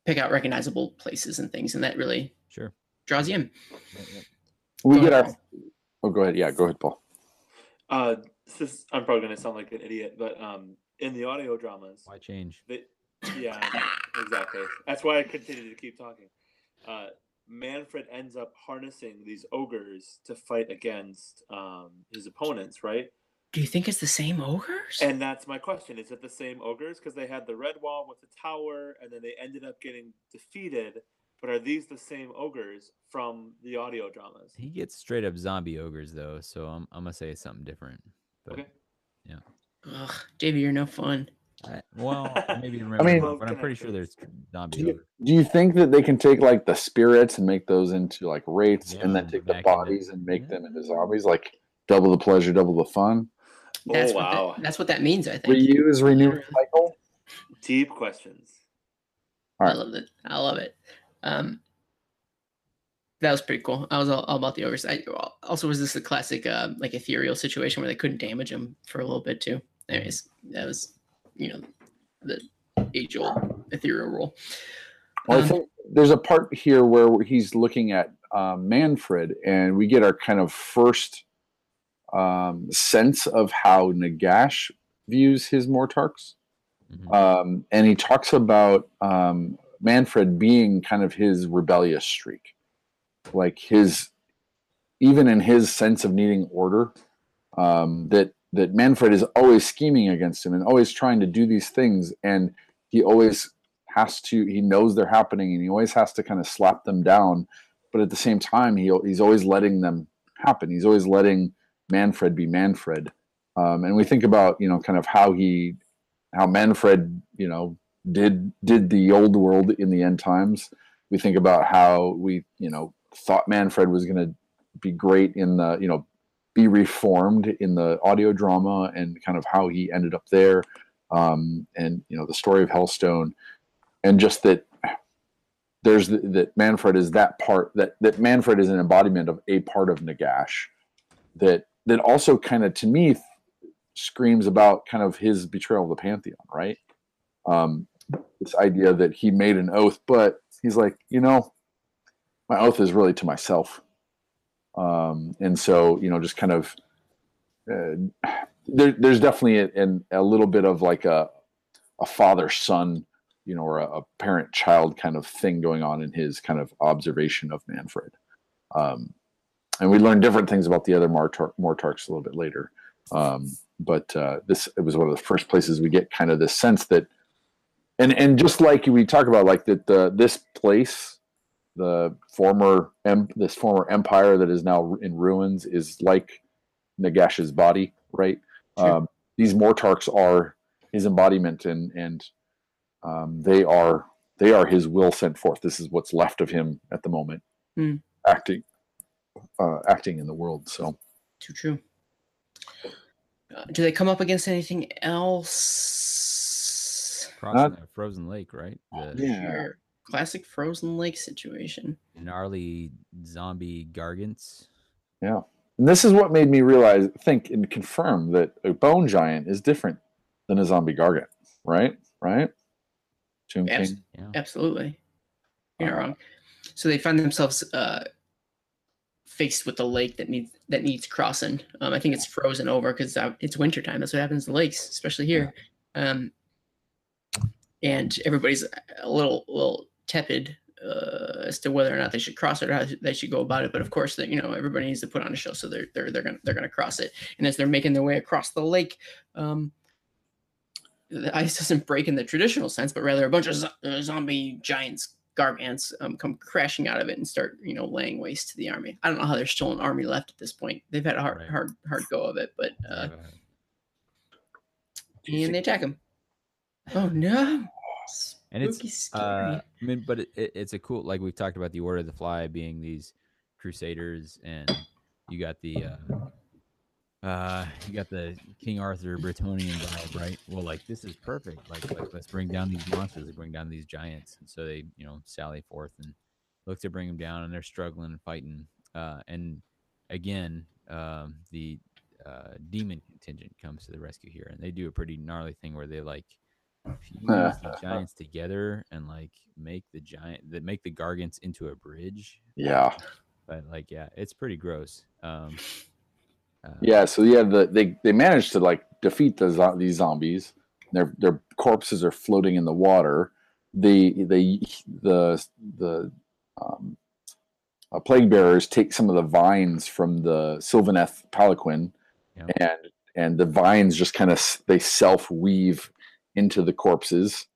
pick out recognizable places and things, and that really Sure. draws you in. Yep, yep. We Go get ahead, our. Oh, go ahead. Yeah, go ahead, Paul. Uh, this is, I'm probably gonna sound like an idiot, but um, in the audio dramas, Why change? they, yeah, exactly. That's why I continue to keep talking. Uh, Mannfred ends up harnessing these ogres to fight against um, his opponents, right? Do you think it's the same ogres? And that's my question: Is it the same ogres? Because they had the red wall with the tower, and then they ended up getting defeated. But are these the same ogres from the audio dramas? He gets straight up zombie ogres though, so I'm I'm gonna say something different. But Okay. Yeah. Ugh, JV, you're no fun. I, well, maybe remember, mean- but I'm pretty sure there's Connections. zombie Do you, do you think that they can take like the spirits and make those into like wraiths, and then take the bodies and make them into zombies? Like double the pleasure, double the fun. That's oh what that- wow! that's what that means. I think. Reuse, renew, Literally. cycle. Deep questions. All I love it. I love it. Um, that was pretty cool. I was all, all about the ogres. I, also, was this a classic uh, like ethereal situation where they couldn't damage him for a little bit too? Anyways, that was you know the age old ethereal rule. Well, I Um, think there's a part here where he's looking at um, Mannfred, and we get our kind of first um, sense of how Nagash views his Mortarchs. Mhm. Um, and he talks about um, Mannfred being kind of his rebellious streak, like his, even in his sense of needing order, um, that that Mannfred is always scheming against him and always trying to do these things, and he always has to. He knows they're happening, and he always has to kind of slap them down, but at the same time, he he's always letting them happen. He's always letting Mannfred be Mannfred. Um, and we think about you know kind of how he how Mannfred, you know, did did the old world in the end times. We think about how we, you know, thought Mannfred was going to be great in the, you know, be reformed in the audio drama and kind of how he ended up there, um, and you know the story of Hellstone, and just that there's the, that Mannfred is that part that that Mannfred is an embodiment of a part of Nagash that that also kind of to me screams about kind of his betrayal of the pantheon, right? Um, this idea that he made an oath, but he's like, you know, my oath is really to myself. Um, and so, you know, just kind of uh, there, there's definitely a, a, little bit of like a, a father son, you know, or a, a parent child kind of thing going on in his kind of observation of Mannfred. Um, and we learn different things about the other Mortar- Mortarchs a little bit later. Um, but uh, this it was one of the first places we get kind of this sense that, and and just like we talk about, like that the this place, the former em- this former empire that is now in ruins is like Nagash's body, right? Sure. Um, these Mortarchs are his embodiment, and and um, they are they are his will sent forth. This is what's left of him at the moment, mm. acting uh, acting in the world. So, too true. Uh, do they come up against anything else? Crossing the frozen lake, right? The yeah. Classic frozen lake situation. Gnarly zombie gargants. Yeah. And this is what made me realize, think, and confirm that a bone giant is different than a zombie gargant, right? Right? Tomb Abs- King. Yeah. Absolutely. You're not uh, wrong. So they find themselves uh, faced with a lake that needs that needs crossing. Um, I think it's frozen over because it's wintertime. That's what happens to lakes, especially here. Um, and everybody's a little little tepid uh, as to whether or not they should cross it or how they should go about it. But of course, that you know everybody needs to put on a show, so they're they're they're gonna they're gonna cross it. And as they're making their way across the lake, um, the ice doesn't break in the traditional sense, but rather a bunch of zo- uh, zombie giants gargants um, come crashing out of it and start, you know, laying waste to the army. I don't know how there's still an army left at this point. They've had a hard, right. hard, hard go of it, but uh, and they attack him. Oh no! and it's uh, I mean, but it, it's a cool like we've talked about the Order of the Fly being these crusaders, and you got the uh, uh, you got the King Arthur Bretonnian vibe, right? Well, like this is perfect. Like, like let's bring down these monsters, let's bring down these giants. And so they, you know, sally forth and look to bring them down, and they're struggling and fighting. Uh, and again, um, the uh, demon contingent comes to the rescue here, and they do a pretty gnarly thing where they like fuse the giants together and like make the giant that make the gargants into a bridge. Yeah. But like, yeah, it's pretty gross. Um, uh, yeah, so yeah, the, they they managed to like defeat the these zombies. Their their corpses are floating in the water. The the the the um, uh, plague bearers take some of the vines from the Sylvaneth palanquin, yeah. and and the vines just kind of they self weave into the corpses,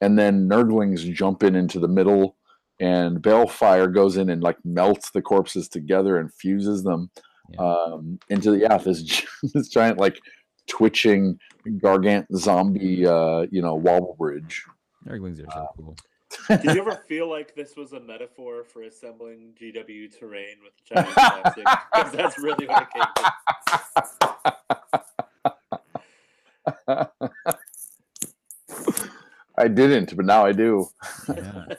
and then Nurglings jump in into the middle, and Balefire goes in and like melts the corpses together and fuses them yeah. um, into the yeah this this giant like twitching gargant zombie uh, you know wobble bridge. Nurglings are so uh, cool. Did you ever feel like this was a metaphor for assembling GW terrain with giant plastic? Because that's really what it came to. I didn't, but now I do. Yeah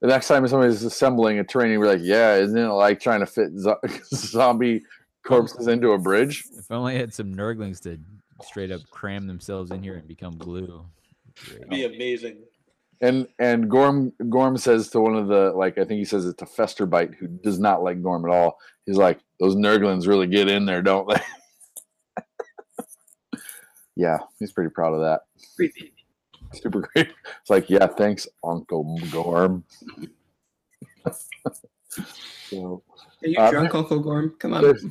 the next time somebody's assembling a training, we're like, yeah, isn't it like trying to fit zo- zombie corpses into a bridge? If only I had some Nurglings to straight up cram themselves in here and become glue. It'd be amazing. And and Gorm Gorm says to one of the like I think he says it to Festerbite who does not like Gorm at all. He's like those Nurglings really get in there, don't they? yeah, he's pretty proud of that. Creepy super great. It's like, yeah, thanks, Uncle Gorm. so, Are you uh, drunk, Uncle Gorm? Come on. There's,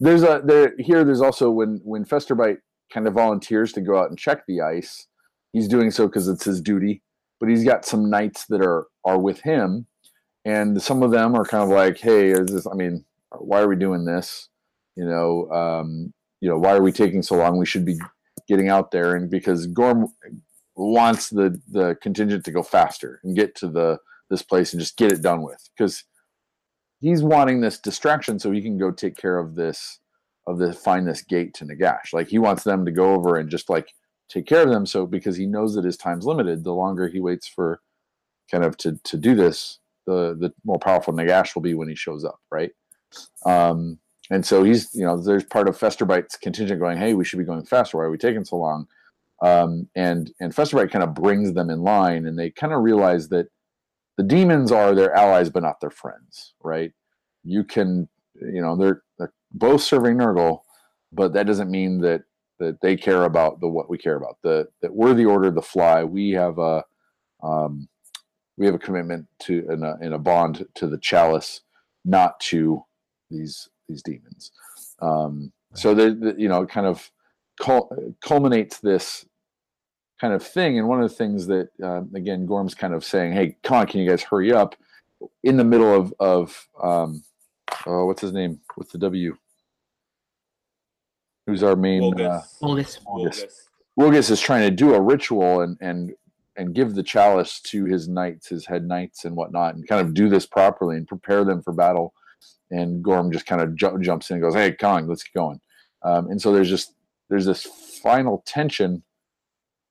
there's a there here. There's also when when Festerbite kind of volunteers to go out and check the ice. He's doing so because it's his duty, but he's got some knights that are are with him, and some of them are kind of like, "Hey, is this? I mean, why are we doing this? You know, um, you know, why are we taking so long? We should be getting out there and because Gorm wants the the contingent to go faster and get to the this place and just get it done with because he's wanting this distraction so he can go take care of this of the find this gate to Nagash. Like he wants them to go over and just like take care of them. So because he knows that his time's limited, the longer he waits for kind of to to do this, the the more powerful Nagash will be when he shows up, right? Um, and so he's you know there's part of Festerbite's contingent going, hey, we should be going faster. Why are we taking so long? Um, and and Festerbite kind of brings them in line, and they kind of realize that the demons are their allies, but not their friends, right? You can, you know, they're, they're both serving Nurgle, but that doesn't mean that that they care about the what we care about. The that we're the Order of the Fly. We have a um, we have a commitment to in a, in a bond to the chalice, not to these these demons. Um, so the, the, you know kind of cul- culminates this kind of thing. And one of the things that uh, again Gorm's kind of saying, "Hey, come on, can you guys hurry up?" In the middle of of um, oh, what's his name? What's the W? Who's our main? Uh, Wolgus. Wolgus. Wolgus is trying to do a ritual and and and give the chalice to his knights, his head knights and whatnot, and kind of do this properly and prepare them for battle. And Gorm just kind of ju- jumps in and goes, "Hey, Kong, let's get going." Um, and so there's just there's this final tension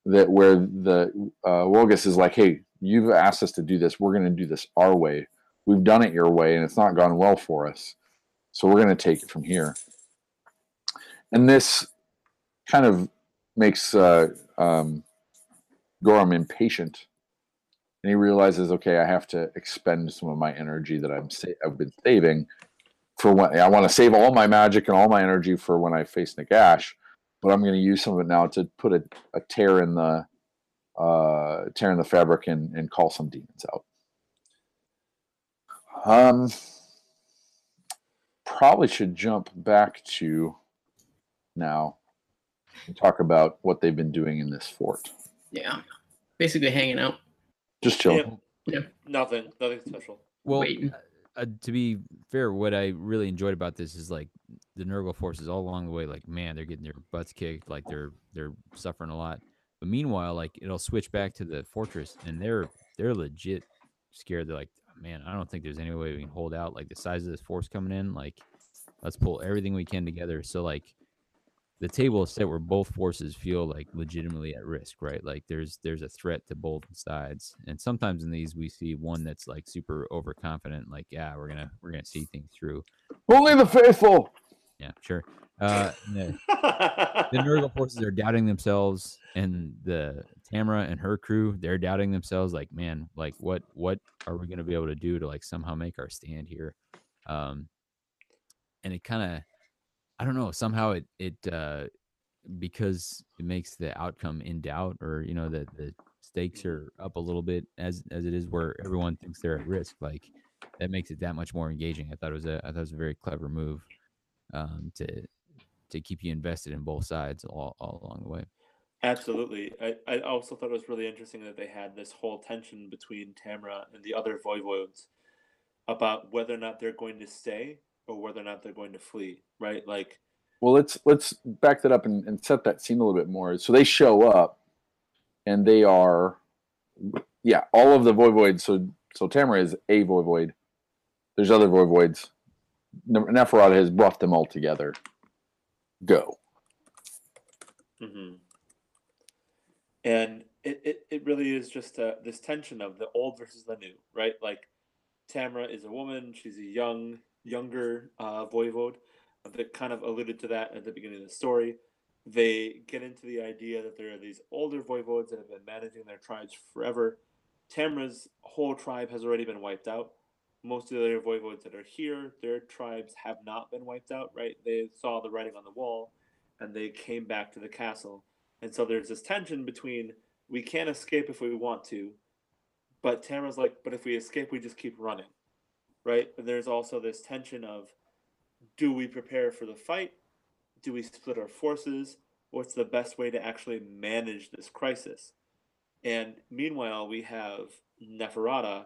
that where the uh, Wolgus is like, "Hey, you've asked us to do this. We're going to do this our way. We've done it your way, and it's not gone well for us. So we're going to take it from here." And this kind of makes uh, um, Gorm impatient, and he realizes, "Okay, I have to expend some of my energy that I'm sa- I've been saving for when I want to save all my magic and all my energy for when I face Nagash." But I'm going to use some of it now to put a, a tear in the uh, tear in the fabric and, and call some demons out. Um, probably should jump back to now and talk about what they've been doing in this fort. Yeah, basically hanging out. Just chill. Yeah. Nothing. Nothing special. Well, Waiting. Uh, to be fair, what I really enjoyed about this is like the Nurgle forces all along the way, like man, they're getting their butts kicked, like they're they're suffering a lot. But meanwhile, like it'll switch back to the fortress, and they're they're legit scared. They're like, man, I don't think there's any way we can hold out. Like the size of this force coming in, like let's pull everything we can together. So like the table is set where both forces feel like legitimately at risk, right? Like there's there's a threat to both sides. And sometimes in these we see one that's like super overconfident, like, yeah, we're gonna we're gonna see things through. Only the faithful. Yeah, sure. Uh the, the Nurgle forces are doubting themselves and the Tamara and her crew, they're doubting themselves, like, man, like what what are we gonna be able to do to like somehow make our stand here? Um and it kind of I don't know, somehow it it uh because it makes the outcome in doubt or you know the the stakes are up a little bit as as it is where everyone thinks they're at risk like that makes it that much more engaging i thought it was a i thought it was a very clever move um to to keep you invested in both sides all, all along the way Absolutely. I, I also thought it was really interesting that they had this whole tension between Tamara and the other voivodes about whether or not they're going to stay or whether or not they're going to flee, right? Like, Well, let's let's back that up and, and set that scene a little bit more. So they show up, and they are, yeah, all of the voivodes. So so Tamara is a voivode. There's other voivodes. Ne- has brought them all together. Go. hmm and it, it, it really is just uh, this tension of the old versus the new, right? Like, Tamara is a woman. She's a young, younger uh, voivode. That kind of alluded to that at the beginning of the story. They get into the idea that there are these older voivodes that have been managing their tribes forever. Tamra's whole tribe has already been wiped out. Most of the other voivodes that are here, their tribes have not been wiped out, right? They saw the writing on the wall and they came back to the castle. And so there's this tension between we can't escape if we want to, but Tamra's like, but if we escape, we just keep running, right? And there's also this tension of do we prepare for the fight? Do we split our forces? What's the best way to actually manage this crisis? And meanwhile, we have Neferata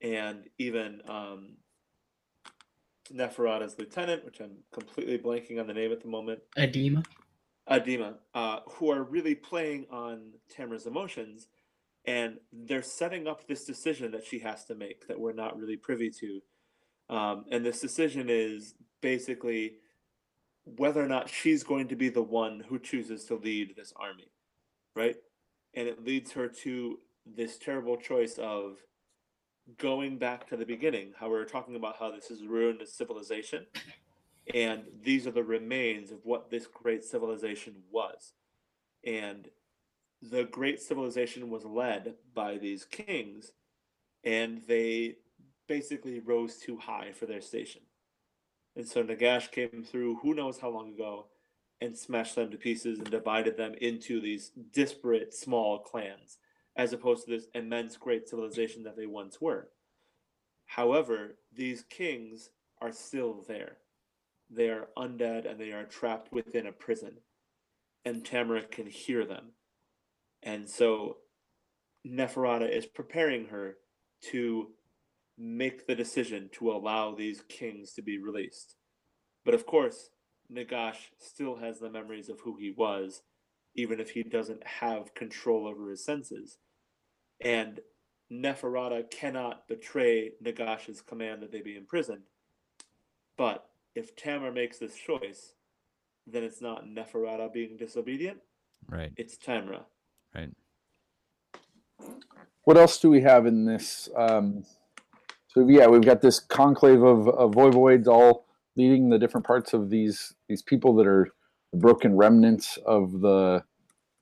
and even um, Neferata's lieutenant, which I'm completely blanking on the name at the moment, Adhema. Adhema, uh, who are really playing on Tamara's emotions, and they're setting up this decision that she has to make that we're not really privy to. Um, and this decision is basically whether or not she's going to be the one who chooses to lead this army, right? And it leads her to this terrible choice of going back to the beginning, how we were talking about how this has ruined civilization. and these are the remains of what this great civilization was. And the great civilization was led by these kings, and they basically rose too high for their station. And so Nagash came through who knows how long ago and smashed them to pieces and divided them into these disparate small clans, as opposed to this immense great civilization that they once were. However, these kings are still there. They are undead and they are trapped within a prison. And Tamara can hear them. And so Neferata is preparing her to make the decision to allow these kings to be released. But of course, Nagash still has the memories of who he was, even if he doesn't have control over his senses. And Neferata cannot betray Nagash's command that they be imprisoned. But if Tamar makes this choice, then it's not Neferata being disobedient. Right. It's Tamra. Right. What else do we have in this? Um, so yeah, we've got this conclave of, of all leading the different parts of these these people that are the broken remnants of the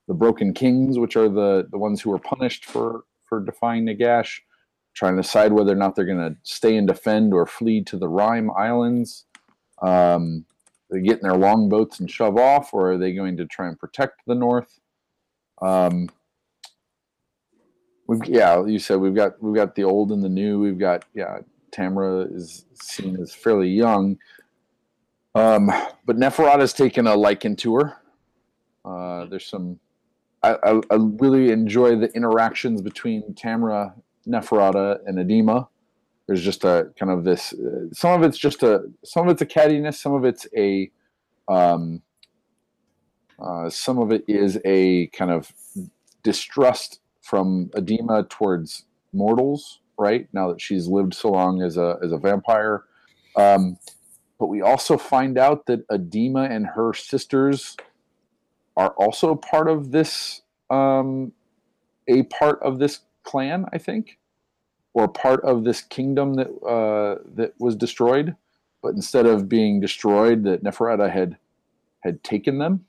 the broken kings, which are the the ones who were punished for for defying Nagash, trying to decide whether or not they're going to stay and defend or flee to the Rime Islands. Um, they get in their longboats and shove off, or are they going to try and protect the north? Um, we've, yeah, you said we've got we've got the old and the new. We've got yeah, Tamra is seen as fairly young, um, but Neferata's taken a liking to her. Uh, there's some. I, I, I really enjoy the interactions between Tamra, Neferata, and Adhema. There's just a kind of this. Uh, some of it's just a. Some of it's a cattiness. Some of it's a. Um, uh, some of it is a kind of distrust from Adhema towards mortals, right? Now that she's lived so long as a as a vampire. Um, but we also find out that Adhema and her sisters are also part of this, um, a part of this clan, I think, or part of this kingdom that uh, that was destroyed. But instead of being destroyed, that Neferata had had taken them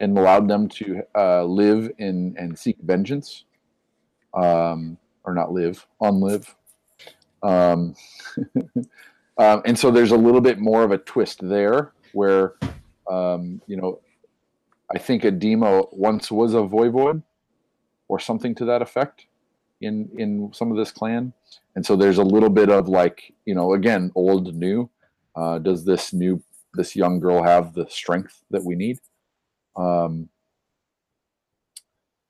and allowed them to uh, live in and seek vengeance, um, or not live, unlive. Um, Um, and so there's a little bit more of a twist there where, um, you know, I think Adhema once was a voivod or something to that effect in in some of this clan. And so there's a little bit of like, you know, again, old, new. Uh, does this new, this young girl have the strength that we need? Um,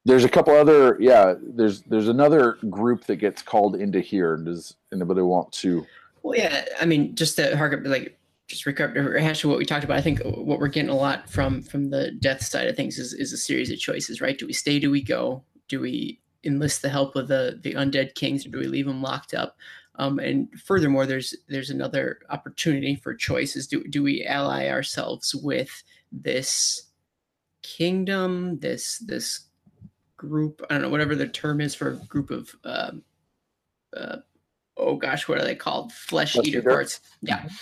there's a couple other, yeah. There's there's another group that gets called into here. Does anybody want to well, yeah, I mean, just to hark like just rehash what we talked about. I think what we're getting a lot from from the death side of things is is a series of choices, right? Do we stay? Do we go? Do we enlist the help of the the undead kings, or do we leave them locked up? Um, and furthermore, there's there's another opportunity for choices. Do do we ally ourselves with this kingdom, this this group? I don't know whatever the term is for a group of um, uh, oh gosh, what are they called? Flesh, Flesh eater, parts. Yeah. Mm-hmm.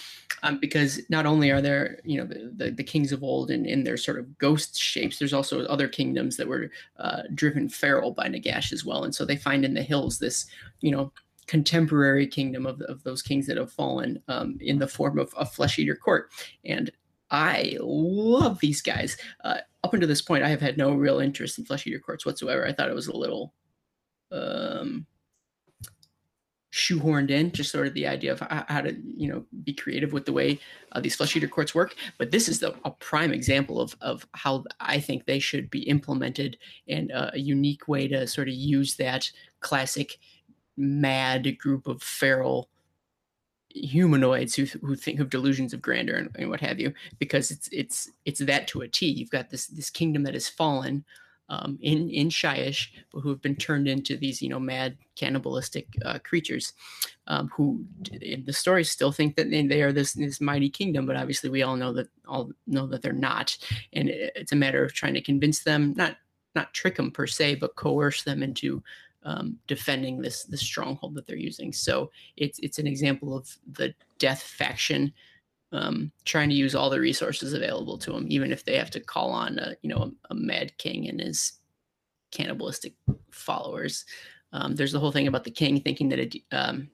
Um, because not only are there, you know, the, the, the, kings of old in, in their sort of ghost shapes, there's also other kingdoms that were uh, driven feral by Nagash as well. And so they find in the hills this, you know, contemporary kingdom of, of those kings that have fallen um, in the form of a flesh eater court. And I love these guys. Uh, up until this point, I have had no real interest in flesh eater courts whatsoever. I thought it was a little, um, shoehorned in, just sort of the idea of how to, you know, be creative with the way uh, these flesh eater courts work. But this is the, a prime example of, of how I think they should be implemented and uh, a unique way to sort of use that classic mad group of feral humanoids who, who think of delusions of grandeur and, and what have you, because it's, it's, it's that to a T. You've got this, this kingdom that has fallen um, in in Shyish, but who have been turned into these you know mad cannibalistic uh, creatures, um, who in the story still think that they are this this mighty kingdom, but obviously we all know that all know that they're not, and it's a matter of trying to convince them, not not trick them per se, but coerce them into um, defending this this stronghold that they're using. So it's it's an example of the death faction um, trying to use all the resources available to them, even if they have to call on a, you know a, a mad king and his cannibalistic followers. Um, there's the whole thing about the king thinking that it, um,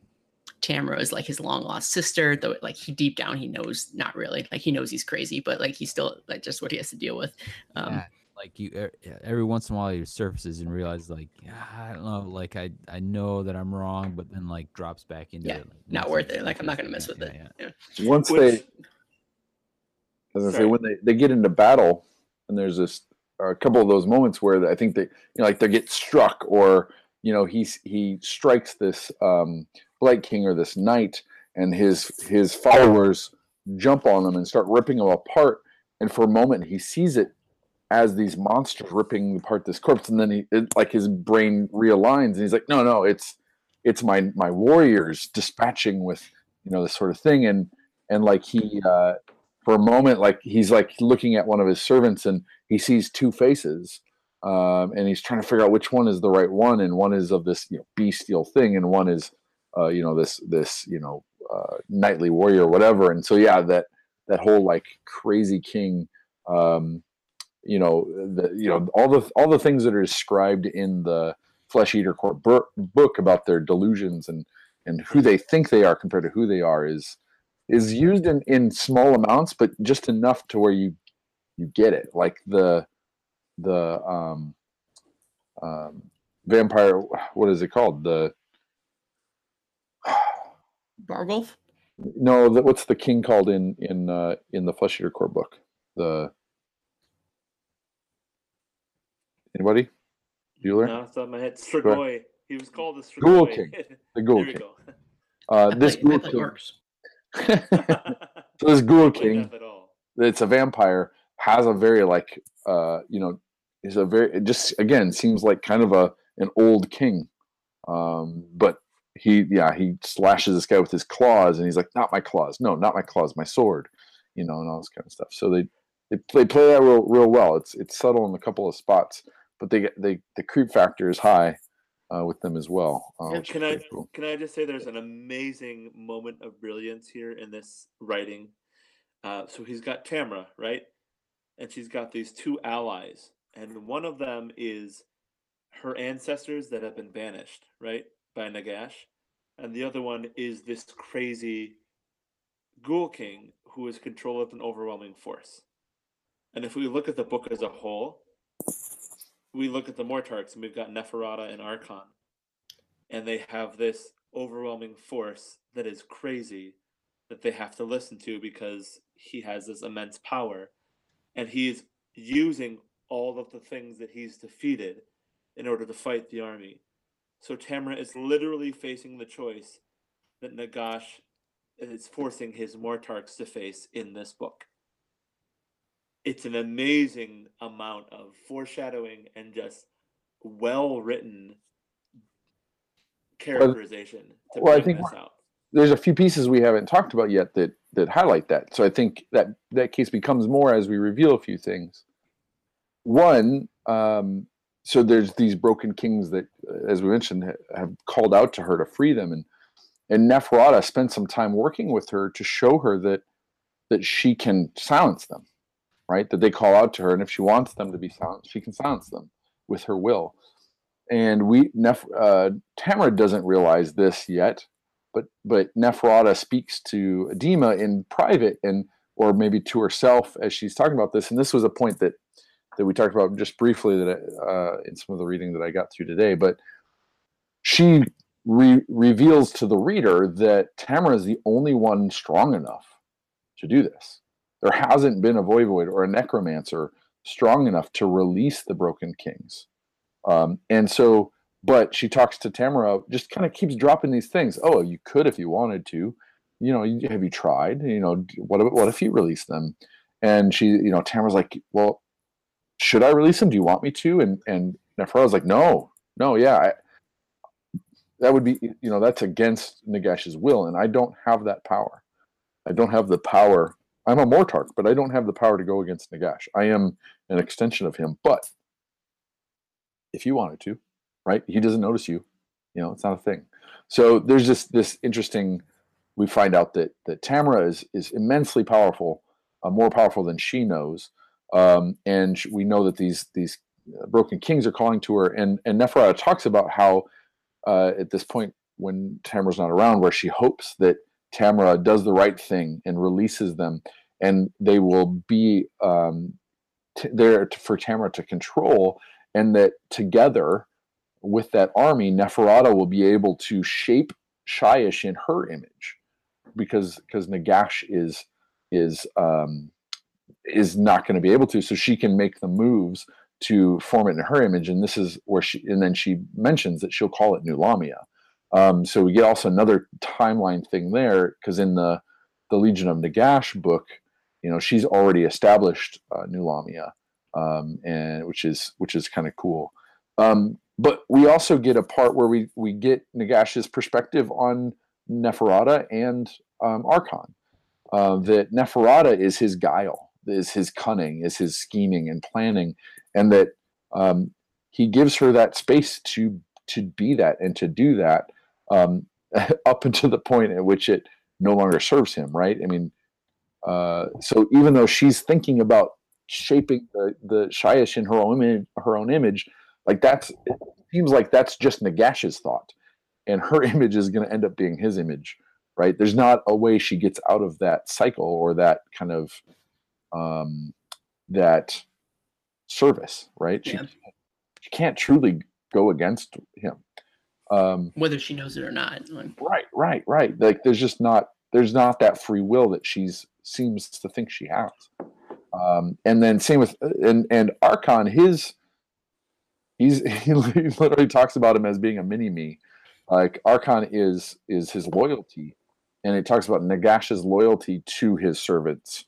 Tamara is like his long lost sister, though like he deep down he knows not really. Like he knows he's crazy, but like he's still like just what he has to deal with. Um, Yeah, like you er- every once in a while he surfaces and realizes like "Yeah, I don't know like I I know that I'm wrong but then like drops back into Yeah, it like, not worth it. Like I'm not gonna mess yeah, with yeah, it. yeah. Yeah. Once Which, they, as I say, when they, they get into battle, and there's this or a couple of those moments where I think they, you know, like they get struck, or you know, he's he strikes this um, Blight King or this knight, and his his followers jump on them and start ripping him apart. And for a moment, he sees it as these monsters ripping apart this corpse, and then he it, like his brain realigns, and he's like, no, no, it's it's my my warriors dispatching with you know this sort of thing, and and like he uh, for a moment like he's like looking at one of his servants and he sees two faces um, and he's trying to figure out which one is the right one and one is of this you know bestial thing and one is uh, you know this this you know uh, knightly warrior or whatever and so yeah that that whole like crazy king um, you know the you know all the all the things that are described in the flesh eater court book about their delusions and and who they think they are compared to who they are is is used in in small amounts but just enough to where you you get it. Like the the um um vampire what is it called? The Varghulf. no the, what's the king called in in uh in the flesh eater court book? The anybody Bueller? No, it's on my head. Strigoi. He was called the Ghoul Strigoi. King. the there ghoul king go. uh this play, ghoul king orcs. so this ghoul king Neff at all. it's a vampire has a very like uh you know is a very it just again seems like kind of a an old king um but he yeah he slashes this guy with his claws and he's like not my claws no not my claws my sword you know and all this kind of stuff so they they play, play that real real well it's it's subtle in a couple of spots but they get they the creep factor is high uh, with them as well uh, can I cool. can I just say there's an amazing moment of brilliance here in this writing. Uh, so he's got Tamra, right? And she's got these two allies, and one of them is her ancestors that have been banished, right, by Nagash, and the other one is this crazy Ghoul King who is controlled with an overwhelming force. And if we look at the book as a whole, we look at the Mortarchs and we've got Neferata and Arkhan and they have this overwhelming force that is crazy that they have to listen to because he has this immense power and he's using all of the things that he's defeated in order to fight the army. So tamra is literally facing the choice that nagash is forcing his mortarchs to face in this book it's an amazing amount of foreshadowing and just well written characterization to well, I think this out. there's a few pieces we haven't talked about yet that that highlight that. So I think that that case becomes more as we reveal a few things. One, um, so there's these broken kings that, as we mentioned, ha- have called out to her to free them, and and Neferata spent some time working with her to show her that that she can silence them, right? That they call out to her, and if she wants them to be silenced, she can silence them with her will. And we, Nef, uh, Tamara doesn't realize this yet, but but Neferata speaks to Adhema in private and or maybe to herself as she's talking about this. And this was a point that that we talked about just briefly that uh, in some of the reading that I got through today. But she re- reveals to the reader that Tamara is the only one strong enough to do this. There hasn't been a voivod or a necromancer strong enough to release the broken kings. Um, and so but she talks to Tamara, just kind of keeps dropping these things. Oh, you could if you wanted to. You know, have you tried? You know, what if, what if you release them? And she, you know, Tamara's like, well, should I release them? Do you want me to? And and Neferata's like, no, no, yeah, I, that would be, you know, that's against Nagash's will, and I don't have that power. I don't have the power. I'm a Mortarch, but I don't have the power to go against Nagash. I am an extension of him, but if you wanted to, right? He doesn't notice you. You know, it's not a thing. So there's just this interesting we find out that that Tamara is is immensely powerful, uh, more powerful than she knows, um, and we know that these these uh, broken kings are calling to her, and and Neferata talks about how uh, at this point when Tamara's not around, where she hopes that Tamara does the right thing and releases them, and they will be um, t- there for Tamara to control, and that together with that army, Neferata will be able to shape Shyish in her image, because because Nagash is is um, is not going to be able to, so she can make the moves to form it in her image, and this is where she and then she mentions that she'll call it New Lamia. Um, so we get also another timeline thing there because in the the Legion of Nagash book, you know, she's already established uh, New Lamia, um, and which is which is kind of cool. Um, but we also get a part where we we get Nagash's perspective on Neferata and um, Arkhan. Uh, that Neferata is his guile, is his cunning, is his scheming and planning, and that um, he gives her that space to to be that and to do that um, up until the point at which it no longer serves him. Right? I mean, uh, so even though she's thinking about shaping the the Shyish in her own image, her own image, like that's it seems like that's just Nagash's thought, and her image is going to end up being his image. Right? There's not a way she gets out of that cycle or that kind of um, that service. Right? She, she can't truly go against him. Um, Whether she knows it or not. Like, right right right like there's just not there's not that free will that she's seems to think she has um and then same with and and Arkhan his he's he literally talks about him as being a mini me like Arkhan is is his loyalty and it talks about nagash's loyalty to his servants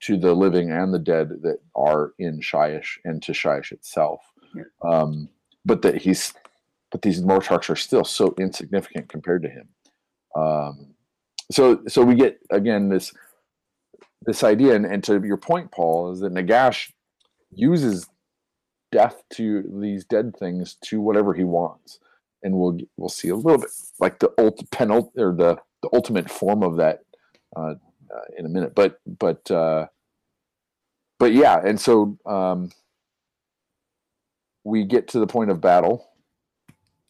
to the living and the dead that are in Shyish and to Shyish itself Yeah. um but that he's but these Mortarchs are still so insignificant compared to him. Um, so so we get again this this idea, and, and to your point, Paul, is that Nagash uses death to these dead things to whatever he wants, and we'll we'll see a little bit like the ult penult or the the ultimate form of that uh, uh, in a minute. But but uh, but yeah, and so um, we get to the point of battle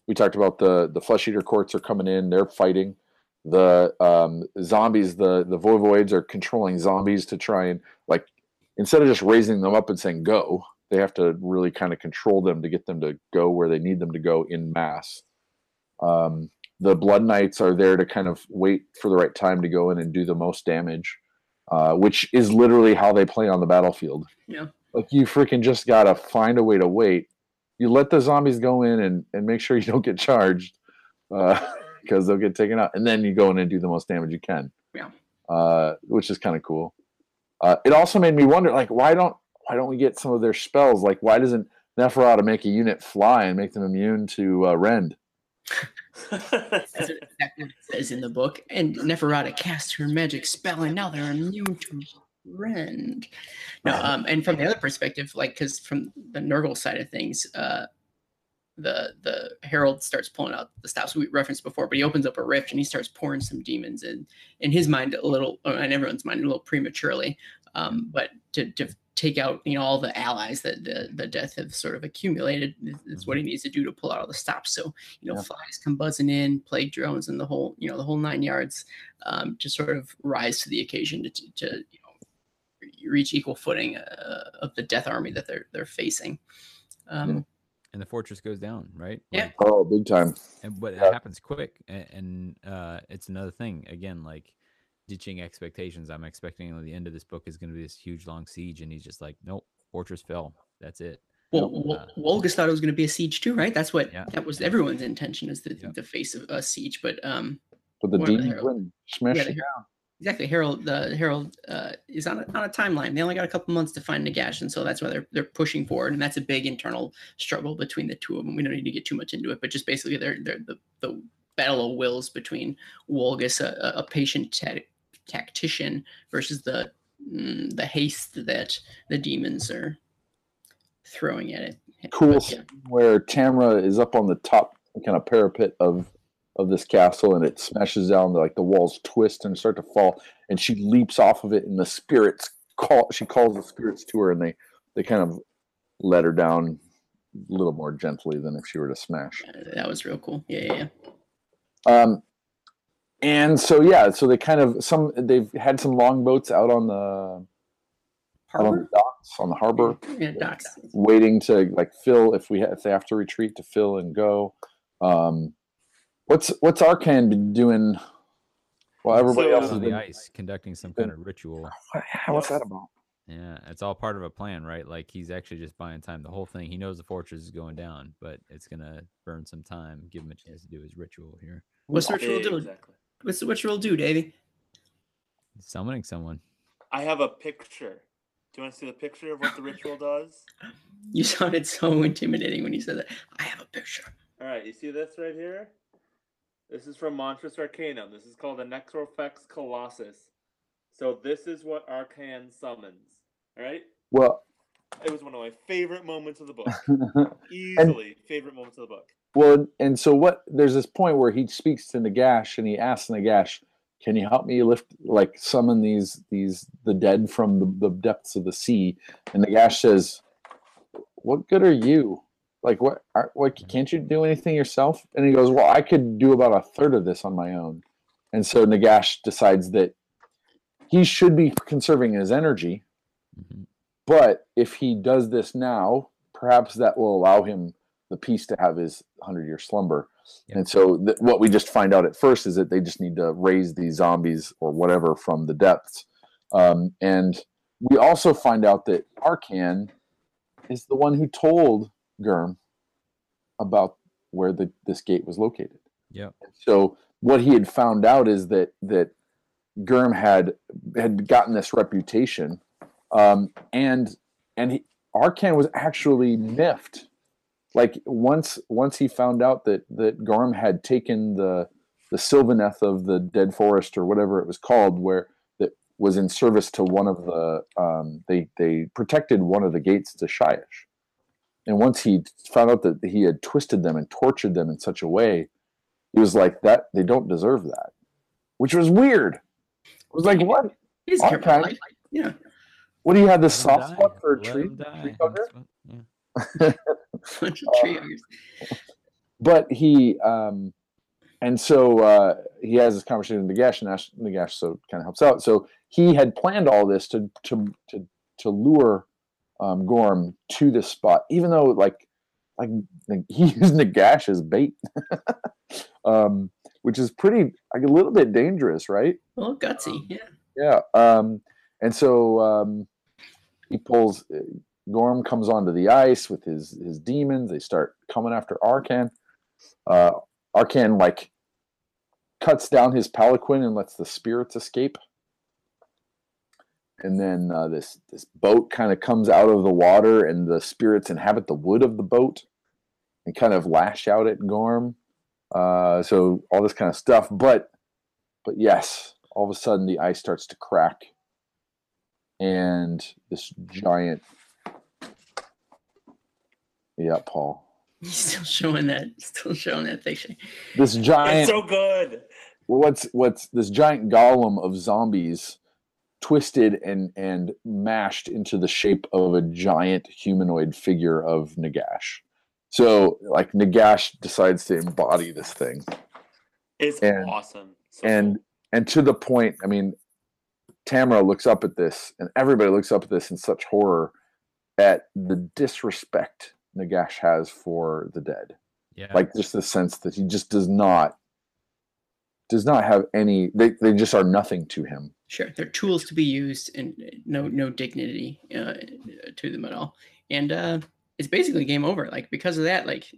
we talked about the the flesh eater courts are coming in they're fighting. The um, zombies the the voivodes are controlling zombies to try and like instead of just raising them up and saying go they have to really kind of control them to get them to go where they need them to go in mass um, the blood knights are there to kind of wait for the right time to go in and do the most damage uh, which is literally how they play on the battlefield. Yeah. like you freaking just gotta find a way to wait you let the zombies go in and, and make sure you don't get charged because they'll get taken out and then you go in and do the most damage you can Yeah. uh, which is kind of cool uh, it also made me wonder like why don't why don't we get some of their spells like why doesn't Neferata make a unit fly and make them immune to uh, rend That's exactly what it says in the book. And Neferata cast her magic spell, and now they're immune to rend. No, um, and from the other perspective, like because from the Nurgle side of things, uh, the the herald starts pulling out the stops we referenced before, but he opens up a rift and he starts pouring some demons in in his mind a little, in everyone's mind a little prematurely. Um, but to, to take out you know all the allies that the the death have sort of accumulated is, what he needs to do to pull out all the stops. So you know Yeah. flies come buzzing in, plague drones, and the whole you know the whole nine yards um, to sort of rise to the occasion to, to, to you know reach equal footing uh, of the death army that they're they're facing. Um, and the fortress goes down, right? Yeah. Like, oh big time and but it happens quick, and, and uh, it's another thing again, like ditching expectations. I'm expecting the end of this book is going to be this huge long siege, and he's just like, nope, fortress fell. That's it. Well, Nope, uh, Wolgus thought it was going to be a siege too, right? That's what Yeah. that was everyone's intention is the, Yeah. the face of a siege. But um, but the One of the demons herald- win smash yeah, it the Her- exactly. Harold. the Harold uh, is on a, on a timeline. They only got a couple months to find Nagash, and so that's why they're they're pushing forward. And that's a big internal struggle between the two of them. We don't need to get too much into it, but just basically they're they're the the battle of wills between Wolgus, a, a- patient ta- tactician, versus the mm, the haste that the demons are throwing at it. cool But, yeah. where Tamra is up on the top kind of parapet of of this castle and it smashes down like the walls twist and start to fall and she leaps off of it and the spirits call she calls the spirits to her and they they kind of let her down a little more gently than if she were to smash Uh, That was real cool. Yeah, yeah, yeah. um and so yeah so they kind of some they've had some longboats out on the out on the Harbor? docks on the harbor Yeah, docks. waiting to like fill if we ha- if they have to retreat to fill and go. Um, what's what's Arkhan been doing? Well, everybody So, else Out has on the been. ice, conducting some kind of ritual. What's that about? Yeah, it's all part of a plan, right? Like he's actually just buying time. The whole thing, he knows the fortress is going down, but it's gonna burn some time, give him a chance to do his ritual here. What's the ritual do? Exactly. What's the ritual do, Davey? Summoning someone. I have a picture. Do you want to see the picture of what the ritual does? You sounded so intimidating when you said that. I have a picture. All right, you see this right here? This is from Monstrous Arcanum. This is called the Necrofex Colossus. So this is what Arkhan summons. All right? Well, It was one of my favorite moments of the book. Easily favorite moments of the book. well, and so what? There's this point where he speaks to Nagash and he asks Nagash, "Can you help me lift, like, summon these these the dead from the, the depths of the sea?" And Nagash says, "What good are you? Like, what? Are, what? Can't you do anything yourself?" And he goes, "Well, I could do about a third of this on my own." And so Nagash decides that he should be conserving his energy hmm but if he does this now, perhaps that will allow him the peace to have his hundred year slumber. Yep. And so, th- what we just find out at first is that they just need to raise these zombies or whatever from the depths. Um, and we also find out that Arkhan is the one who told Gorm about where the, this gate was located. Yeah. So what he had found out is that that Gorm had had gotten this reputation, um, and and he, Arkhan was actually miffed. Like once once he found out that that Gorm had taken the the Sylvaneth of the Dead Forest or whatever it was called, where that was in service to one of the um, they they protected one of the gates to Shyish. And once he found out that he had twisted them and tortured them in such a way, he was like that they don't deserve that, which was weird. It was like what? He doesn't care about Okay. life. Yeah. What do you have this Let 'em soft spot for a Let tree? 'em die. tree That's hugger? yeah. Bunch of Uh, tree huggers. but he um and so uh he has this conversation with Nagash and Nash, Nagash so kind of helps out so he had planned all this to to to to lure um Gorm to this spot even though like like he used Nagash as bait um which is pretty like a little bit dangerous right A little gutsy. Yeah. yeah um and so um he pulls uh, Gorm comes onto the ice with his his demons. They start coming after Arkhan. Uh, Arkhan like cuts down his palanquin and lets the spirits escape. And then uh, this this boat kind of comes out of the water, and the spirits inhabit the wood of the boat and kind of lash out at Gorm. Uh, so all this kind of stuff, but but yes, all of a sudden the ice starts to crack, and this giant yeah, Paul. He's still showing that. Still showing that picture. This giant. It's so good. what's what's this giant golem of zombies twisted and and mashed into the shape of a giant humanoid figure of Nagash. So like Nagash decides to embody this thing. It's And- awesome. So And and to the point, I mean, Tamara looks up at this and everybody looks up at this in such horror at the disrespect Nagash has for the dead. Yeah. like just the sense that he just does not does not have any they, they just are nothing to him Sure, they're tools to be used, and uh, no no dignity uh, to them at all. And uh, it's basically game over. Like because of that, like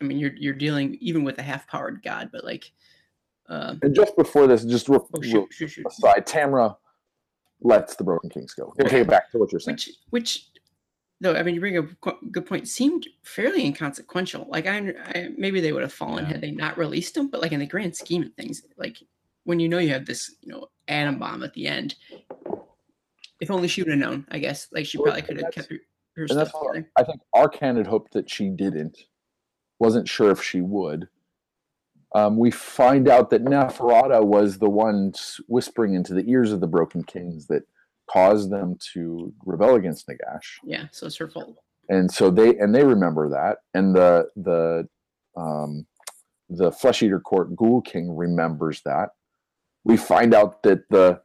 I mean, you're you're dealing even with a half-powered god, but like, uh, and just before this just real, oh real shoot, shoot, shoot. aside tamara lets the broken kings go okay back to what you're saying which which though I mean, you bring up a good point. Seemed fairly inconsequential. Like I, I maybe they would have fallen Yeah. had they not released them, but like in the grand scheme of things, like when you know you have this, you know, atom bomb at the end. If only she would have known, I guess. Like she probably could have kept her, her stuff what i think Arkhan had hoped that she didn't wasn't sure if she would um, we find out that Neferata was the one whispering into the ears of the Broken Kings that caused them to rebel against Nagash. Yeah, so it's her fault. And so they and they remember that, and the the um, the Flesh Eater Court Ghoul King remembers that. We find out that the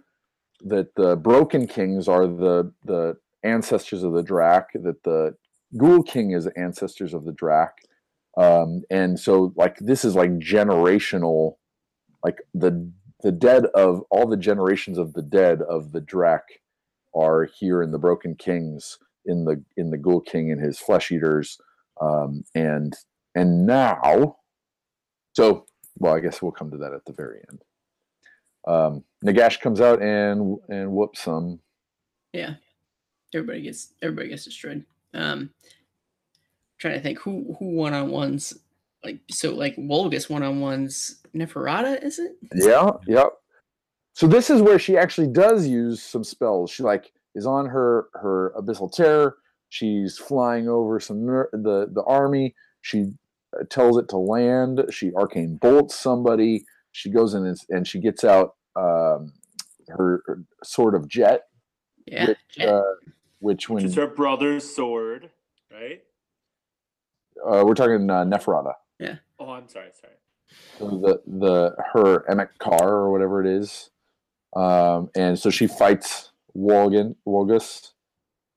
that the Broken Kings are the the ancestors of the drac That the Ghoul King is ancestors of the drac um, and so like this is like generational like the the dead of all the generations of the dead of the drac are here in the broken kings in the in the ghoul king and his flesh eaters. Um, and and now so well i guess we'll come to that at the very end um, nagash comes out and and whoops some yeah everybody gets everybody gets destroyed um trying to think who who one on ones like so like Wolgus one on ones Neferata is it? Yeah, yeah. So this is where she actually does use some spells. She like is on her her abyssal terror. She's flying over some ner- the the army. She uh, tells it to land. She arcane bolts somebody. She goes in and, and she gets out um, her, her sort of jet. Yeah. Which, uh, which when Which is her brother's sword, right? uh, we're talking uh, Neferata. Yeah. Oh, I'm sorry, sorry. So the the her Emek Car or whatever it is, um, and so she fights Wolgan Wolgus,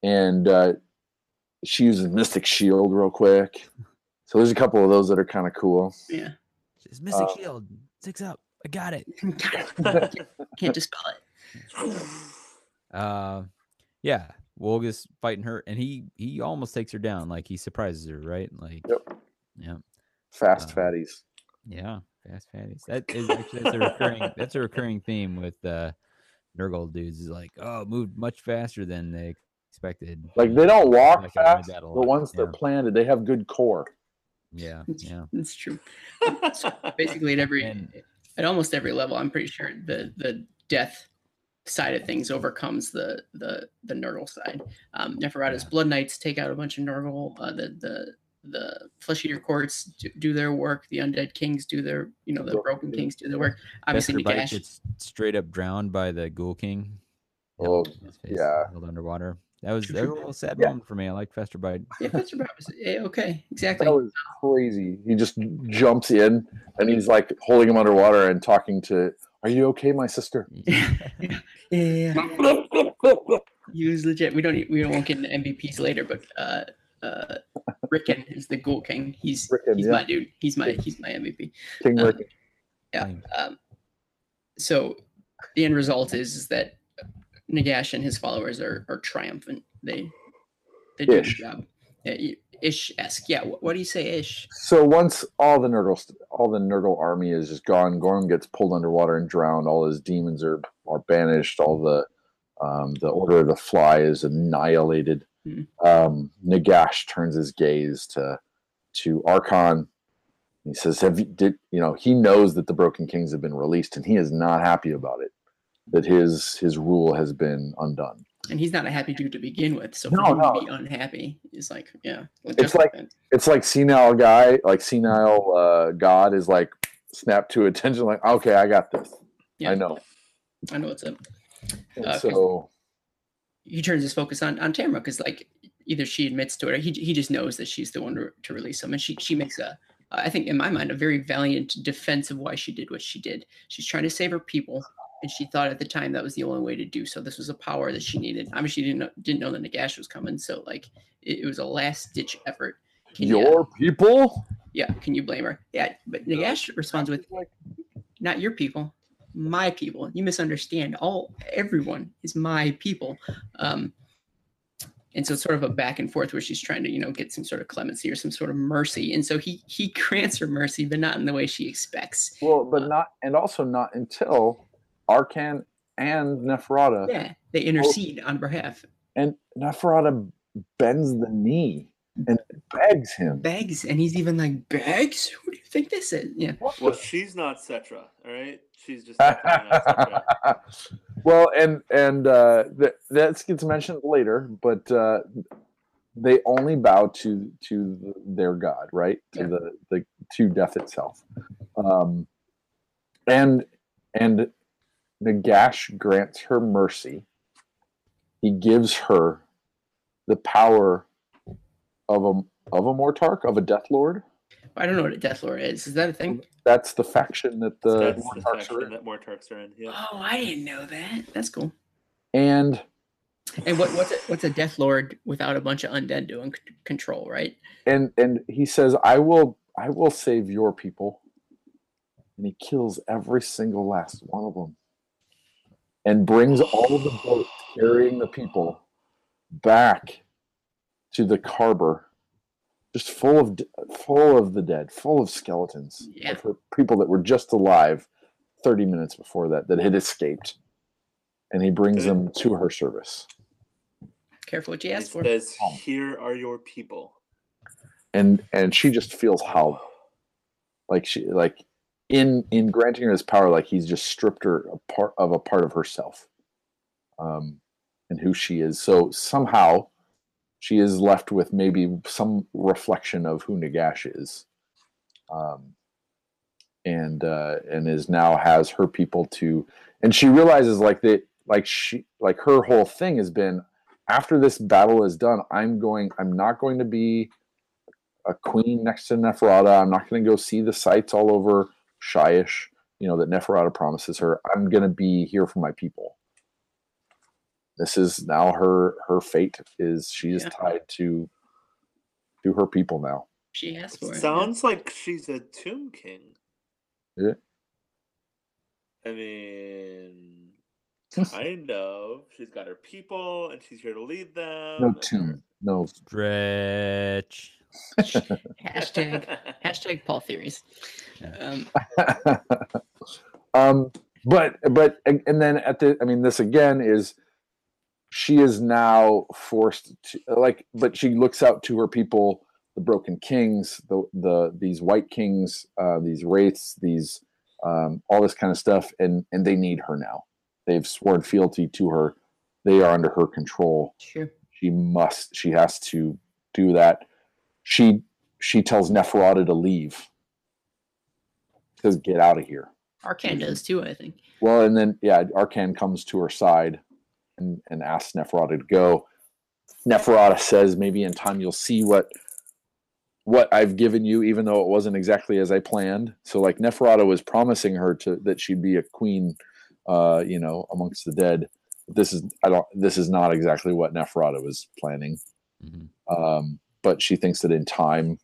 and uh, she uses Mystic Shield real quick. So there's a couple of those that are kind of cool. yeah. It's Mystic Uh, Shield. Six up. I got it. Can't just call it. Uh, yeah. Wolgus fighting her, and he he almost takes her down. Like he surprises her, right? Like, Yep. yeah, Fast Uh, fatties. yeah. Fast fatties. That is actually that's a recurring that's a recurring theme with uh Nurgle dudes. Is like, oh, moved much faster than they expected. Like they don't walk Like, I fast, that a but lot, once they're planted, they have good core. Yeah, yeah. It's true. Basically, at every And- at almost every level, I'm pretty sure the the death side of things overcomes the the the Nurgle side. Um, Neferata's Yeah. Blood Knights take out a bunch of Nurgle. Uh, the the the Flesh Eater courts do, do their work. The Undead Kings do their you know the Broken Kings do their work. Obviously, Festerbite Nagash. gets straight up drowned by the Ghoul King. Oh, yeah. held underwater. That was, that was a little sad Yeah. moment for me. I like Festerbite. Yeah, Fester Bite was eh, okay. Exactly. That was crazy. He just jumps in and he's like holding him underwater and talking to, "Are you okay, my sister?" yeah, yeah, yeah. He was legit. We don't we won't get into MVPs later, but uh, uh, Rickon is the Ghoul King. He's Rickon, he's yeah. my dude. He's my he's my MVP. King Uh, Rick. Yeah. Um, so the end result is, is that Nagash and his followers are, are triumphant. They they do Ish. the job. Ish esque. Yeah. What, what do you say, ish? So once all the Nurgle, all the Nurgle army is just gone, Gorm gets pulled underwater and drowned. All his demons are are banished. All the um, the Order of the Fly is annihilated. Hmm. Um, Nagash turns his gaze to to Arkhan. He says, "Have you did you know?" He knows that the Broken Kings have been released, and he is not happy about it. That his his rule has been undone. And he's not a happy dude to begin with. So for No, him no. to be unhappy is like, yeah. It's like- definitely. It's like senile guy, like senile uh, God is like snap to attention, like, "Okay, I got this. yeah, I know." I know what's up. Uh, so he turns his focus on on Tamara because like either she admits to it or he he just knows that she's the one to, to release him and she she makes a I think in my mind a very valiant defense of why she did what she did. She's trying to save her people and she thought at the time that was the only way to do so. This was a power that she needed. Obviously, she didn't know, didn't know that Nagash was coming, so like it, it was a last ditch effort. Can you- your people. yeah, can you blame her? Yeah, but Nagash responds with, "Not your people, my people. You misunderstand. All everyone is my people." Um, and so it's sort of a back and forth where she's trying to, you know, get some sort of clemency or some sort of mercy. And so he he grants her mercy, but not in the way she expects. Well, but not, and also not until Arkhan and Neferata, Yeah, they intercede on behalf. and Neferata bends the knee and begs him. Begs, and he's even like, "Begs? Who do you think this is?" Yeah, Well, she's not Settra, all right? She's just not Settra. well, and and uh, that that gets mentioned later, but uh, they only bow to to their god, right? To Yeah. the the to death itself. Um, and and Nagash grants her mercy. He gives her the power of a of a Mortarch, of a Death Lord. I don't know what a Death Lord is. Is that a thing? That's the faction that the That's the Mortarchs are in. that Mortarchs are in. Yeah. Oh, I didn't know that. That's cool. And And what, what's a, what's a Death Lord without a bunch of undead doing c- control, right? and and he says, "I will I will save your people." And he kills every single last one of them, and brings all of the boats carrying the people back to the harbor, just full of full of the dead, full of skeletons Yeah. of her people that were just alive thirty minutes before that that had escaped, and he brings Good. them to her service. Careful what you ask for. says, um, "Here are your people." and and she just feels how like she like in in granting her this power like he's just stripped her a part of a part of herself um and who she is so somehow she is left with maybe some reflection of who nagash is um and uh and is now has her people to and she realizes like that like she like her whole thing has been after this battle is done i'm going i'm not going to be a queen next to Neferata. I'm not going to go see the sights all over Shyish, you know, that Neferata promises her. I'm going to be here for my people. This is now her her fate is she is Yeah. tied to to her people now. She asked for it. Sounds like she's a Tomb King. Yeah. I mean, kind of. She's got her people, and she's here to lead them. No tomb. No. Stretch. Hashtag hashtag Paul theories. Um, um but but and and then at the i mean this again is she is now forced to like but she looks out to her people the broken kings the the these wight kings uh these wraiths these um all this kind of stuff and and they need her now they've sworn fealty to her they are under her control sure. she must she has to do that she she tells neferata to leave says get out of here Arkhan does too, I think. well, and then yeah, Arkhan comes to her side and, and asks Neferata to go. Neferata says, "Maybe in time you'll see what what I've given you, even though it wasn't exactly as I planned." So, like Neferata was promising her to that she'd be a queen, uh, you know, amongst the dead. This is I don't. This is not exactly what Neferata was planning. Mhm. Um, but she thinks that in time,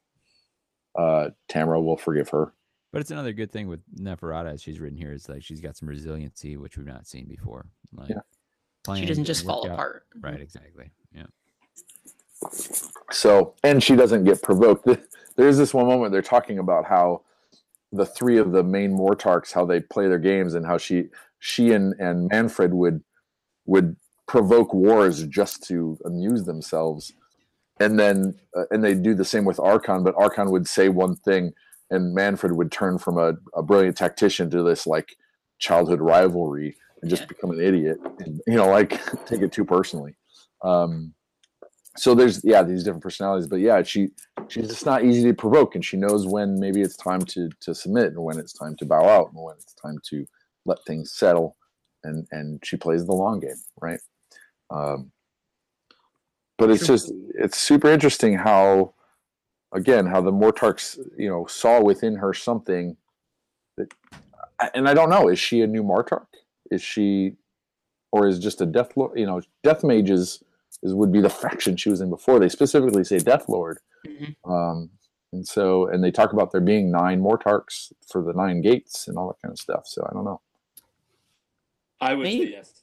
uh, Tamara will forgive her. But it's another good thing with Neferata, as she's written here, is like she's got some resiliency, which we've not seen before. Like Yeah. She doesn't just fall out- apart. Right, exactly. Yeah. So, and she doesn't get provoked. There's this one moment they're talking about how the three of the main Mortarchs, how they play their games, and how she, she and and Mannfred would would provoke wars just to amuse themselves, and then uh, and they do the same with Archaon. But Archaon would say one thing, and Mannfred would turn from a, a brilliant tactician to this like childhood rivalry and just Yeah. become an idiot, and you know, like take it too personally. Um, so there's yeah these different personalities but yeah she she's just not easy to provoke and she knows when maybe it's time to to submit and when it's time to bow out and when it's time to let things settle and and she plays the long game right um but it's just it's super interesting how again how the mortarchs you know saw within her something that and i don't know is she a new mortarch is she or is just a death lord you know death mages is would be the faction she was in before. They specifically say Death Lord, Mhm. um, and so and they talk about there being nine Mortarchs for the nine gates and all that kind of stuff. So I don't know. I would Maybe- say yes.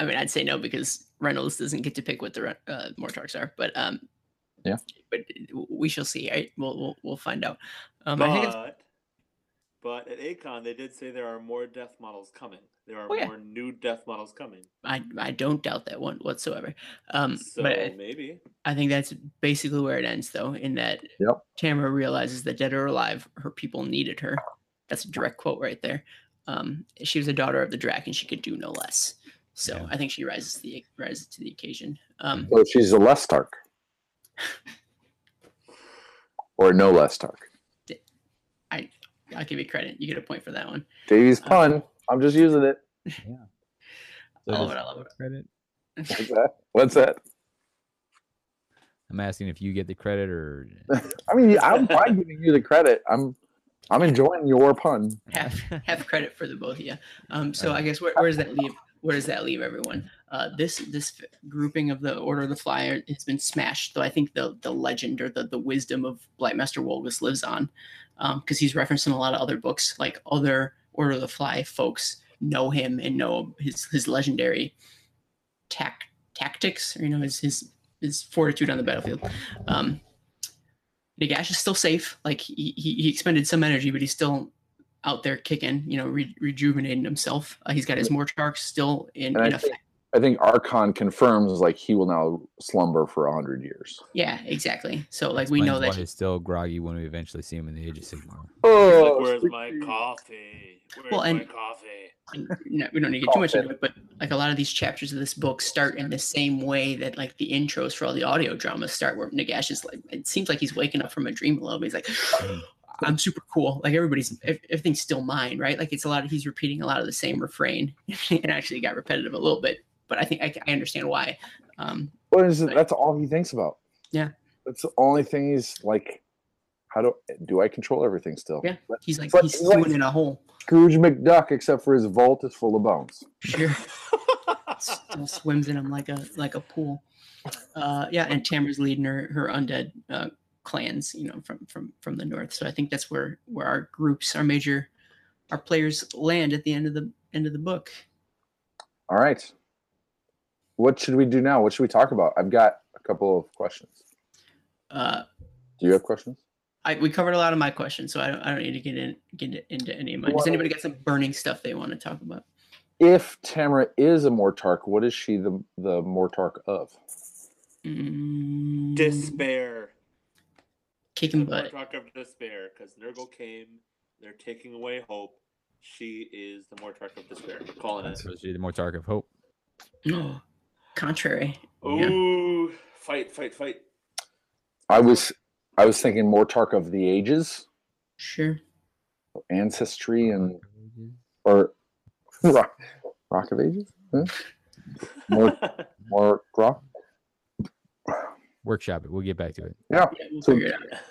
I I mean, I'd say no because Reynolds doesn't get to pick what the Re- uh, Mortarchs are, but um, Yeah. but we shall see. Right? We'll we'll, we'll find out. Um, I think But, but at Acon, they did say there are more death models coming. There are Oh, yeah. more new death models coming. I I don't doubt that one whatsoever. Um, So but I, maybe. I think that's basically where it ends, though, in that Yep. Tamara realizes that dead or alive, her people needed her. That's a direct quote right there. Um, she was a daughter of the dragon; she could do no less. So Yeah. I think she rises to the rises to the occasion. Um, So she's a Lestark. or no less Tark. I'll give you credit. You get a point for that one. Davy's pun. I'm just using it. So I love it. I love it. Credit. What's that? What's that? I'm asking if you get the credit or I mean, I'm fine giving you the credit. I'm I'm enjoying your pun. half half credit for the both of you. Um, so I guess where, where does that leave? Where does that leave everyone? Uh, this this grouping of the Order of the Flyer has been smashed. Though I think the the legend or the the wisdom of Blightmaster Wolgus lives on, because he's referenced in a lot of other books. Like other Order of the Fly folks know him and know his his legendary tac- tactics, or you know his his his fortitude on the battlefield. Um, Nagash is still safe. Like he, he, he expended some energy, but he's still out there kicking, you know, re- rejuvenating himself. Uh, he's got his Mortarch still in, And I in think- effect. I think Archaon confirms like he will now slumber for a hundred years. Yeah, exactly. So like we know that why he's still groggy when we eventually see him in the Age of Sigmar. Oh, like, where's my coffee? Where's Well, and- my coffee? and, no, we don't need to get too much into it, but like a lot of these chapters of this book start in the same way that like the intros for all the audio dramas start, where Nagash is like, it seems like he's waking up from a dream a little bit. He's like, I'm super cool. Like everybody's, ev- everything's still mine, right? Like it's a lot of, he's repeating a lot of the same refrain. it actually got repetitive a little bit, but I think I, I understand why. Um, is it? That's all he thinks about. Yeah. That's the only thing he's like. How do do I control everything still? Yeah. he's like, But he's he's like- in a hole. Scrooge McDuck, except for his vault is full of bones. Sure. still swims in them like a like a pool. Uh, yeah, and Tamara's leading her her undead uh, clans, you know, from from from the north. So I think that's where where our groups, our major, our players land at the end of the end of the book. All right. What should we do now? What should we talk about? I've got a couple of questions. Uh, Do you have questions? I, we covered a lot of my questions, so I don't I don't need to get in get into any of mine. Does anybody got some burning stuff they want to talk about? If Tamara is a Mortarch, what is she the the Mortarch of? Mm, Despair. Kicking butt. Mortarch of despair, because Nurgle came. They're taking away hope. She is the Mortarch of despair. Calling it. So she's the Mortarch of Hope. No, contrary. Yeah. Ooh, fight, fight, fight. I was I was thinking more Mortarch of the ages, Sure. ancestry, and or rock, rock of ages. Huh? More more rock. Workshop it. We'll get back to it. Yeah. Yeah, we'll So- figure it out.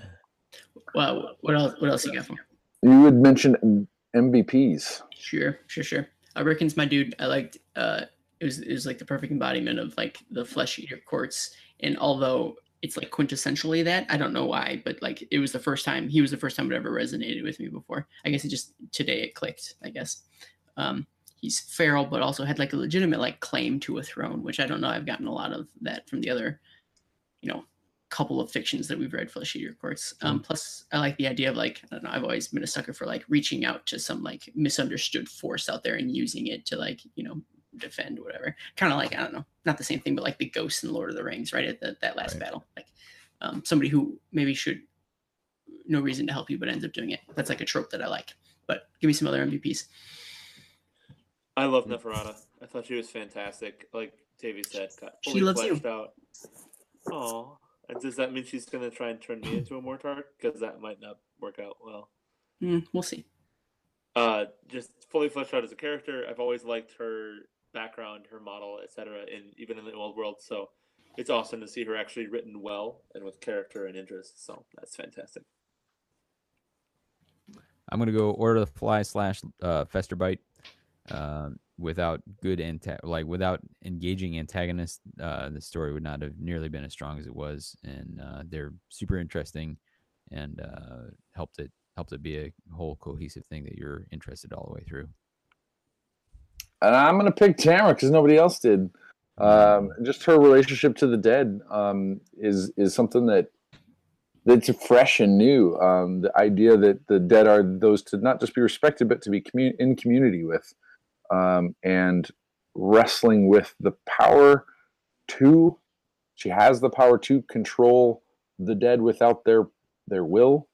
Well, what else? What else you got for? me? You had mentioned MVPs. Sure, sure, sure. Uh, Rickon's my dude. I liked. Uh, it was it was like the perfect embodiment of like the flesh eater courts. And although it's like quintessentially that, I don't know why, but like it was the first time he was the first time it ever resonated with me before. I guess it just today it clicked. I guess. Um, he's feral, but also had like a legitimate like claim to a throne, which I don't know. I've gotten a lot of that from the other, you know, couple of fictions that we've read flesh eater courts. Um, plus, I like the idea of like I don't know. I've always been a sucker for like reaching out to some like misunderstood force out there and using it to like you know defend whatever. Kind of like I don't know, not the same thing, but like the ghosts in Lord of the Rings, right at the, that last Right. battle, like um, somebody who maybe should no reason to help you, but ends up doing it. That's like a trope that I like. But give me some other MVPs. I love Neferata. I thought she was fantastic. Like Davy said, got She fully loves you. fleshed out. Oh, does that mean she's gonna try and turn me into a Mortarch? Because that might not work out well. Mm, we'll see. Uh, just fully fleshed out as a character. I've always liked her background, her model, etc. And even in the old world, so it's awesome to see her actually written well and with character and interest. So that's fantastic. I'm gonna go Order the Fly slash uh, Festerbite. Um, without good anta- like without engaging antagonists, uh, the story would not have nearly been as strong as it was, and uh, they're super interesting, and uh, helped it helped it be a whole cohesive thing that you're interested all the way through. And I'm gonna pick Tamara because nobody else did. Um, just her relationship to the dead um, is is something that that's fresh and new. Um, the idea that the dead are those to not just be respected but to be commu- in community with, um, and wrestling with the power to. She has the power to control the dead without their their will,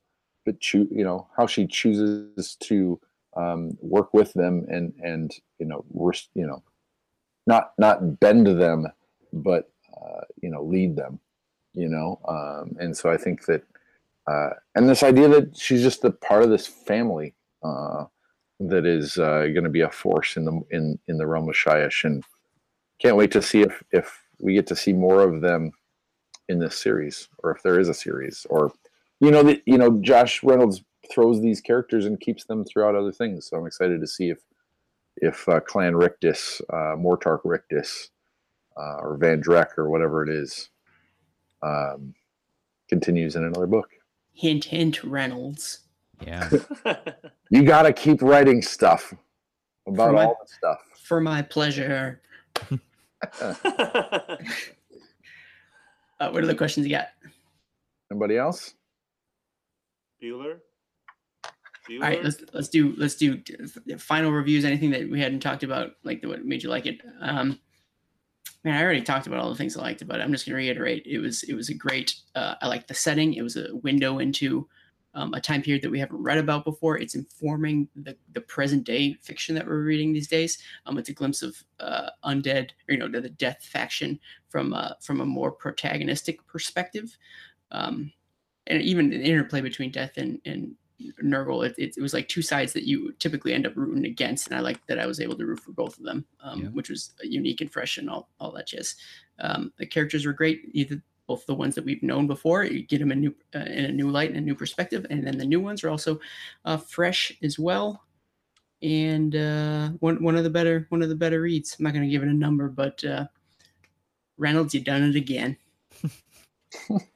but choo- you know how she chooses to um, work with them and and you know res- you know not not bend them but uh, you know lead them you know um, and so i think that uh, and this idea that she's just a part of this family uh, that is uh, going to be a force in the in in the realm of Shyish, and can't wait to see if if we get to see more of them in this series, or if there is a series, or you know that you know Josh Reynolds throws these characters and keeps them throughout other things. So I'm excited to see if if uh, Clan Rictus, uh, Mortarch Rictus, uh, or Van Drek or whatever it is, um, continues in another book. Hint, hint, Reynolds. Yeah. You got to keep writing stuff about my- all the stuff. For my pleasure. Uh, what are the questions you got? Anybody else? Bueller. Bueller. All right, let's let's do let's do final reviews. Anything that we hadn't talked about, like the, what made you like it? Um, man, I already talked about all the things I liked about it. I'm just gonna reiterate. It was it was a great. Uh, I liked the setting. It was a window into um, a time period that we haven't read about before. It's informing the the present day fiction that we're reading these days. Um, it's a glimpse of uh, undead, or you know, the, the death faction from uh, from a more protagonistic perspective. Um, and even the interplay between death and, and Nurgle, it, it, it was like two sides that you typically end up rooting against, and I like that I was able to root for both of them, um, Yeah. which was unique and fresh and all, all that jazz. Um, the characters were great, either both the ones that we've known before, you get them a new uh, in a new light and a new perspective, and then the new ones are also uh, fresh as well. And uh, one one of the better one of the better reads. I'm not going to give it a number, but uh, Reynolds, you've done it again.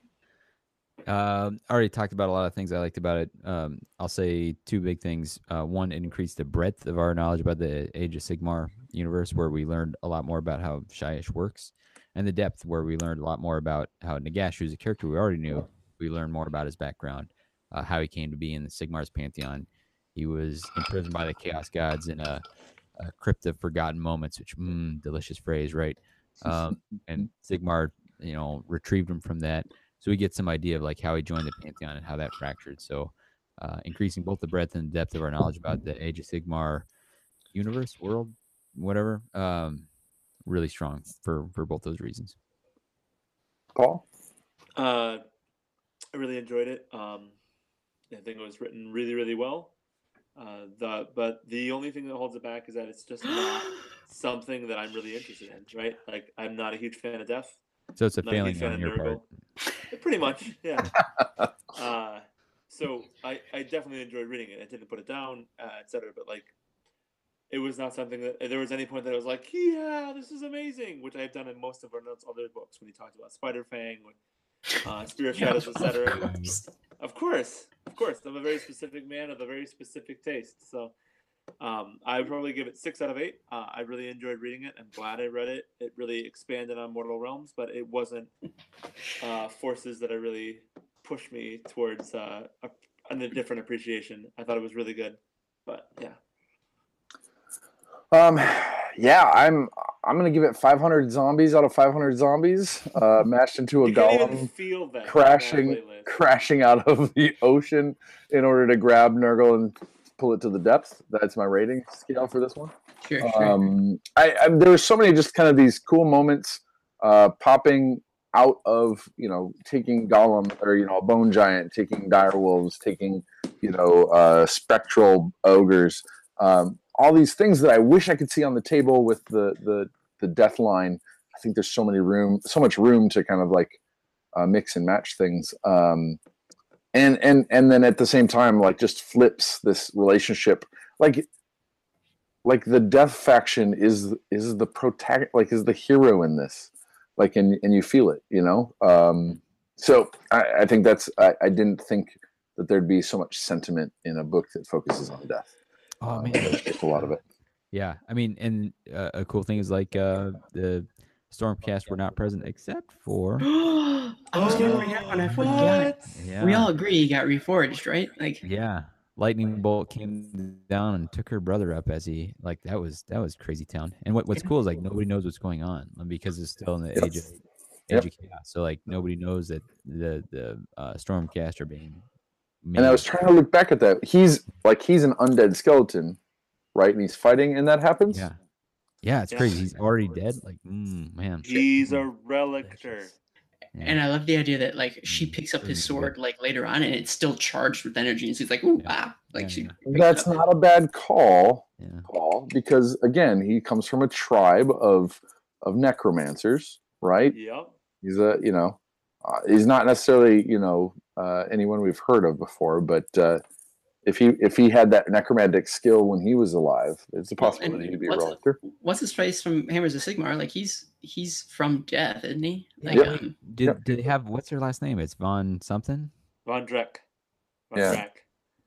Um, I already talked about a lot of things I liked about it. Um, I'll say two big things. Uh, one, it increased the breadth of our knowledge about the Age of Sigmar universe, where we learned a lot more about how Shyish works, and the depth, where we learned a lot more about how Nagash, who's a character we already knew, we learned more about his background, uh, how he came to be in the Sigmar's pantheon. He was imprisoned by the Chaos Gods in a, a crypt of forgotten moments, which, mm, delicious phrase, right? Um, and Sigmar, you know, retrieved him from that so we get some idea of like how he joined the pantheon and how that fractured so uh, increasing both the breadth and depth of our knowledge about the age of sigmar universe world whatever um, really strong for for both those reasons Paul? Uh, I really enjoyed it. Um, I think it was written really, really well. Uh, the but the only thing that holds it back is that it's just not something that I'm really interested in. Right? Like I'm not a huge fan of death. so it's a Not a failing fan on of your part Pretty much, yeah. uh, so I, I definitely enjoyed reading it. I didn't put it down, uh, etc. But like, it was not something that there was any point that I was like, yeah, this is amazing, which I've done in most of our notes, other books when he talked about Spider Fang, uh, Spirit Yeah, Shadows, of etc. Of course, of course, I'm a very specific man of a very specific taste. So um, I would probably give it six out of eight. Uh, I really enjoyed reading it. I'm glad I read it. It really expanded on Mortal Realms, but it wasn't uh, forces that are really pushed me towards uh, a, a different appreciation. I thought it was really good, but yeah. Um, yeah, I'm I'm gonna give it 500 zombies out of 500 zombies, uh, mashed into a You can't even golem feel that crashing crashing out of the ocean in order to grab Nurgle and pull it to the depths. That's my rating scale for this one. Sure, sure. Um, I, I there were so many just kind of these cool moments uh, popping out of you know taking golem or you know a bone giant, taking dire wolves, taking you know uh, spectral ogres. Um, all these things that I wish I could see on the table with the the the death line. I think there's so many room, so much room to kind of like uh, mix and match things. Um, and and and then at the same time, like just flips this relationship. Like like the death faction is is the protagonist like is the hero in this like and and you feel it you know um so i, I think that's I, I didn't think that there'd be so much sentiment in a book that focuses on death oh Uh, man it's a lot of it yeah i mean and uh, a cool thing is like uh the stormcast were not present except for I was gonna bring that one. I forgot. Yeah We all agree he got reforged, right? Like, Yeah, lightning bolt came down and took her brother up as he like that was that was crazy town. And what, what's cool is like nobody knows what's going on um, because it's still in the age of age Yep. of chaos. So like nobody knows that the the uh, stormcast are being. And i was trying to look back at that he's like he's an undead skeleton right and he's fighting and that happens Yeah, yeah, it's Yeah. crazy. He's already dead. Like, mm, man. He's a relictor. And I love the idea that like she Mm, picks up his sword like later on, and it's still charged with energy, and she's like, "Ooh, Yeah. wow!" Like Yeah, she. yeah. picks it That's not a bad call, Yeah. Paul, because again, he comes from a tribe of of necromancers, right? Yep. He's a you know, he's not necessarily you know uh, anyone we've heard of before, but uh, if he if he had that necromantic skill when he was alive, it's a Well, possibility he'd be a what's- relictor. What's his face from Hammers of Sigmar? Like he's he's from death, isn't he? Like, Yeah. um, Did Yep. did they have what's her last name? It's Von something. Von Dreck. Von Yeah. Drack.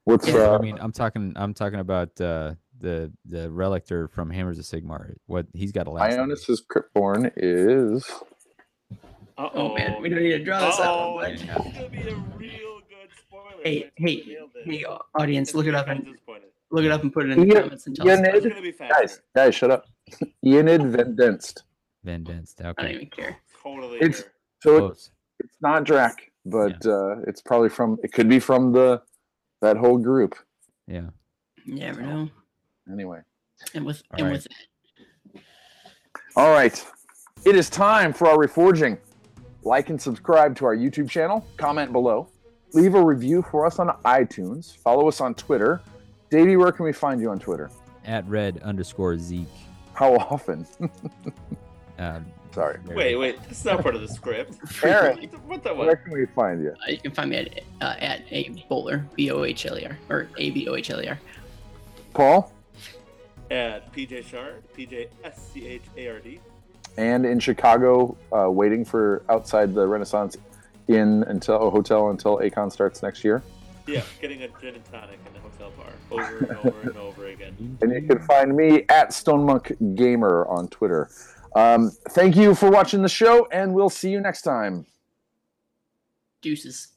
What's Yeah, uh, I mean, I'm talking. I'm talking about uh, the the relictor from Hammers of Sigmar. What he's got a last. name. Ionus's Cryptborn is Uh-oh. oh man, we don't need to draw this Uh-oh, out. This But... is gonna be a real good spoiler. Hey, hey, You nailed it. hey, uh, audience, look it up and disappointed. look it up and put it in the Yeah, comments and tell us. yeah, about It's it. gonna be guys. Guys, shut up. Enid Vendenst. Van Denst. I don't even care. Totally. It's- here. So it, Close. it's not Drac, but uh, it's probably from. It could be from the that whole group. Yeah. You never know. Anyway. And with All and right. with All right. It is time for our reforging. Like and subscribe to our YouTube channel. Comment below. Leave a review for us on iTunes. Follow us on Twitter. Davy, where can we find you on Twitter? At red underscore Zeke. How often? Uh, Sorry. Wait, wait. That's not part of the script. Aaron. What the Where can we find you? uh, you can find me at uh, at a bowler b o h l e r or a b o h l e r. Paul? At PJ Schard, PJ S C H A R D. And in Chicago, uh, waiting for outside the Renaissance Inn until a hotel until Acon starts next year. Yeah, getting a gin and tonic in the hotel bar over and over and over again. And you can find me at Stone Monk Gamer on Twitter. Um, thank you for watching the show, and we'll see you next time. Deuces.